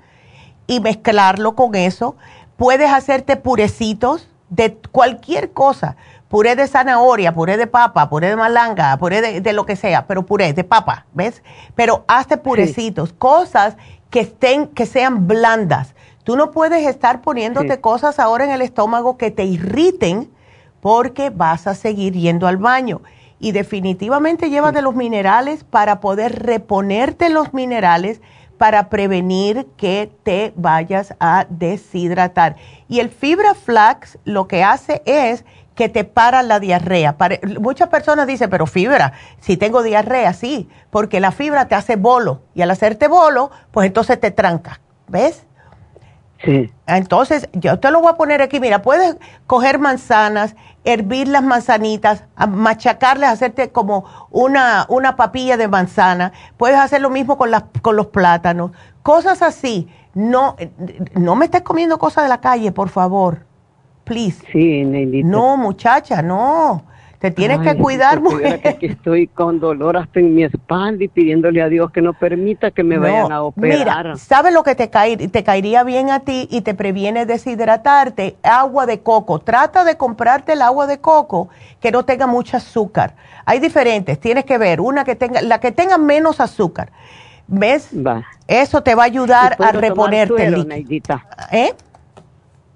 y mezclarlo con eso. Puedes hacerte purecitos de cualquier cosa. puré de zanahoria, puré de papa, puré de malanga, puré de, lo que sea, pero puré de papa, ¿ves? Pero hazte purecitos, cosas que estén, que sean blandas. Tú no puedes estar poniéndote cosas ahora en el estómago que te irriten porque vas a seguir yendo al baño. Y definitivamente llévate los minerales para poder reponerte los minerales para prevenir que te vayas a deshidratar. Y el fibra flax lo que hace es que te para la diarrea. muchas personas dicen, pero fibra, si tengo diarrea, sí, porque la fibra te hace bolo y al hacerte bolo, pues entonces te tranca, ¿ves? Sí. Entonces, yo te lo voy a poner aquí, mira, puedes coger manzanas, hervir las manzanitas, machacarlas, hacerte como una, una papilla de manzana, puedes hacer lo mismo con, las, con los plátanos, cosas así. No, no me estés comiendo cosas de la calle, por favor please. Sí, No, muchacha, no. Te tienes que cuidar, mujer. Que estoy con dolor hasta en mi espalda y pidiéndole a Dios que no permita que me vayan a operar. Mira, ¿sabes lo que te, te caería bien a ti y te previene deshidratarte? Agua de coco. Trata de comprarte el agua de coco que no tenga mucho azúcar. Hay diferentes, tienes que ver, una que tenga, la que tenga menos azúcar. ¿Ves? Eso te va a ayudar a reponerte. Suero, ¿Eh?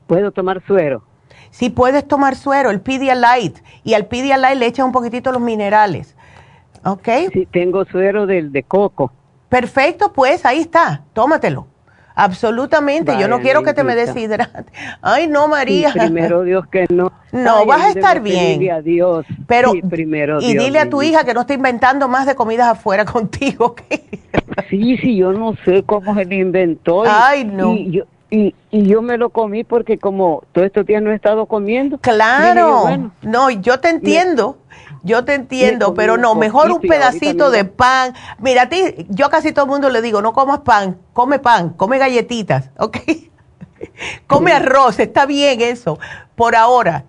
Puedo tomar suero. Si puedes tomar suero, el Pedialyte, y al Pedialyte le echas un poquitito los minerales. ¿Ok? Sí, tengo suero del de coco. Perfecto, pues ahí está, tómatelo. Absolutamente, yo no quiero que te me deshidrate. Ay, no, María. primero Dios que no. No, vas a estar bien. A Dios. Pero, primero y dile a tu hija que no esté inventando más de comidas afuera [laughs] contigo. sí, sí, yo no sé cómo se lo inventó. Ay, no. Y, y yo me lo comí porque como todo estos días no he estado comiendo. Claro, no, yo te entiendo, yo te entiendo, pero no, mejor un pedacito de pan. Mira, a ti, yo casi todo el mundo le digo, no comas pan, come pan, come galletitas, [laughs] ¿ok? come arroz, está bien eso, por ahora.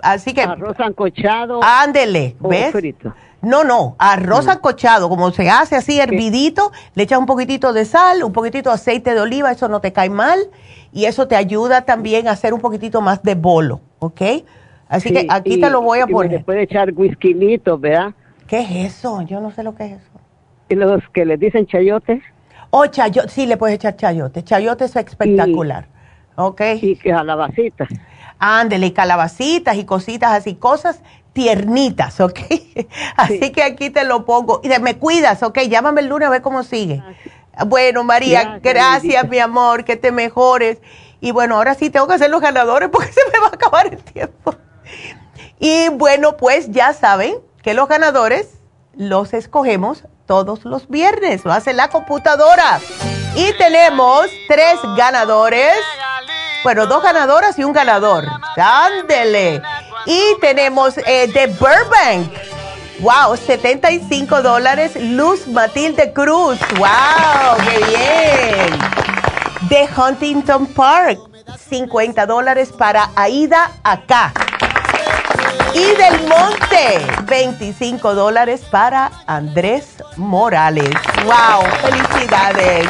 Así que... Arroz ancochado. Ándele, ¿ves? No, no, arroz ancochado, como se hace así hervidito, le echas un poquitito de sal, un poquitito de aceite de oliva, eso no te cae mal y eso te ayuda también a hacer un poquitito más de bolo, ¿ok? Así que aquí te lo voy a poner. Se puede echar whiskylitos, ¿verdad? ¿Qué es eso? Yo no sé lo que es eso. ¿Y los que le dicen chayotes? Oh, chayote, sí, le puedes echar chayote. Chayote es espectacular, ¿ok? Y calabacitas. Ándele, calabacitas y cositas así, cosas tiernitas, ¿ok? [laughs] Así que aquí te lo pongo. Y me cuidas, ¿ok? Llámame el lunes a ver cómo sigue. Bueno, María, gracias, mi amor, que te mejores. Y bueno, ahora sí tengo que hacer los ganadores porque [laughs] se me va a acabar el tiempo. Y bueno, pues ya saben que los ganadores los escogemos todos los viernes, lo hace la computadora. Y tenemos tres ganadores bueno, dos ganadoras y un ganador. Ándele. Y tenemos eh, de Burbank. Wow, 75 dólares. Luz Matilde Cruz. Wow, qué bien. De Huntington Park. 50 dólares para Aida acá. Y del Monte, 25 dólares para Andrés Morales. ¡Wow! ¡Felicidades!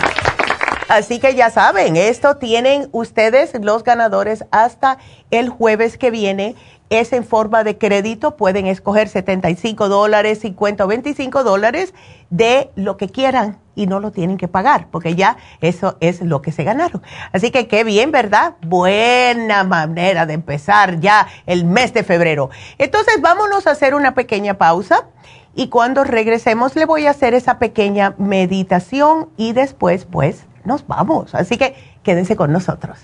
Así que ya saben, esto tienen ustedes los ganadores hasta el jueves que viene. Es en forma de crédito, pueden escoger 75 dólares, 50 o 25 dólares de lo que quieran y no lo tienen que pagar, porque ya eso es lo que se ganaron. Así que qué bien, ¿verdad? Buena manera de empezar ya el mes de febrero. Entonces vámonos a hacer una pequeña pausa y cuando regresemos le voy a hacer esa pequeña meditación y después pues nos vamos. Así que quédense con nosotros.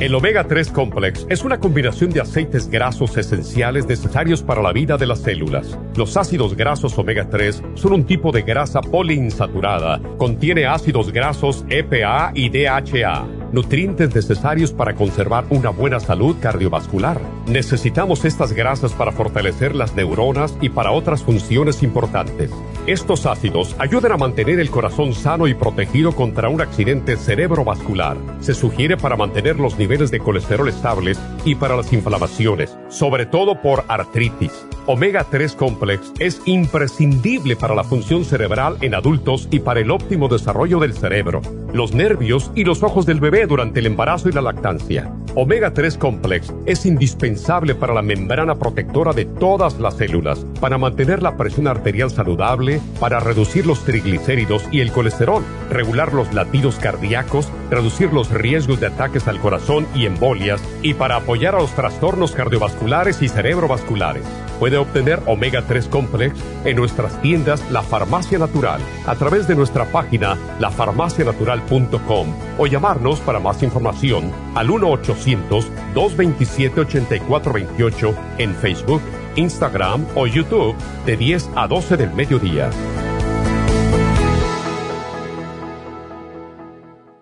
El Omega 3 Complex es una combinación de aceites grasos esenciales necesarios para la vida de las células. Los ácidos grasos Omega 3 son un tipo de grasa poliinsaturada. Contiene ácidos grasos EPA y DHA nutrientes necesarios para conservar una buena salud cardiovascular. Necesitamos estas grasas para fortalecer las neuronas y para otras funciones importantes. Estos ácidos ayudan a mantener el corazón sano y protegido contra un accidente cerebrovascular. Se sugiere para mantener los niveles de colesterol estables y para las inflamaciones, sobre todo por artritis. Omega 3 Complex es imprescindible para la función cerebral en adultos y para el óptimo desarrollo del cerebro, los nervios y los ojos del bebé durante el embarazo y la lactancia. Omega 3 Complex es indispensable para la membrana protectora de todas las células, para mantener la presión arterial saludable, para reducir los triglicéridos y el colesterol, regular los latidos cardíacos, reducir los riesgos de ataques al corazón y embolias, y para apoyar a los trastornos cardiovasculares y cerebrovasculares. Puede obtener Omega 3 Complex en nuestras tiendas La Farmacia Natural a través de nuestra página lafarmacianatural.com o llamarnos para más información al 1-800-227-8428 en Facebook, Instagram o YouTube de 10 a 12 del mediodía.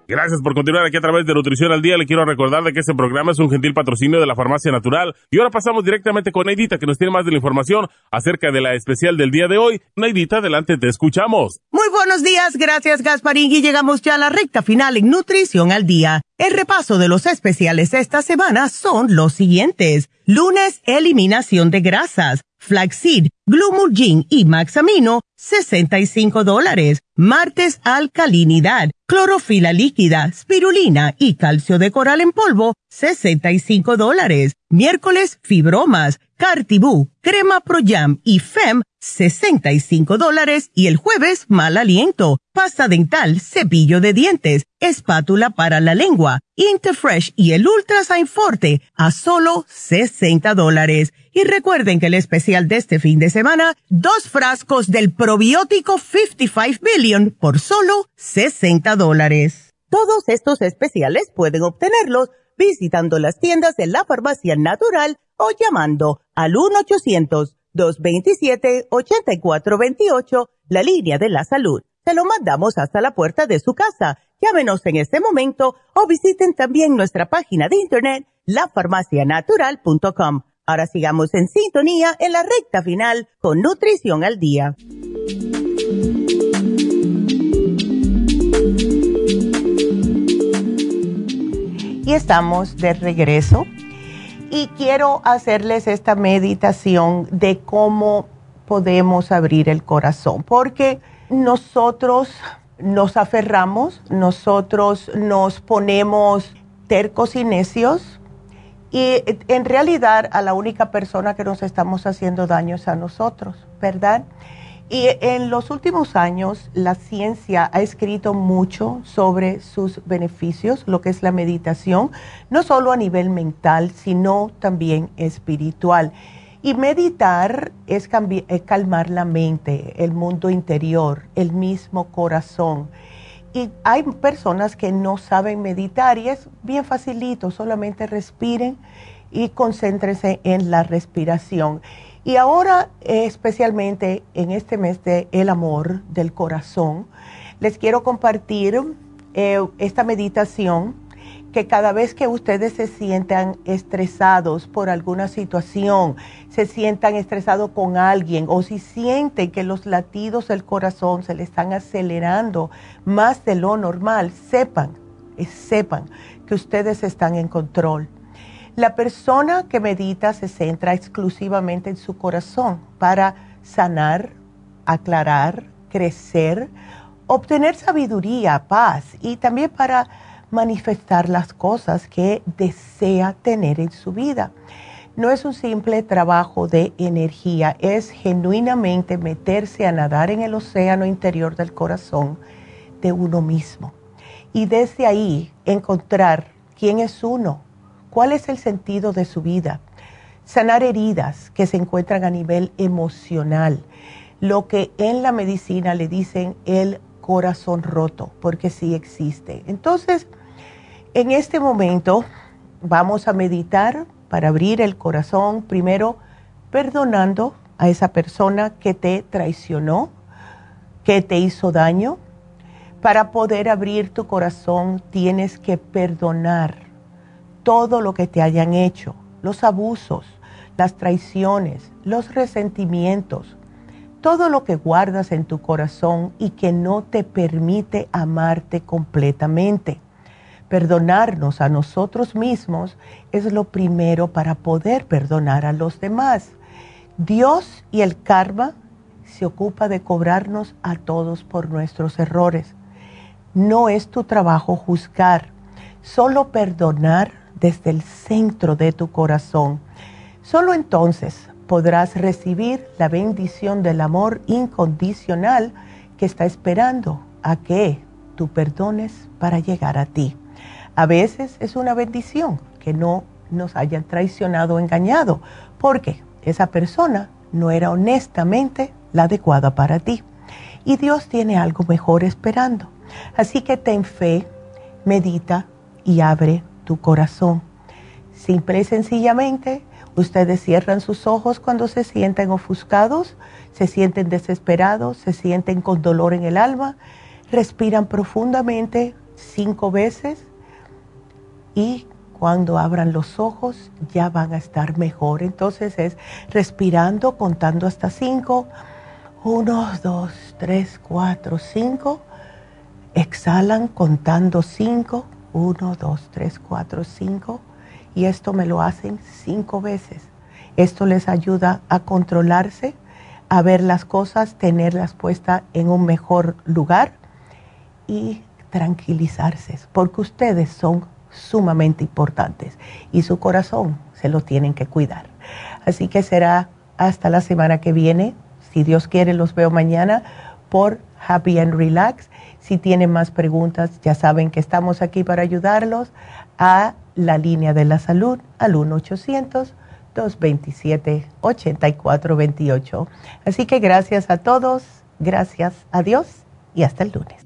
Gracias por continuar aquí a través de Nutrición al Día. Le quiero recordar de que este programa es un gentil patrocinio de la Farmacia Natural. Y ahora pasamos directamente con Neidita, que nos tiene más de la información acerca de la especial del día de hoy. Neidita, adelante, te escuchamos. Muy buenos días, gracias Gasparín. Y llegamos ya a la recta final en Nutrición al Día. El repaso de los especiales esta semana son los siguientes. Lunes, eliminación de grasas flaxseed, glumulgin y maxamino, 65 dólares. Martes, alcalinidad, clorofila líquida, spirulina y calcio de coral en polvo, 65 dólares. Miércoles, fibromas, cartibú, crema pro jam y fem, 65 dólares. Y el jueves, mal aliento, pasta dental, cepillo de dientes, espátula para la lengua, Interfresh y el Ultrasign Forte a solo 60 dólares. Y recuerden que el especial de este fin de semana, dos frascos del probiótico 55 Billion por solo 60 dólares. Todos estos especiales pueden obtenerlos visitando las tiendas de la farmacia natural o llamando al 1-800-227-8428, la línea de la salud. Se lo mandamos hasta la puerta de su casa. Llámenos en este momento o visiten también nuestra página de internet, lafarmacianatural.com. Ahora sigamos en sintonía en la recta final con Nutrición al Día. Y estamos de regreso y quiero hacerles esta meditación de cómo podemos abrir el corazón, porque nosotros nos aferramos, nosotros nos ponemos tercos y necios y en realidad a la única persona que nos estamos haciendo daño es a nosotros, ¿verdad? Y en los últimos años la ciencia ha escrito mucho sobre sus beneficios, lo que es la meditación, no solo a nivel mental, sino también espiritual. Y meditar es, es calmar la mente, el mundo interior, el mismo corazón. Y hay personas que no saben meditar y es bien facilito, solamente respiren y concéntrense en la respiración. Y ahora, especialmente en este mes de el amor del corazón, les quiero compartir eh, esta meditación que cada vez que ustedes se sientan estresados por alguna situación, se sientan estresados con alguien o si sienten que los latidos del corazón se le están acelerando más de lo normal, sepan, eh, sepan que ustedes están en control. La persona que medita se centra exclusivamente en su corazón para sanar, aclarar, crecer, obtener sabiduría, paz y también para manifestar las cosas que desea tener en su vida. No es un simple trabajo de energía, es genuinamente meterse a nadar en el océano interior del corazón de uno mismo. Y desde ahí encontrar quién es uno, cuál es el sentido de su vida, sanar heridas que se encuentran a nivel emocional, lo que en la medicina le dicen el corazón roto, porque sí existe. Entonces, en este momento vamos a meditar para abrir el corazón, primero perdonando a esa persona que te traicionó, que te hizo daño, Para poder abrir tu corazón tienes que perdonar todo lo que te hayan hecho, los abusos, las traiciones, los resentimientos, todo lo que guardas en tu corazón y que no te permite amarte completamente. Perdonarnos a nosotros mismos es lo primero para poder perdonar a los demás. Dios y el karma se ocupa de cobrarnos a todos por nuestros errores. No es tu trabajo juzgar, solo perdonar desde el centro de tu corazón. Solo entonces podrás recibir la bendición del amor incondicional que está esperando a que tú perdones para llegar a ti. A veces es una bendición que no nos hayan traicionado o engañado, porque esa persona no era honestamente la adecuada para ti. Y Dios tiene algo mejor esperando. Así que ten fe, medita y abre tu corazón. Simple y sencillamente, ustedes cierran sus ojos cuando se sienten ofuscados, se sienten desesperados, se sienten con dolor en el alma, respiran profundamente cinco veces y cuando abran los ojos ya van a estar mejor. Entonces es respirando, contando hasta cinco. Uno, dos, tres, cuatro, cinco. Exhalan contando cinco. Uno, dos, tres, cuatro, cinco. Y esto me lo hacen cinco veces. Esto les ayuda a controlarse, a ver las cosas, tenerlas puestas en un mejor lugar y tranquilizarse, porque ustedes son sumamente importantes y su corazón se lo tienen que cuidar. Así que será hasta la semana que viene. Si Dios quiere, los veo mañana por Happy and Relax. Si tienen más preguntas, ya saben que estamos aquí para ayudarlos a la línea de la salud al 1-800-227-8428. Así que gracias a todos, gracias a Dios y hasta el lunes.